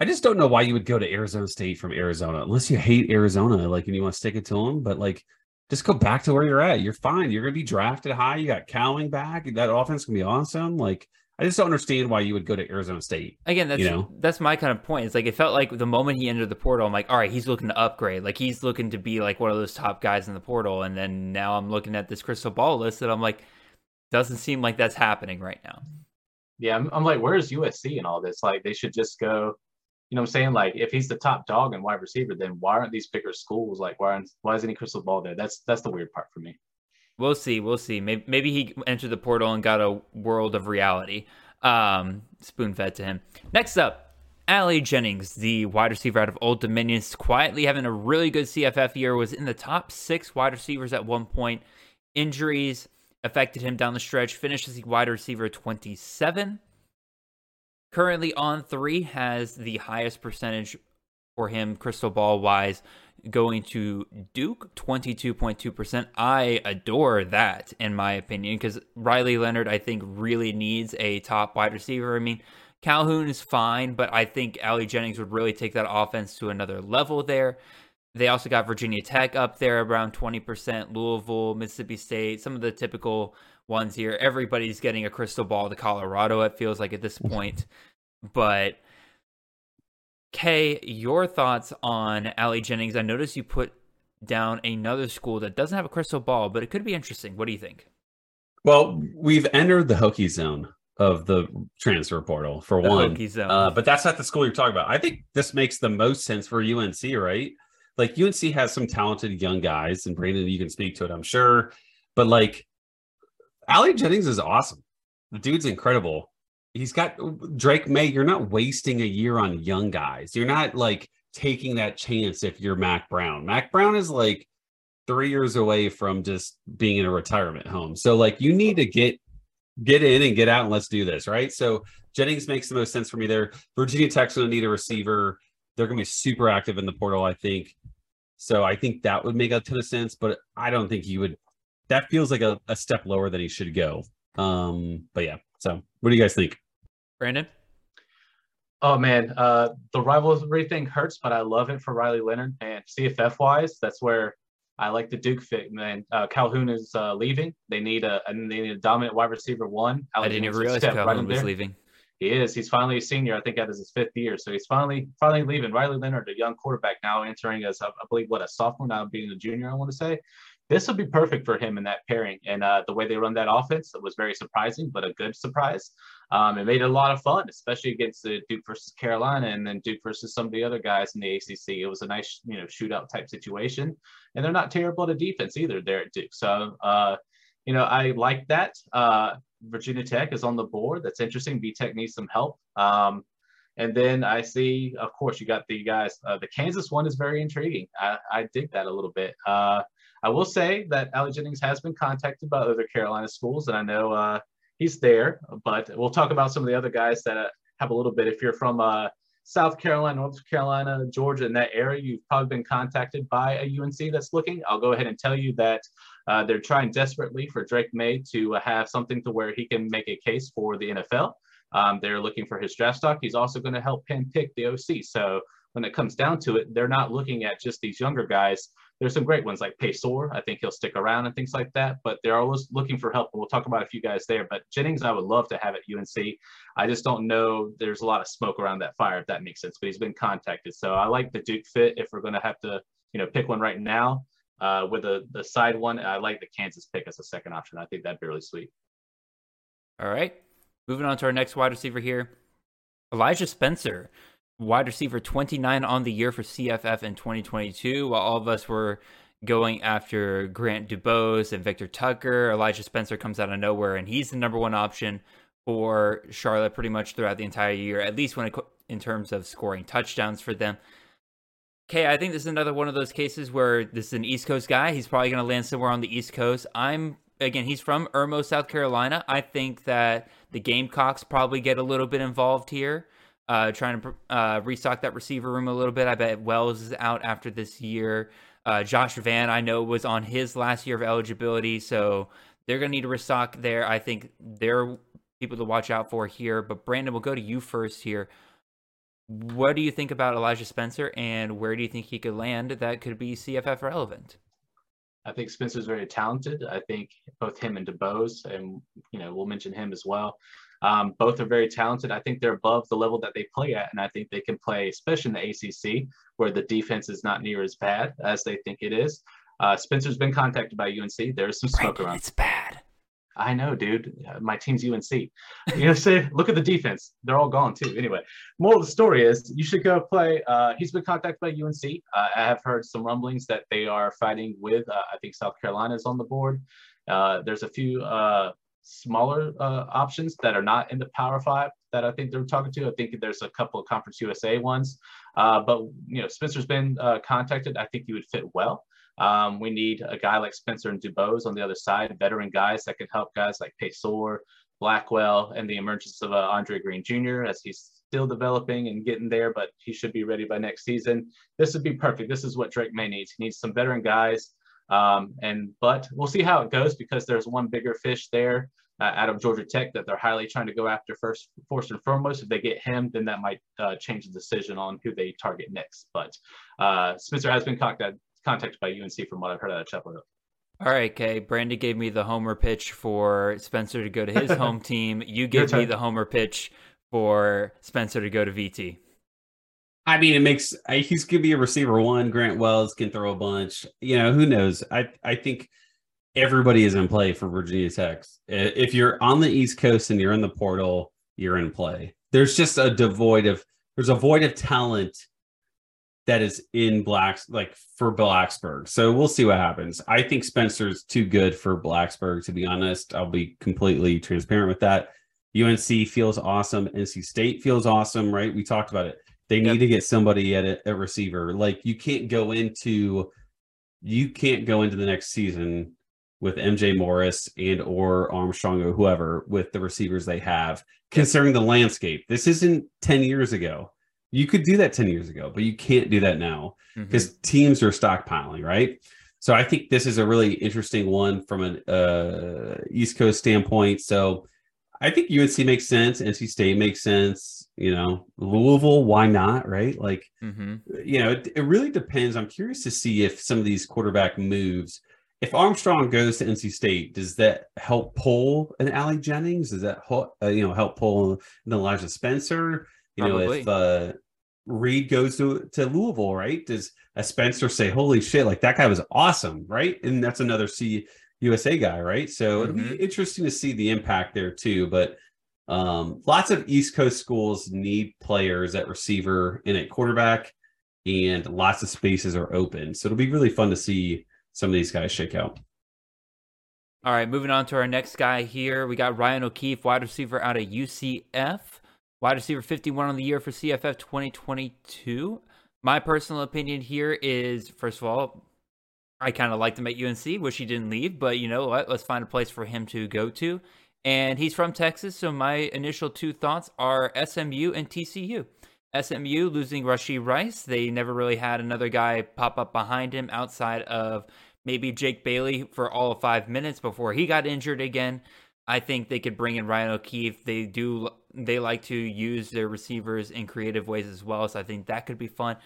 I just don't know why you would go to Arizona State from Arizona unless you hate Arizona, like, and you want to stick it to them. But like, just go back to where you're at. You're fine. You're going to be drafted high. You got Cowling back. That offense can be awesome. Like, I just don't understand why you would go to Arizona State. Again, that's you know? that's my kind of point. It's like it felt like the moment he entered the portal, I'm like, all right, he's looking to upgrade. Like he's looking to be like one of those top guys in the portal. And then now I'm looking at this crystal ball list and I'm like, doesn't seem like that's happening right now. Yeah, I'm, I'm like, where's USC and all this? Like they should just go you know what I'm saying? Like if he's the top dog and wide receiver, then why aren't these bigger schools like why aren't why isn't crystal ball there? That's that's the weird part for me. We'll see. We'll see. Maybe, maybe he entered the portal and got a world of reality um, spoon fed to him. Next up, Ali Jennings, the wide receiver out of Old Dominion, quietly having a really good CFF year, was in the top six wide receivers at one point. Injuries affected him down the stretch, finished as the wide receiver 27 currently on three has the highest percentage for him, crystal ball wise, going to Duke, 22.2%. I adore that, in my opinion, because Riley Leonard, I think, really needs a top wide receiver. I mean, Calhoun is fine, but I think Ali Jennings would really take that offense to another level there. They also got Virginia Tech up there around 20%, Louisville, Mississippi State, some of the typical ones here. Everybody's getting a crystal ball to Colorado, it feels like at this point. but Kay, your thoughts on Ali Jennings? I noticed you put down another school that doesn't have a crystal ball, but it could be interesting. What do you think? Well, we've entered the Hokie zone of the transfer portal for The one, Hokie zone. uh, but that's not the school you're talking about. I think this makes the most sense for UNC, right? Like UNC has some talented young guys, and Brandon, you can speak to it, I'm sure. But like, Ali Jennings is awesome. The dude's incredible. He's got Drake Maye. You're not wasting a year on young guys. You're not like taking that chance if you're Mack Brown. Mack Brown is like three years away from just being in a retirement home. So like you need to get get in and get out and let's do this, right? So Jennings makes the most sense for me there. Virginia Tech's to need a receiver. They're to be super active in the portal, I think. So I think that would make a ton of sense, but I don't think you would. That feels like a, a step lower than he should go. Um, but yeah. So what do you guys think? Brandon? Oh man, uh, the rivalry thing hurts, but I love it for Riley Leonard. And CFF wise, that's where I like the Duke fit. Man, uh, Calhoun is uh, leaving. They need a and they need a dominant wide receiver one. I didn't even realize step Calhoun in was there. leaving. He is. He's finally a senior. I think that is his fifth year. So he's finally finally leaving. Riley Leonard, a young quarterback now entering as I I believe what a sophomore now being a junior. I want to say this would be perfect for him in that pairing. And uh, the way they run that offense was very surprising, but a good surprise. Um, it made it a lot of fun, especially against the Duke versus Carolina, and then Duke versus some of the other guys in the ACC. It was a nice you know shootout type situation, and they're not terrible at defense either. There at Duke, so. Uh, you know, I like that. Uh, Virginia Tech is on the board. That's interesting. B Tech needs some help. Um, and then I see, of course, you got the guys. Uh, the Kansas one is very intriguing. I, I dig that a little bit. I will say that Ali Jennings has been contacted by other Carolina schools, and I know uh, he's there. But we'll talk about some of the other guys that uh, have a little bit. If you're from uh, South Carolina, North Carolina, Georgia, in that area, you've probably been contacted by a UNC that's looking. I'll go ahead and tell you that uh, they're trying desperately for Drake Maye to have something to where he can make a case for the NFL. Um, they're looking for his draft stock. He's also going to help pin pick the OC. So when it comes down to it, they're not looking at just these younger guys. There's some great ones like Paysour. I think he'll stick around and things like that. But they're always looking for help. And we'll talk about a few guys there. But Jennings, I would love to have at UNC. I just don't know. There's a lot of smoke around that fire, if that makes sense. But he's been contacted. So I like the Duke fit. If we're going to have to, you know, pick one right now, uh, with the the side one, I like the Kansas pick as a second option. I think that'd be really sweet. All right. Moving on to our next wide receiver here. Elijah Spencer, wide receiver 29 on the year for CFF in 2022. While all of us were going after Grant Dubose and Victor Tucker, Elijah Spencer comes out of nowhere and he's the number one option for Charlotte pretty much throughout the entire year, at least when it, in terms of scoring touchdowns for them. Okay, I think this is another one of those cases where this is an East Coast guy. He's probably going to land somewhere on the East Coast. I'm again, he's from Irmo, South Carolina. I think that the Gamecocks probably get a little bit involved here, uh, trying to uh, restock that receiver room a little bit. I bet Wells is out after this year. Uh, Josh Vann, I know, was on his last year of eligibility, so they're going to need to restock there. I think they're people to watch out for here. But Brandon, we'll go to you first here. What do you think about Elijah Spencer, and where do you think he could land that could be CFF relevant? I think Spencer's very talented. I think both him and DuBose, and you know, we'll mention him as well. Um, both are very talented. I think they're above the level that they play at, and I think they can play, especially in the ACC, where the defense is not near as bad as they think it is. Uh, Spencer's been contacted by UNC. There's some smoke Brandon, around. it's bad. I know, dude. My team's UNC. You know, say, look at the defense. They're all gone too. Anyway, moral of the story is you should go play. Uh, he's been contacted by UNC. Uh, I have heard some rumblings that they are fighting with. Uh, I think South Carolina is on the board. Uh, there's a few uh, smaller uh, options that are not in the Power Five that I think they're talking to. I think there's a couple of Conference USA ones. but you know, Spencer's been contacted. I think he would fit well. Um, we need a guy like Spencer and Dubose on the other side, veteran guys that can help guys like Paysour, Blackwell, and the emergence of uh, Andre Green Jr. as he's still developing and getting there, but he should be ready by next season. This would be perfect. This is what Drake Maye needs. He needs some veteran guys. Um, and but we'll see how it goes because there's one bigger fish there uh, out of Georgia Tech that they're highly trying to go after first, first and foremost. If they get him, then that might uh, change the decision on who they target next. But uh, Spencer has been contacted, contacted by UNC from what I've heard out of Chapel Hill. All right, Kay. Brandy gave me the homer pitch for Spencer to go to his home team. You gave me the homer pitch for Spencer to go to VT. I mean, it makes he's gonna be a receiver one. Grant Wells can throw a bunch. You know, who knows? I I think everybody is in play for Virginia Tech. If you're on the East Coast and you're in the portal, you're in play. There's just a devoid of there's a void of talent that is in Blacks like for Blacksburg. So we'll see what happens. I think Spencer's too good for Blacksburg to be honest. I'll be completely transparent with that. UNC feels awesome. NC State feels awesome, right? We talked about it. They need yep. to get somebody at a, a receiver. Like you can't go into you can't go into the next season with MJ Morris and or Armstrong or whoever with the receivers they have, considering the landscape. This isn't 10 years ago. You could do that 10 years ago, but you can't do that now because mm-hmm. teams are stockpiling, right? So I think this is a really interesting one from an uh, East Coast standpoint. So I think UNC makes sense. NC State makes sense. You know, Louisville, why not? Right? Like, mm-hmm. you know, it, it really depends. I'm curious to see if some of these quarterback moves if Armstrong goes to NC State, does that help pull an Ali Jennings? Does that help, uh, you know help pull an Elijah Spencer? You Probably. know, if uh, Reed goes to to Louisville, right? Does a Spencer say, "Holy shit!" Like that guy was awesome, right? And that's another C USA guy, right? So mm-hmm. it'll be mm-hmm. interesting to see the impact there too. But um, lots of East Coast schools need players at receiver and at quarterback, and lots of spaces are open. So it'll be really fun to see some of these guys shake out. All right, moving on to our next guy here. We got Ryan O'Keefe, wide receiver out of UCF, wide receiver 51 on the year for CFF 2022. My personal opinion here is, first of all, I kind of liked him at UNC. Wish he didn't leave, but you know what? Let's find a place for him to go to. And he's from Texas, so my initial two thoughts are SMU and TCU. SMU losing Rashee Rice. They never really had another guy pop up behind him outside of maybe Jake Bailey for all of five minutes before he got injured again. I think they could bring in Ryan O'Keefe. They do they like to use their receivers in creative ways as well, so I think that could be fun.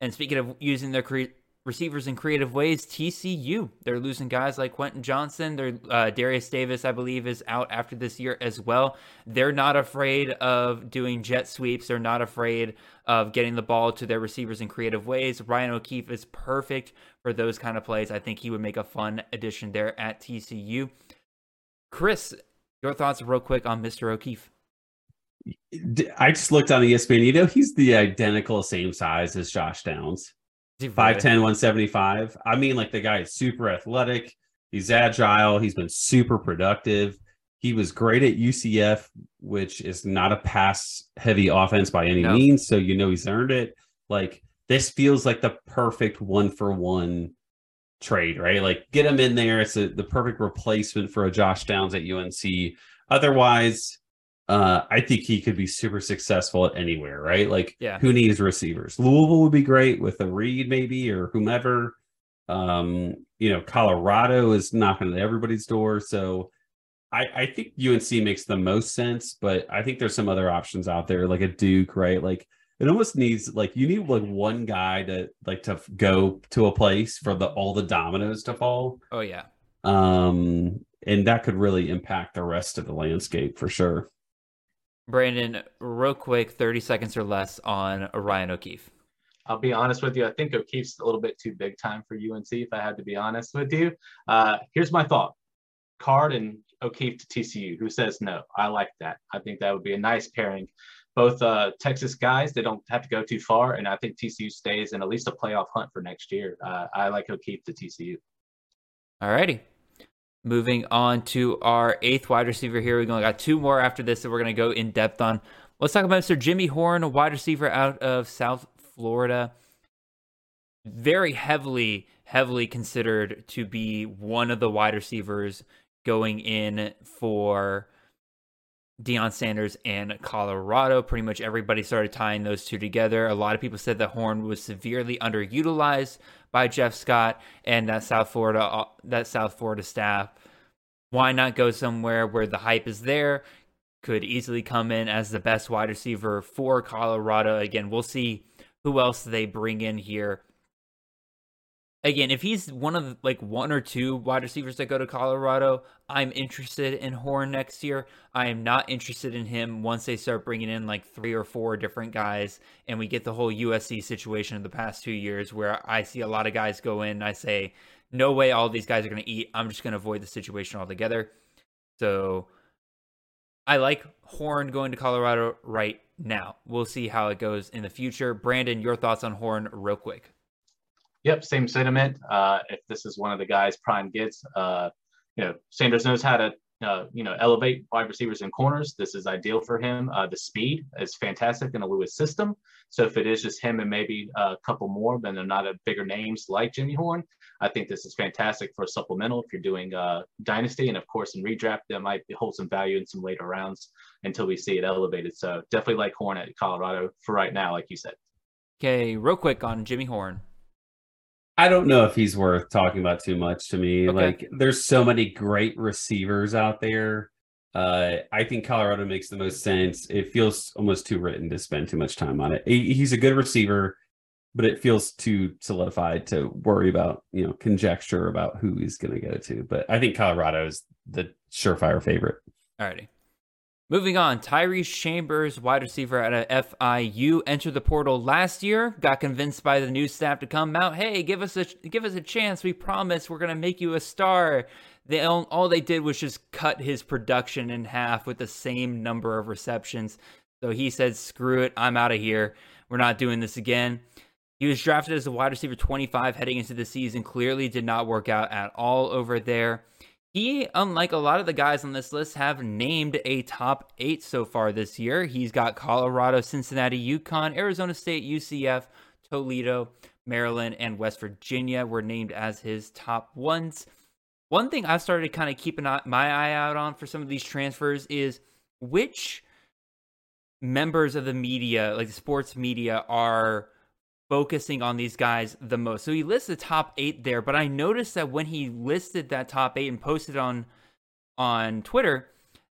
And speaking of using their cre- receivers in creative ways, TCU they're losing guys like Quentin Johnston. Their uh, Derius Davis, I believe, is out after this year as well. They're not afraid of doing jet sweeps. They're not afraid of getting the ball to their receivers in creative ways. Ryan O'Keefe is perfect for those kind of plays. I think he would make a fun addition there at TCU. Chris, your thoughts real quick on Mr. O'Keefe. I just looked on ESPN. You know, he's the identical same size as Josh Downs. 5'10, 175. I mean, like the guy is super athletic. He's agile. He's been super productive. He was great at UCF, which is not a pass heavy offense by any no. means. So you know he's earned it. Like this feels like the perfect one for one trade, right? Like get him in there. It's a, the perfect replacement for a Josh Downs at UNC. Otherwise, uh, I think he could be super successful at anywhere, right? Like, yeah. who needs receivers? Louisville would be great with a Reed, maybe, or whomever. Um, you know, Colorado is knocking at everybody's door. So I, I think UNC makes the most sense, but I think there's some other options out there, like a Duke, right? Like it almost needs like you need like one guy to like to go to a place for the all the dominoes to fall. Oh yeah. Um, and that could really impact the rest of the landscape for sure. Brandon, real quick, 30 seconds or less on Ryan O'Keefe. I'll be honest with you. I think O'Keefe's a little bit too big time for UNC, if I had to be honest with you. Uh, here's my thought Card and O'Keefe to TCU. Who says no? I like that. I think that would be a nice pairing both uh, Texas guys. They don't have to go too far, and I think TCU stays in at least a playoff hunt for next year. Uh, I like O'Keefe to TCU. All righty. Moving on to our eighth wide receiver here. We only got two more after this that we're going to go in depth on. Let's talk about Mr. Jimmy Horn, a wide receiver out of South Florida. Very heavily, heavily considered to be one of the wide receivers going in for Deion Sanders and Colorado. Pretty much everybody started tying those two together. A lot of people said that Horn was severely underutilized by Jeff Scott and that South Florida uh, that South Florida staff why not go somewhere where the hype is there? Could easily come in as the best wide receiver for Colorado. Again, we'll see who else they bring in here. Again, if he's one of the, like one or two wide receivers that go to Colorado, I'm interested in Horn next year. I am not interested in him once they start bringing in like three or four different guys and we get the whole USC situation of the past two years where I see a lot of guys go in. I say, no way all these guys are going to eat. I'm just going to avoid the situation altogether. So I like Horn going to Colorado right now. We'll see how it goes in the future. Brandon, your thoughts on Horn, real quick. Yep, same sentiment. Uh, if this is one of the guys Prime gets, uh, you know, Sanders knows how to uh, you know, elevate wide receivers and corners. This is ideal for him. Uh, the speed is fantastic in a Lewis system. So if it is just him and maybe a couple more, then they're not a bigger names like Jimmy Horn. I think this is fantastic for a supplemental if you're doing uh, dynasty, and of course in redraft that might hold some value in some later rounds until we see it elevated. So definitely like Horn at Colorado for right now, like you said. Okay, real quick on Jimmy Horn. I don't know if he's worth talking about too much to me. Okay. Like, there's so many great receivers out there. Uh, I think Colorado makes the most sense. It feels almost too written to spend too much time on it. He, he's a good receiver, but it feels too solidified to worry about, you know, conjecture about who he's going to go to. But I think Colorado is the surefire favorite. Alrighty. Moving on, Tyrese Chambers, wide receiver at FIU, entered the portal last year. Got convinced by the new staff to come out. Hey, give us a give us a chance. We promise we're gonna make you a star. They all they did was just cut his production in half with the same number of receptions. So he said, "Screw it, I'm out of here. We're not doing this again." He was drafted as a wide receiver 25 heading into the season. Clearly, did not work out at all over there. He, unlike a lot of the guys on this list, have named a top eight so far this year. He's got Colorado, Cincinnati, UConn, Arizona State, UCF, Toledo, Maryland, and West Virginia were named as his top ones. One thing I've started kind of keeping my eye out on for some of these transfers is which members of the media, like the sports media, are focusing on these guys the most. So he lists the top eight there, but I noticed that when he listed that top eight and posted on on Twitter,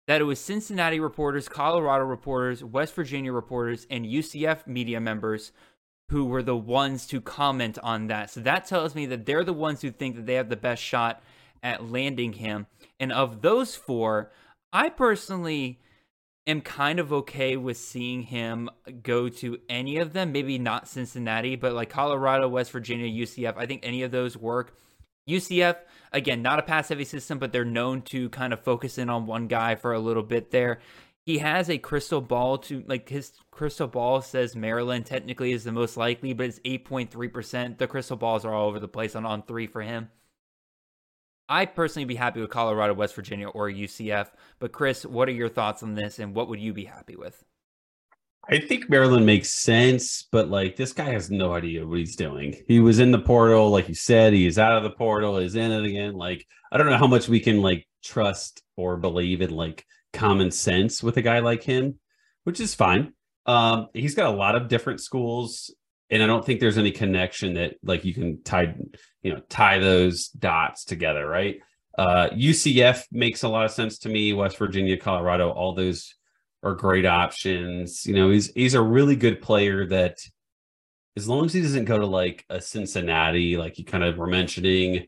that it was Cincinnati reporters, Colorado reporters, West Virginia reporters, and UCF media members who were the ones to comment on that. So that tells me that they're the ones who think that they have the best shot at landing him. And of those four, I personally am kind of okay with seeing him go to any of them. Maybe not Cincinnati, but like Colorado, West Virginia, UCF. I think any of those work. UCF, again, not a pass heavy system, but they're known to kind of focus in on one guy for a little bit there. He has a crystal ball to like his crystal ball says Maryland technically is the most likely, but it's 8.3%. The crystal balls are all over the place on on three for him. I personally be happy with Colorado, West Virginia, or UCF. But Chris, what are your thoughts on this, and what would you be happy with? I think Maryland makes sense, but like this guy has no idea what he's doing. He was in the portal, like you said, he is out of the portal, is in it again. Like I don't know how much we can like trust or believe in like common sense with a guy like him, which is fine. Um, he's got a lot of different schools and I don't think there's any connection that like you can tie, you know, tie those dots together, right? Uh, UCF makes a lot of sense to me. West Virginia, Colorado, all those are great options. You know, he's he's a really good player that, as long as he doesn't go to like a Cincinnati, like you kind of were mentioning,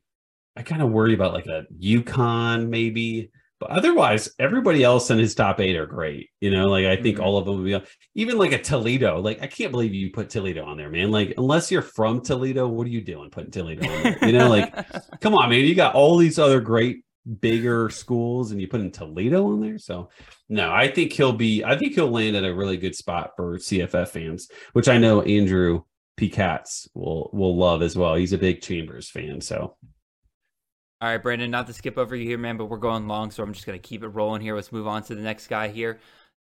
I kind of worry about like a UConn maybe. But otherwise, everybody else in his top eight are great. You know, like I think mm-hmm. all of them would be even like a Toledo. Like I can't believe you put Toledo on there, man. Like unless you're from Toledo, what are you doing putting Toledo on there? You know, like come on, man. You got all these other great bigger schools and you put in Toledo on there. So no, I think he'll be I think he'll land at a really good spot for CFF fans, which I know Andrew P. Katz will will love as well. He's a big Chambers fan. So all right, Brandon, not to skip over you here, man, but we're going long, so I'm just going to keep it rolling here. Let's move on to the next guy here.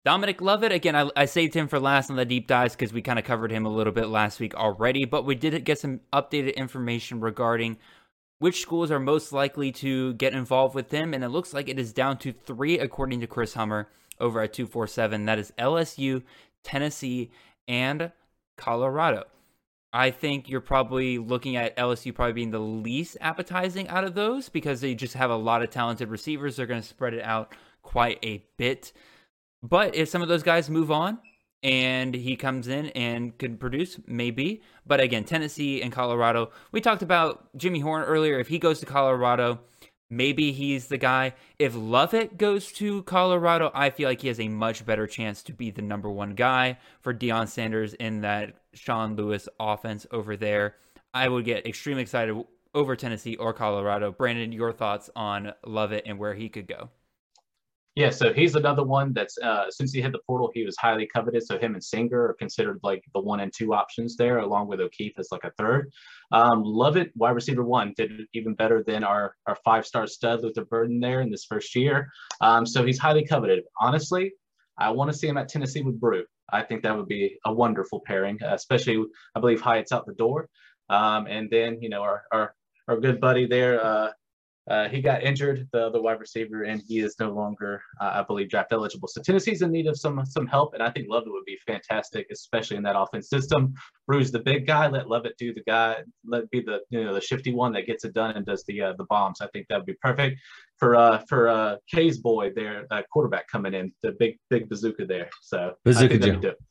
Dominic Lovett, again, I, I saved him for last on the deep dives because we kind of covered him a little bit last week already, but we did get some updated information regarding which schools are most likely to get involved with him, and it looks like it is down to three, according to Chris Hummer over at 247. That is LSU, Tennessee, and Colorado. I think you're probably looking at LSU probably being the least appetizing out of those because they just have a lot of talented receivers. They're going to spread it out quite a bit. But if some of those guys move on and he comes in and can produce, maybe. But again, Tennessee and Colorado, we talked about Jimmy Horn earlier. If he goes to Colorado, maybe he's the guy. If Lovett goes to Colorado, I feel like he has a much better chance to be the number one guy for Deion Sanders in that Sean Lewis offense over there. I would get extremely excited over Tennessee or Colorado. Brandon, your thoughts on Lovett and where he could go? Yeah, so he's another one that's uh, since he hit the portal, he was highly coveted. So him and Singer are considered like the one and two options there, along with O'Keefe as like a third. Um, Lovett, wide receiver one, did even better than our our five star stud Luther Burden there in this first year. Um, so he's highly coveted. Honestly, I want to see him at Tennessee with Bru. I think that would be a wonderful pairing, especially I believe Hyatt's out the door. Um, and then you know our our, our good buddy there, uh, uh, he got injured, the the wide receiver, and he is no longer, uh, I believe, draft eligible. So Tennessee's in need of some some help, and I think Lovett would be fantastic, especially in that offense system. Bruce, the big guy, let Lovett do the guy, let be the you know the shifty one that gets it done and does the uh, the bombs. I think that would be perfect for uh for uh Kay's boy there, uh, quarterback coming in, the big big bazooka there. So bazooka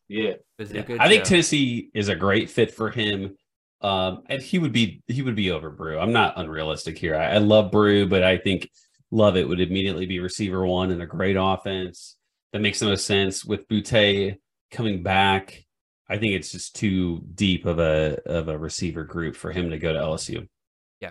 yeah, bazooka yeah. I think Tennessee is a great fit for him um, and he would be he would be over Bru. I'm not unrealistic here. I, I love Bru, but I think Lovett would immediately be receiver one in a great offense. That makes the most sense with Boutte coming back. I think it's just too deep of a of a receiver group for him to go to LSU. Yeah,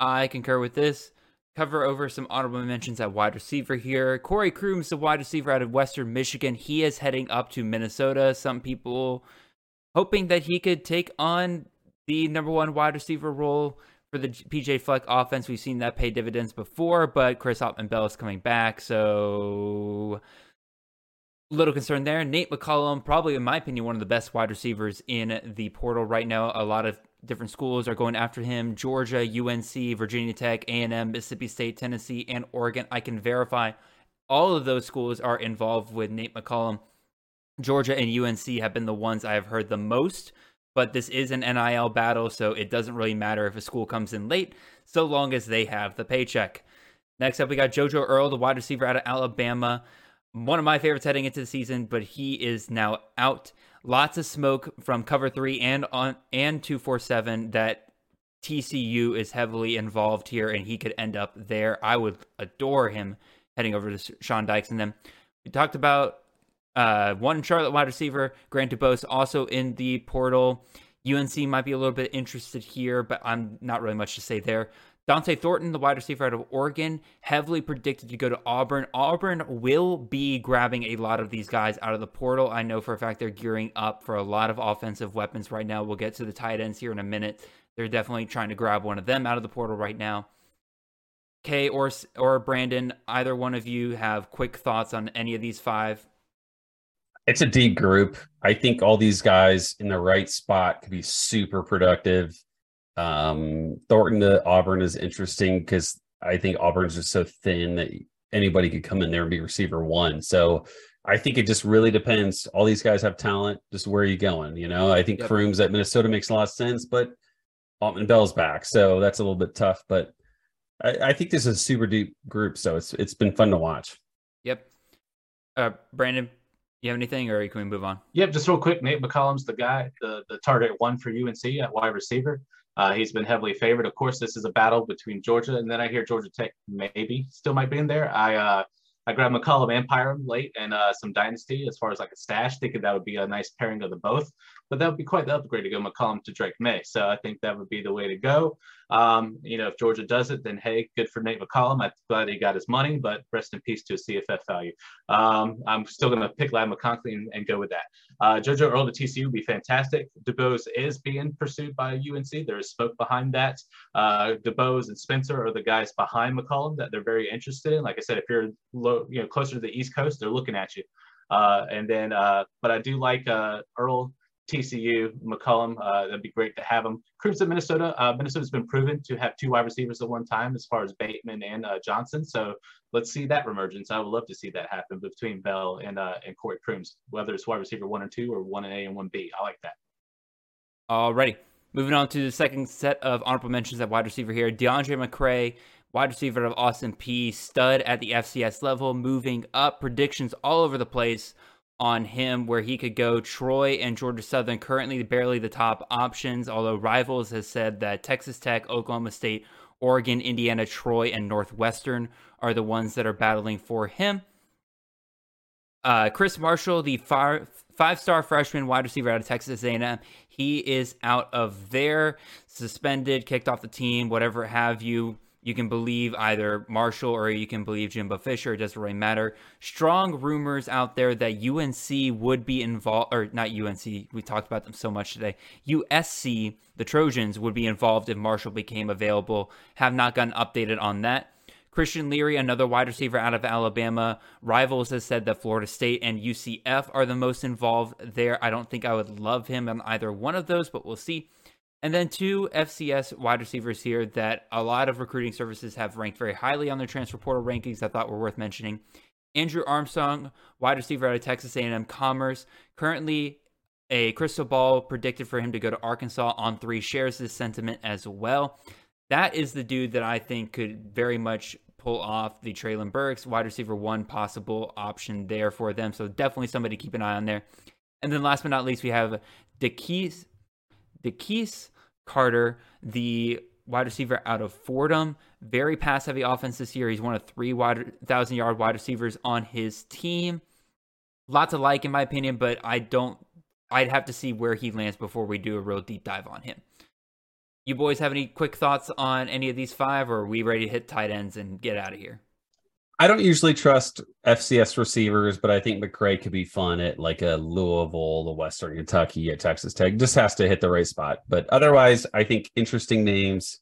I concur with this. Cover over some honorable mentions at wide receiver here. Corey Crooms, the wide receiver out of Western Michigan, he is heading up to Minnesota. Some people hoping that he could take on the number one wide receiver role for the PJ Fleck offense. We've seen that pay dividends before, but Chris Autman-Bell is coming back, so little concern there. Nate McCollum, probably in my opinion, one of the best wide receivers in the portal right now. A lot of different schools are going after him: Georgia, UNC, Virginia Tech, A&M, Mississippi State, Tennessee, and Oregon. I can verify all of those schools are involved with Nate McCollum. Georgia and UNC have been the ones I have heard the most, but this is an NIL battle, so it doesn't really matter if a school comes in late, so long as they have the paycheck. Next up, we got JoJo Earle, the wide receiver out of Alabama. One of my favorites heading into the season, but he is now out. Lots of smoke from cover three and on and two four seven that TCU is heavily involved here, and he could end up there. I would adore him heading over to Sean Dykes and them. We talked about uh, one Charlotte wide receiver, Grant DuBose, also in the portal. UNC might be a little bit interested here, but I'm not really much to say there. Dont'e Thornton, the wide receiver out of Oregon, heavily predicted to go to Auburn. Auburn will be grabbing a lot of these guys out of the portal. I know for a fact they're gearing up for a lot of offensive weapons right now. We'll get to the tight ends here in a minute. They're definitely trying to grab one of them out of the portal right now. Kay or or Brandon, either one of you have quick thoughts on any of these five? It's a deep group. I think all these guys in the right spot could be super productive. Um, Thornton to Auburn is interesting because I think Auburn's just so thin that anybody could come in there and be receiver one. So I think it just really depends. All these guys have talent. Just where are you going? You know, I think yep. Crooms at Minnesota makes a lot of sense, but Autman-Bell's back, so that's a little bit tough. But I, I, think this is a super deep group, so it's it's been fun to watch. Yep. Uh, Brandon, you have anything, or can we move on? Yep, just real quick. Nate McCollum's the guy, the the target one for UNC at wide receiver. Uh, he's been heavily favored. Of course, this is a battle between Georgia, and then I hear Georgia Tech maybe still might be in there. I uh, I grabbed McCollum and Pyrum late and uh, some dynasty as far as like a stash, thinking that would be a nice pairing of the both. But that would be quite the upgrade to go McCollum to Drake Maye. So I think that would be the way to go. Um, you know, if Georgia does it, then hey, good for Nate McCollum. I'm glad he got his money, but rest in peace to a CFF value. Um, I'm still going to pick Ladd McConkey and, and, go with that. Uh, JoJo Earle to TCU would be fantastic. DuBose is being pursued by UNC. There is smoke behind that. Uh, DuBose and Spencer are the guys behind McCollum that they're very interested in. Like I said, if you're you know closer to the East Coast, they're looking at you. Uh, and then, uh, but I do like uh, Earle TCU, McCollum. Uh, that'd be great to have him. Crimson, Minnesota. Uh, Minnesota's been proven to have two wide receivers at one time, as far as Bateman and uh, Johnson. So let's see that reemergence. I would love to see that happen between Bell and uh, and Corey Crooms, whether it's wide receiver one and two or one and A and one B. I like that. Alrighty. Moving on to the second set of honorable mentions at wide receiver here. DeAndre McCray, wide receiver of Austin Peay, stud at the FCS level, moving up. Predictions all over the place on him where he could go. Troy and Georgia Southern currently barely the top options, although Rivals has said that Texas Tech, Oklahoma State, Oregon, Indiana, Troy, and Northwestern are the ones that are battling for him. Uh, Chris Marshall, the five, five-star freshman wide receiver out of Texas A&M, he is out of there, suspended, kicked off the team, whatever have you. You can believe either Marshall or you can believe Jimbo Fisher. It doesn't really matter. Strong rumors out there that UNC would be involved, or not UNC. We talked about them so much today. USC, the Trojans, would be involved if Marshall became available. Have not gotten updated on that. Christian Leary, another wide receiver out of Alabama. Rivals has said that Florida State and UCF are the most involved there. I don't think I would love him on either one of those, but we'll see. And then two FCS wide receivers here that a lot of recruiting services have ranked very highly on their transfer portal rankings. I thought were worth mentioning. Andrew Armstrong, wide receiver out of Texas A&M Commerce, currently a crystal ball predicted for him to go to Arkansas on three. Shares this sentiment as well. That is the dude that I think could very much pull off the Treylon Burks wide receiver one possible option there for them. So definitely somebody to keep an eye on there. And then last but not least, we have Dequece Dequece Carter, the wide receiver out of Fordham. Very pass heavy offense this year. He's one of three 1,000 yard wide receivers on his team. Lots of like in my opinion, but I don't. I'd have to see where he lands before we do a real deep dive on him. You boys have any quick thoughts on any of these five, or are we ready to hit tight ends and get out of here? I don't usually trust FCS receivers, but I think McCray could be fun at like a Louisville, the Western Kentucky, at Texas Tech. Just has to hit the right spot. But otherwise, I think interesting names,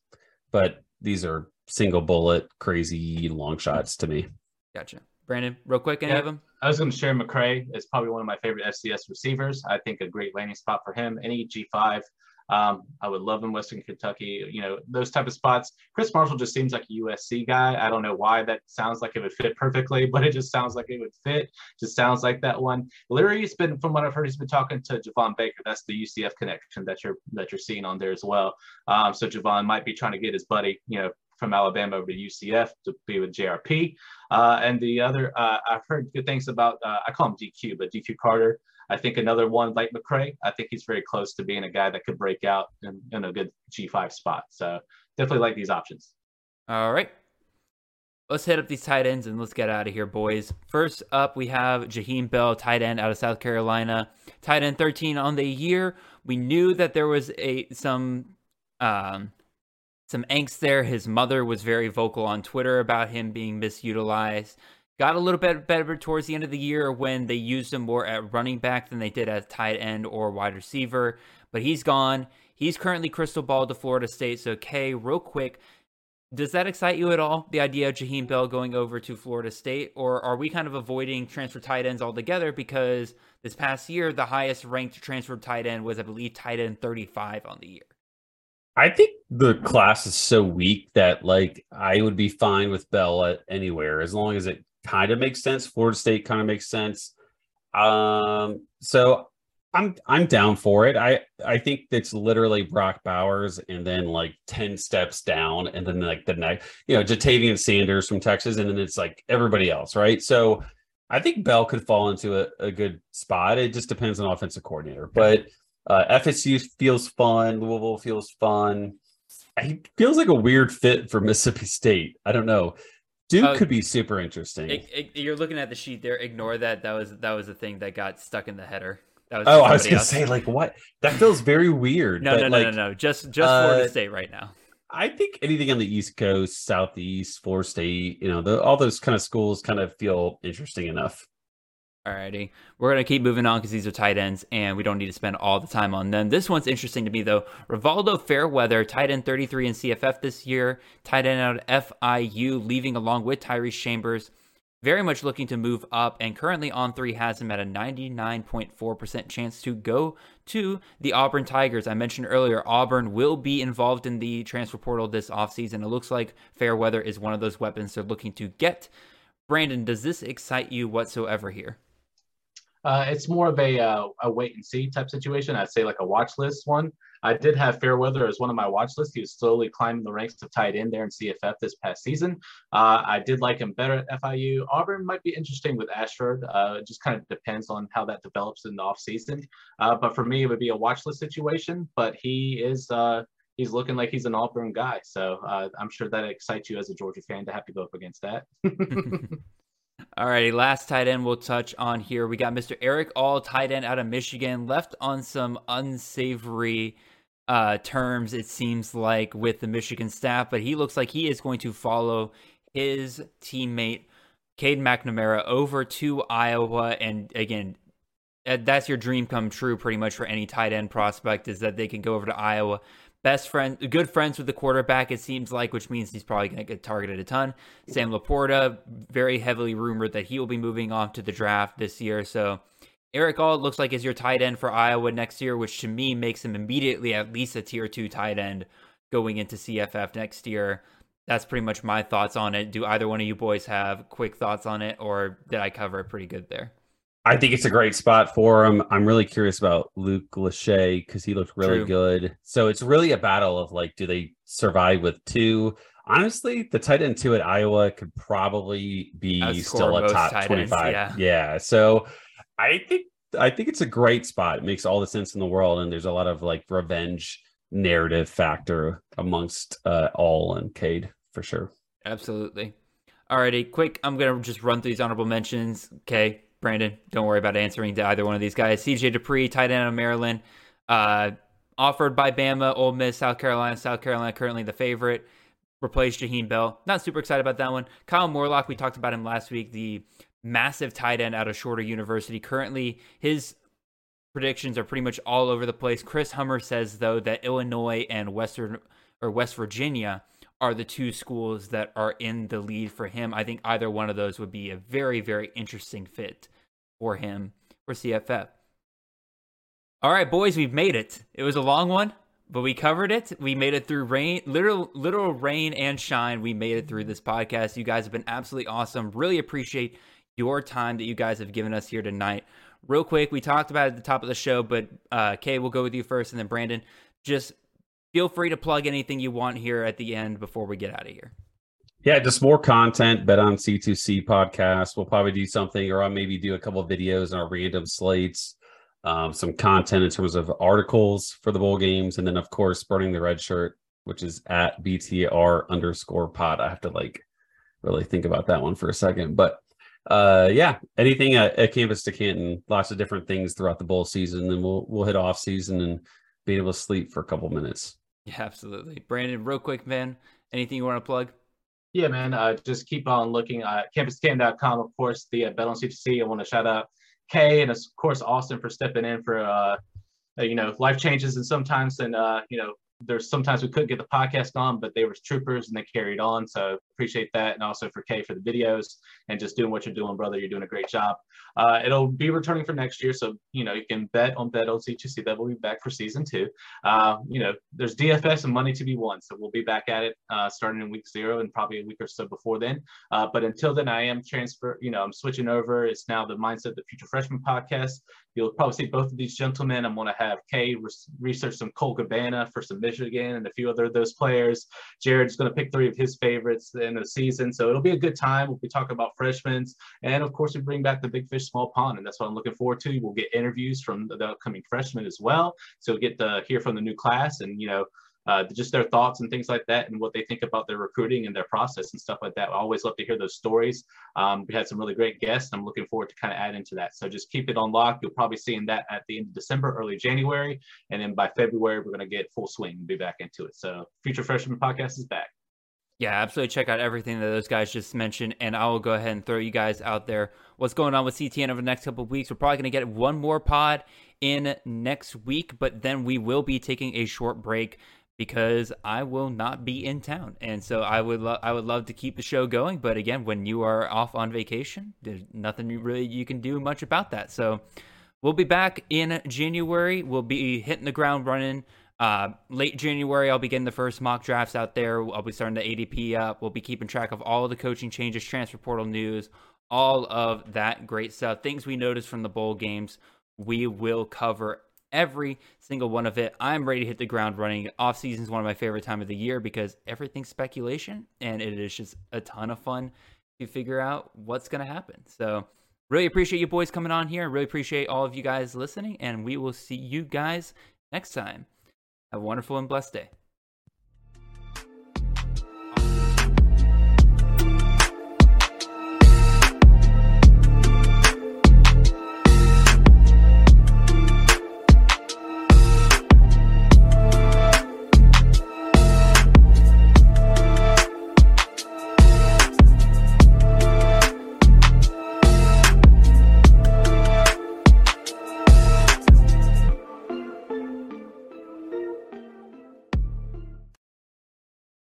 but these are single bullet, crazy long shots to me. Gotcha. Brandon, real quick, any Yeah. of them? I was going to share McCray. It's probably one of my favorite FCS receivers. I think a great landing spot for him. Any G5, um, I would love in Western Kentucky. You know those type of spots. Chris Marshall just seems like a USC guy. I don't know why that sounds like it would fit perfectly, but it just sounds like it would fit. Just sounds like that one. Leary's been, from what I've heard, he's been talking to Javon Baker. That's the UCF connection that you're that you're seeing on there as well. Um, so Javon might be trying to get his buddy, you know, from Alabama over to UCF to be with JRP. Uh, and the other, uh, I've heard good things about, uh, I call him DQ, but DQ Carter. I think another one like McCray, I think he's very close to being a guy that could break out in, in a good G5 spot. So definitely like these options. All right. Let's hit up these tight ends and let's get out of here, boys. First up, we have Jaheim Bell, tight end out of South Carolina, tight end 13 on the year. We knew that there was a some um, some angst there. His mother was very vocal on Twitter about him being misutilized. Got a little bit better towards the end of the year when they used him more at running back than they did at tight end or wide receiver. But he's gone. He's currently crystal ball to Florida State. So, Kay, real quick, does that excite you at all? The idea of Jaheim Bell going over to Florida State, or are we kind of avoiding transfer tight ends altogether? Because this past year, the highest ranked transfer tight end was, I believe, tight end 35 on the year. I think the class is so weak that like I would be fine with Bell at anywhere as long as it kind of makes sense. Florida State kind of makes sense. Um, so I'm I'm down for it. I I think it's literally Brock Bowers and then like 10 steps down and then like the next, you know, Ja'Tavion Sanders from Texas and then it's like everybody else, right? So I think Bell could fall into a, a good spot. It just depends on offensive coordinator. But uh, FSU feels fun. Louisville feels fun. He feels like a weird fit for Mississippi State. I don't know. Duke Uh, could be super interesting. Ig- ig- you're looking at the sheet there. Ignore that. That was that was the thing that got stuck in the header. That was oh, I was gonna else. say like what? That feels very weird. no, but, no, no, like, no, no. Just just uh, Florida State right now. I think anything on the East Coast, Southeast, Florida State, you know, the, all those kind of schools kind of feel interesting enough. Alrighty, we're gonna keep moving on because these are tight ends, and we don't need to spend all the time on them. This one's interesting to me though. Rivaldo Fairweather, tight end 33 in CFF this year, tight end out of FIU, leaving along with Tyrese Chambers. Very much looking to move up, and currently On3 has him at a 99.4% chance to go to the Auburn Tigers. I mentioned earlier, Auburn will be involved in the transfer portal this offseason. It looks like Fairweather is one of those weapons they're looking to get. Brandon, does this excite you whatsoever here? Uh, it's more of a uh, a wait and see type situation. I'd say like a watch list one. I did have Fairweather as one of my watch lists. He was slowly climbing the ranks to tight end there in CFF this past season. Uh, I did like him better at FIU. Auburn might be interesting with Ashford. Uh, it just kind of depends on how that develops in the offseason. Uh, but for me, it would be a watch list situation. But he is uh, he's looking like he's an Auburn guy. So uh, I'm sure that excites you as a Georgia fan to have to go up against that. All righty, last tight end we'll touch on here. We got Mr. Erick All, tight end out of Michigan, left on some unsavory uh, terms, it seems like, with the Michigan staff, but he looks like he is going to follow his teammate, Cade McNamara, over to Iowa. And again, that's your dream come true pretty much for any tight end prospect is that they can go over to Iowa best friend, good friends with the quarterback, it seems like, which means he's probably going to get targeted a ton. Sam LaPorta, very heavily rumored that he will be moving on to the draft this year. So Erick All looks like is your tight end for Iowa next year, which to me makes him immediately at least a tier two tight end going into CFF next year. That's pretty much my thoughts on it. Do either one of you boys have quick thoughts on it, or did I cover it pretty good there? I think it's a great spot for him. I'm really curious about Luke Lachey because he looked really True. good. So it's really a battle of like, do they survive with two? Honestly, the tight end two at Iowa could probably be still a top 25. Ends, yeah. yeah. So I think I think it's a great spot. It makes all the sense in the world. And there's a lot of like revenge narrative factor amongst uh, all and Cade for sure. Absolutely. Alrighty, quick. I'm gonna just run through these honorable mentions. Okay, Brandon, don't worry about answering to either one of these guys. CJ Dupree, tight end of Maryland, uh, offered by Bama, Ole Miss, South Carolina. South Carolina currently the favorite. Replaced Jaheim Bell. Not super excited about that one. Kyle Morlock, we talked about him last week. The massive tight end out of Shorter University. Currently, his predictions are pretty much all over the place. Chris Hummer says though that Illinois and Western or West Virginia are the two schools that are in the lead for him. I think either one of those would be a very, very interesting fit for him for CFF. All right, boys, we've made it. It was a long one, but we covered it. We made it through rain, literal, literal rain and shine. We made it through this podcast. You guys have been absolutely awesome. Really appreciate your time that you guys have given us here tonight. Real quick, we talked about it at the top of the show, but uh, Kay, we'll go with you first, and then Brandon. Just feel free to plug anything you want here at the end before we get out of here. Yeah, just more content. Bet on C2C podcast. We'll probably do something, or I'll maybe do a couple of videos on our random slates, um, some content in terms of articles for the bowl games, and then of course burning the red shirt, which is at BTR underscore pod. I have to like really think about that one for a second, but uh yeah anything at, at to Canton lots of different things throughout the bowl season then we'll we'll hit off season and be able to sleep for a couple minutes yeah, absolutely. Brandon, real quick, man, anything you want to plug? Yeah, man, uh, just keep on looking at campuscam.com. Of course, the uh, Bet on C2C. I want to shout out Kay and, of course, Austin for stepping in for, uh, uh, you know, life changes and sometimes, and, uh, you know, there's sometimes we couldn't get the podcast on, but they were troopers and they carried on. So appreciate that. And also for Kay for the videos and just doing what you're doing, brother. You're doing a great job. Uh, it'll be returning for next year. So, you know, you can bet on Bet OC2C that we'll be back for season two. Uh, you know, there's DFS and money to be won. So we'll be back at it uh, starting in week zero and probably a week or so before then. Uh, but until then, I am transfer, you know, I'm switching over. It's now the Mindset the Future Freshman podcast. You'll probably see both of these gentlemen. I'm going to have Kay re- research some Cole Cabana for some Michigan and a few other of those players. Jared's going to pick three of his favorites in the season. So it'll be a good time. We'll be talking about freshmen. And of course, we bring back the big fish, small pond. And that's what I'm looking forward to. We'll get interviews from the upcoming freshmen as well. So we'll get to hear from the new class and, you know, uh, just their thoughts and things like that and what they think about their recruiting and their process and stuff like that. I always love to hear those stories. Um, we had some really great guests. I'm looking forward to kind of add into that. So just keep it on lock. You'll probably see in that at the end of December, early January. And then by February, we're going to get full swing and be back into it. So Future Freshman Podcast is back. Yeah, absolutely. Check out everything that those guys just mentioned, and I will go ahead and throw you guys out there what's going on with CTN over the next couple of weeks. We're probably going to get one more pod in next week, but then we will be taking a short break because I will not be in town, and so I would lo- I would love to keep the show going. But again, when you are off on vacation, there's nothing you really you can do much about that. So we'll be back in January. We'll be hitting the ground running. Uh, late January, I'll be getting the first mock drafts out there. I'll be starting the ADP up. We'll be keeping track of all the coaching changes, transfer portal news, all of that great stuff. Things we noticed from the bowl games, we will cover every single one of it. I'm ready to hit the ground running. Off season is one of my favorite time of the year because everything's speculation and it is just a ton of fun to figure out what's going to happen. So, really appreciate you boys coming on here. Really appreciate all of you guys listening, and we will see you guys next time. Have a wonderful and blessed day.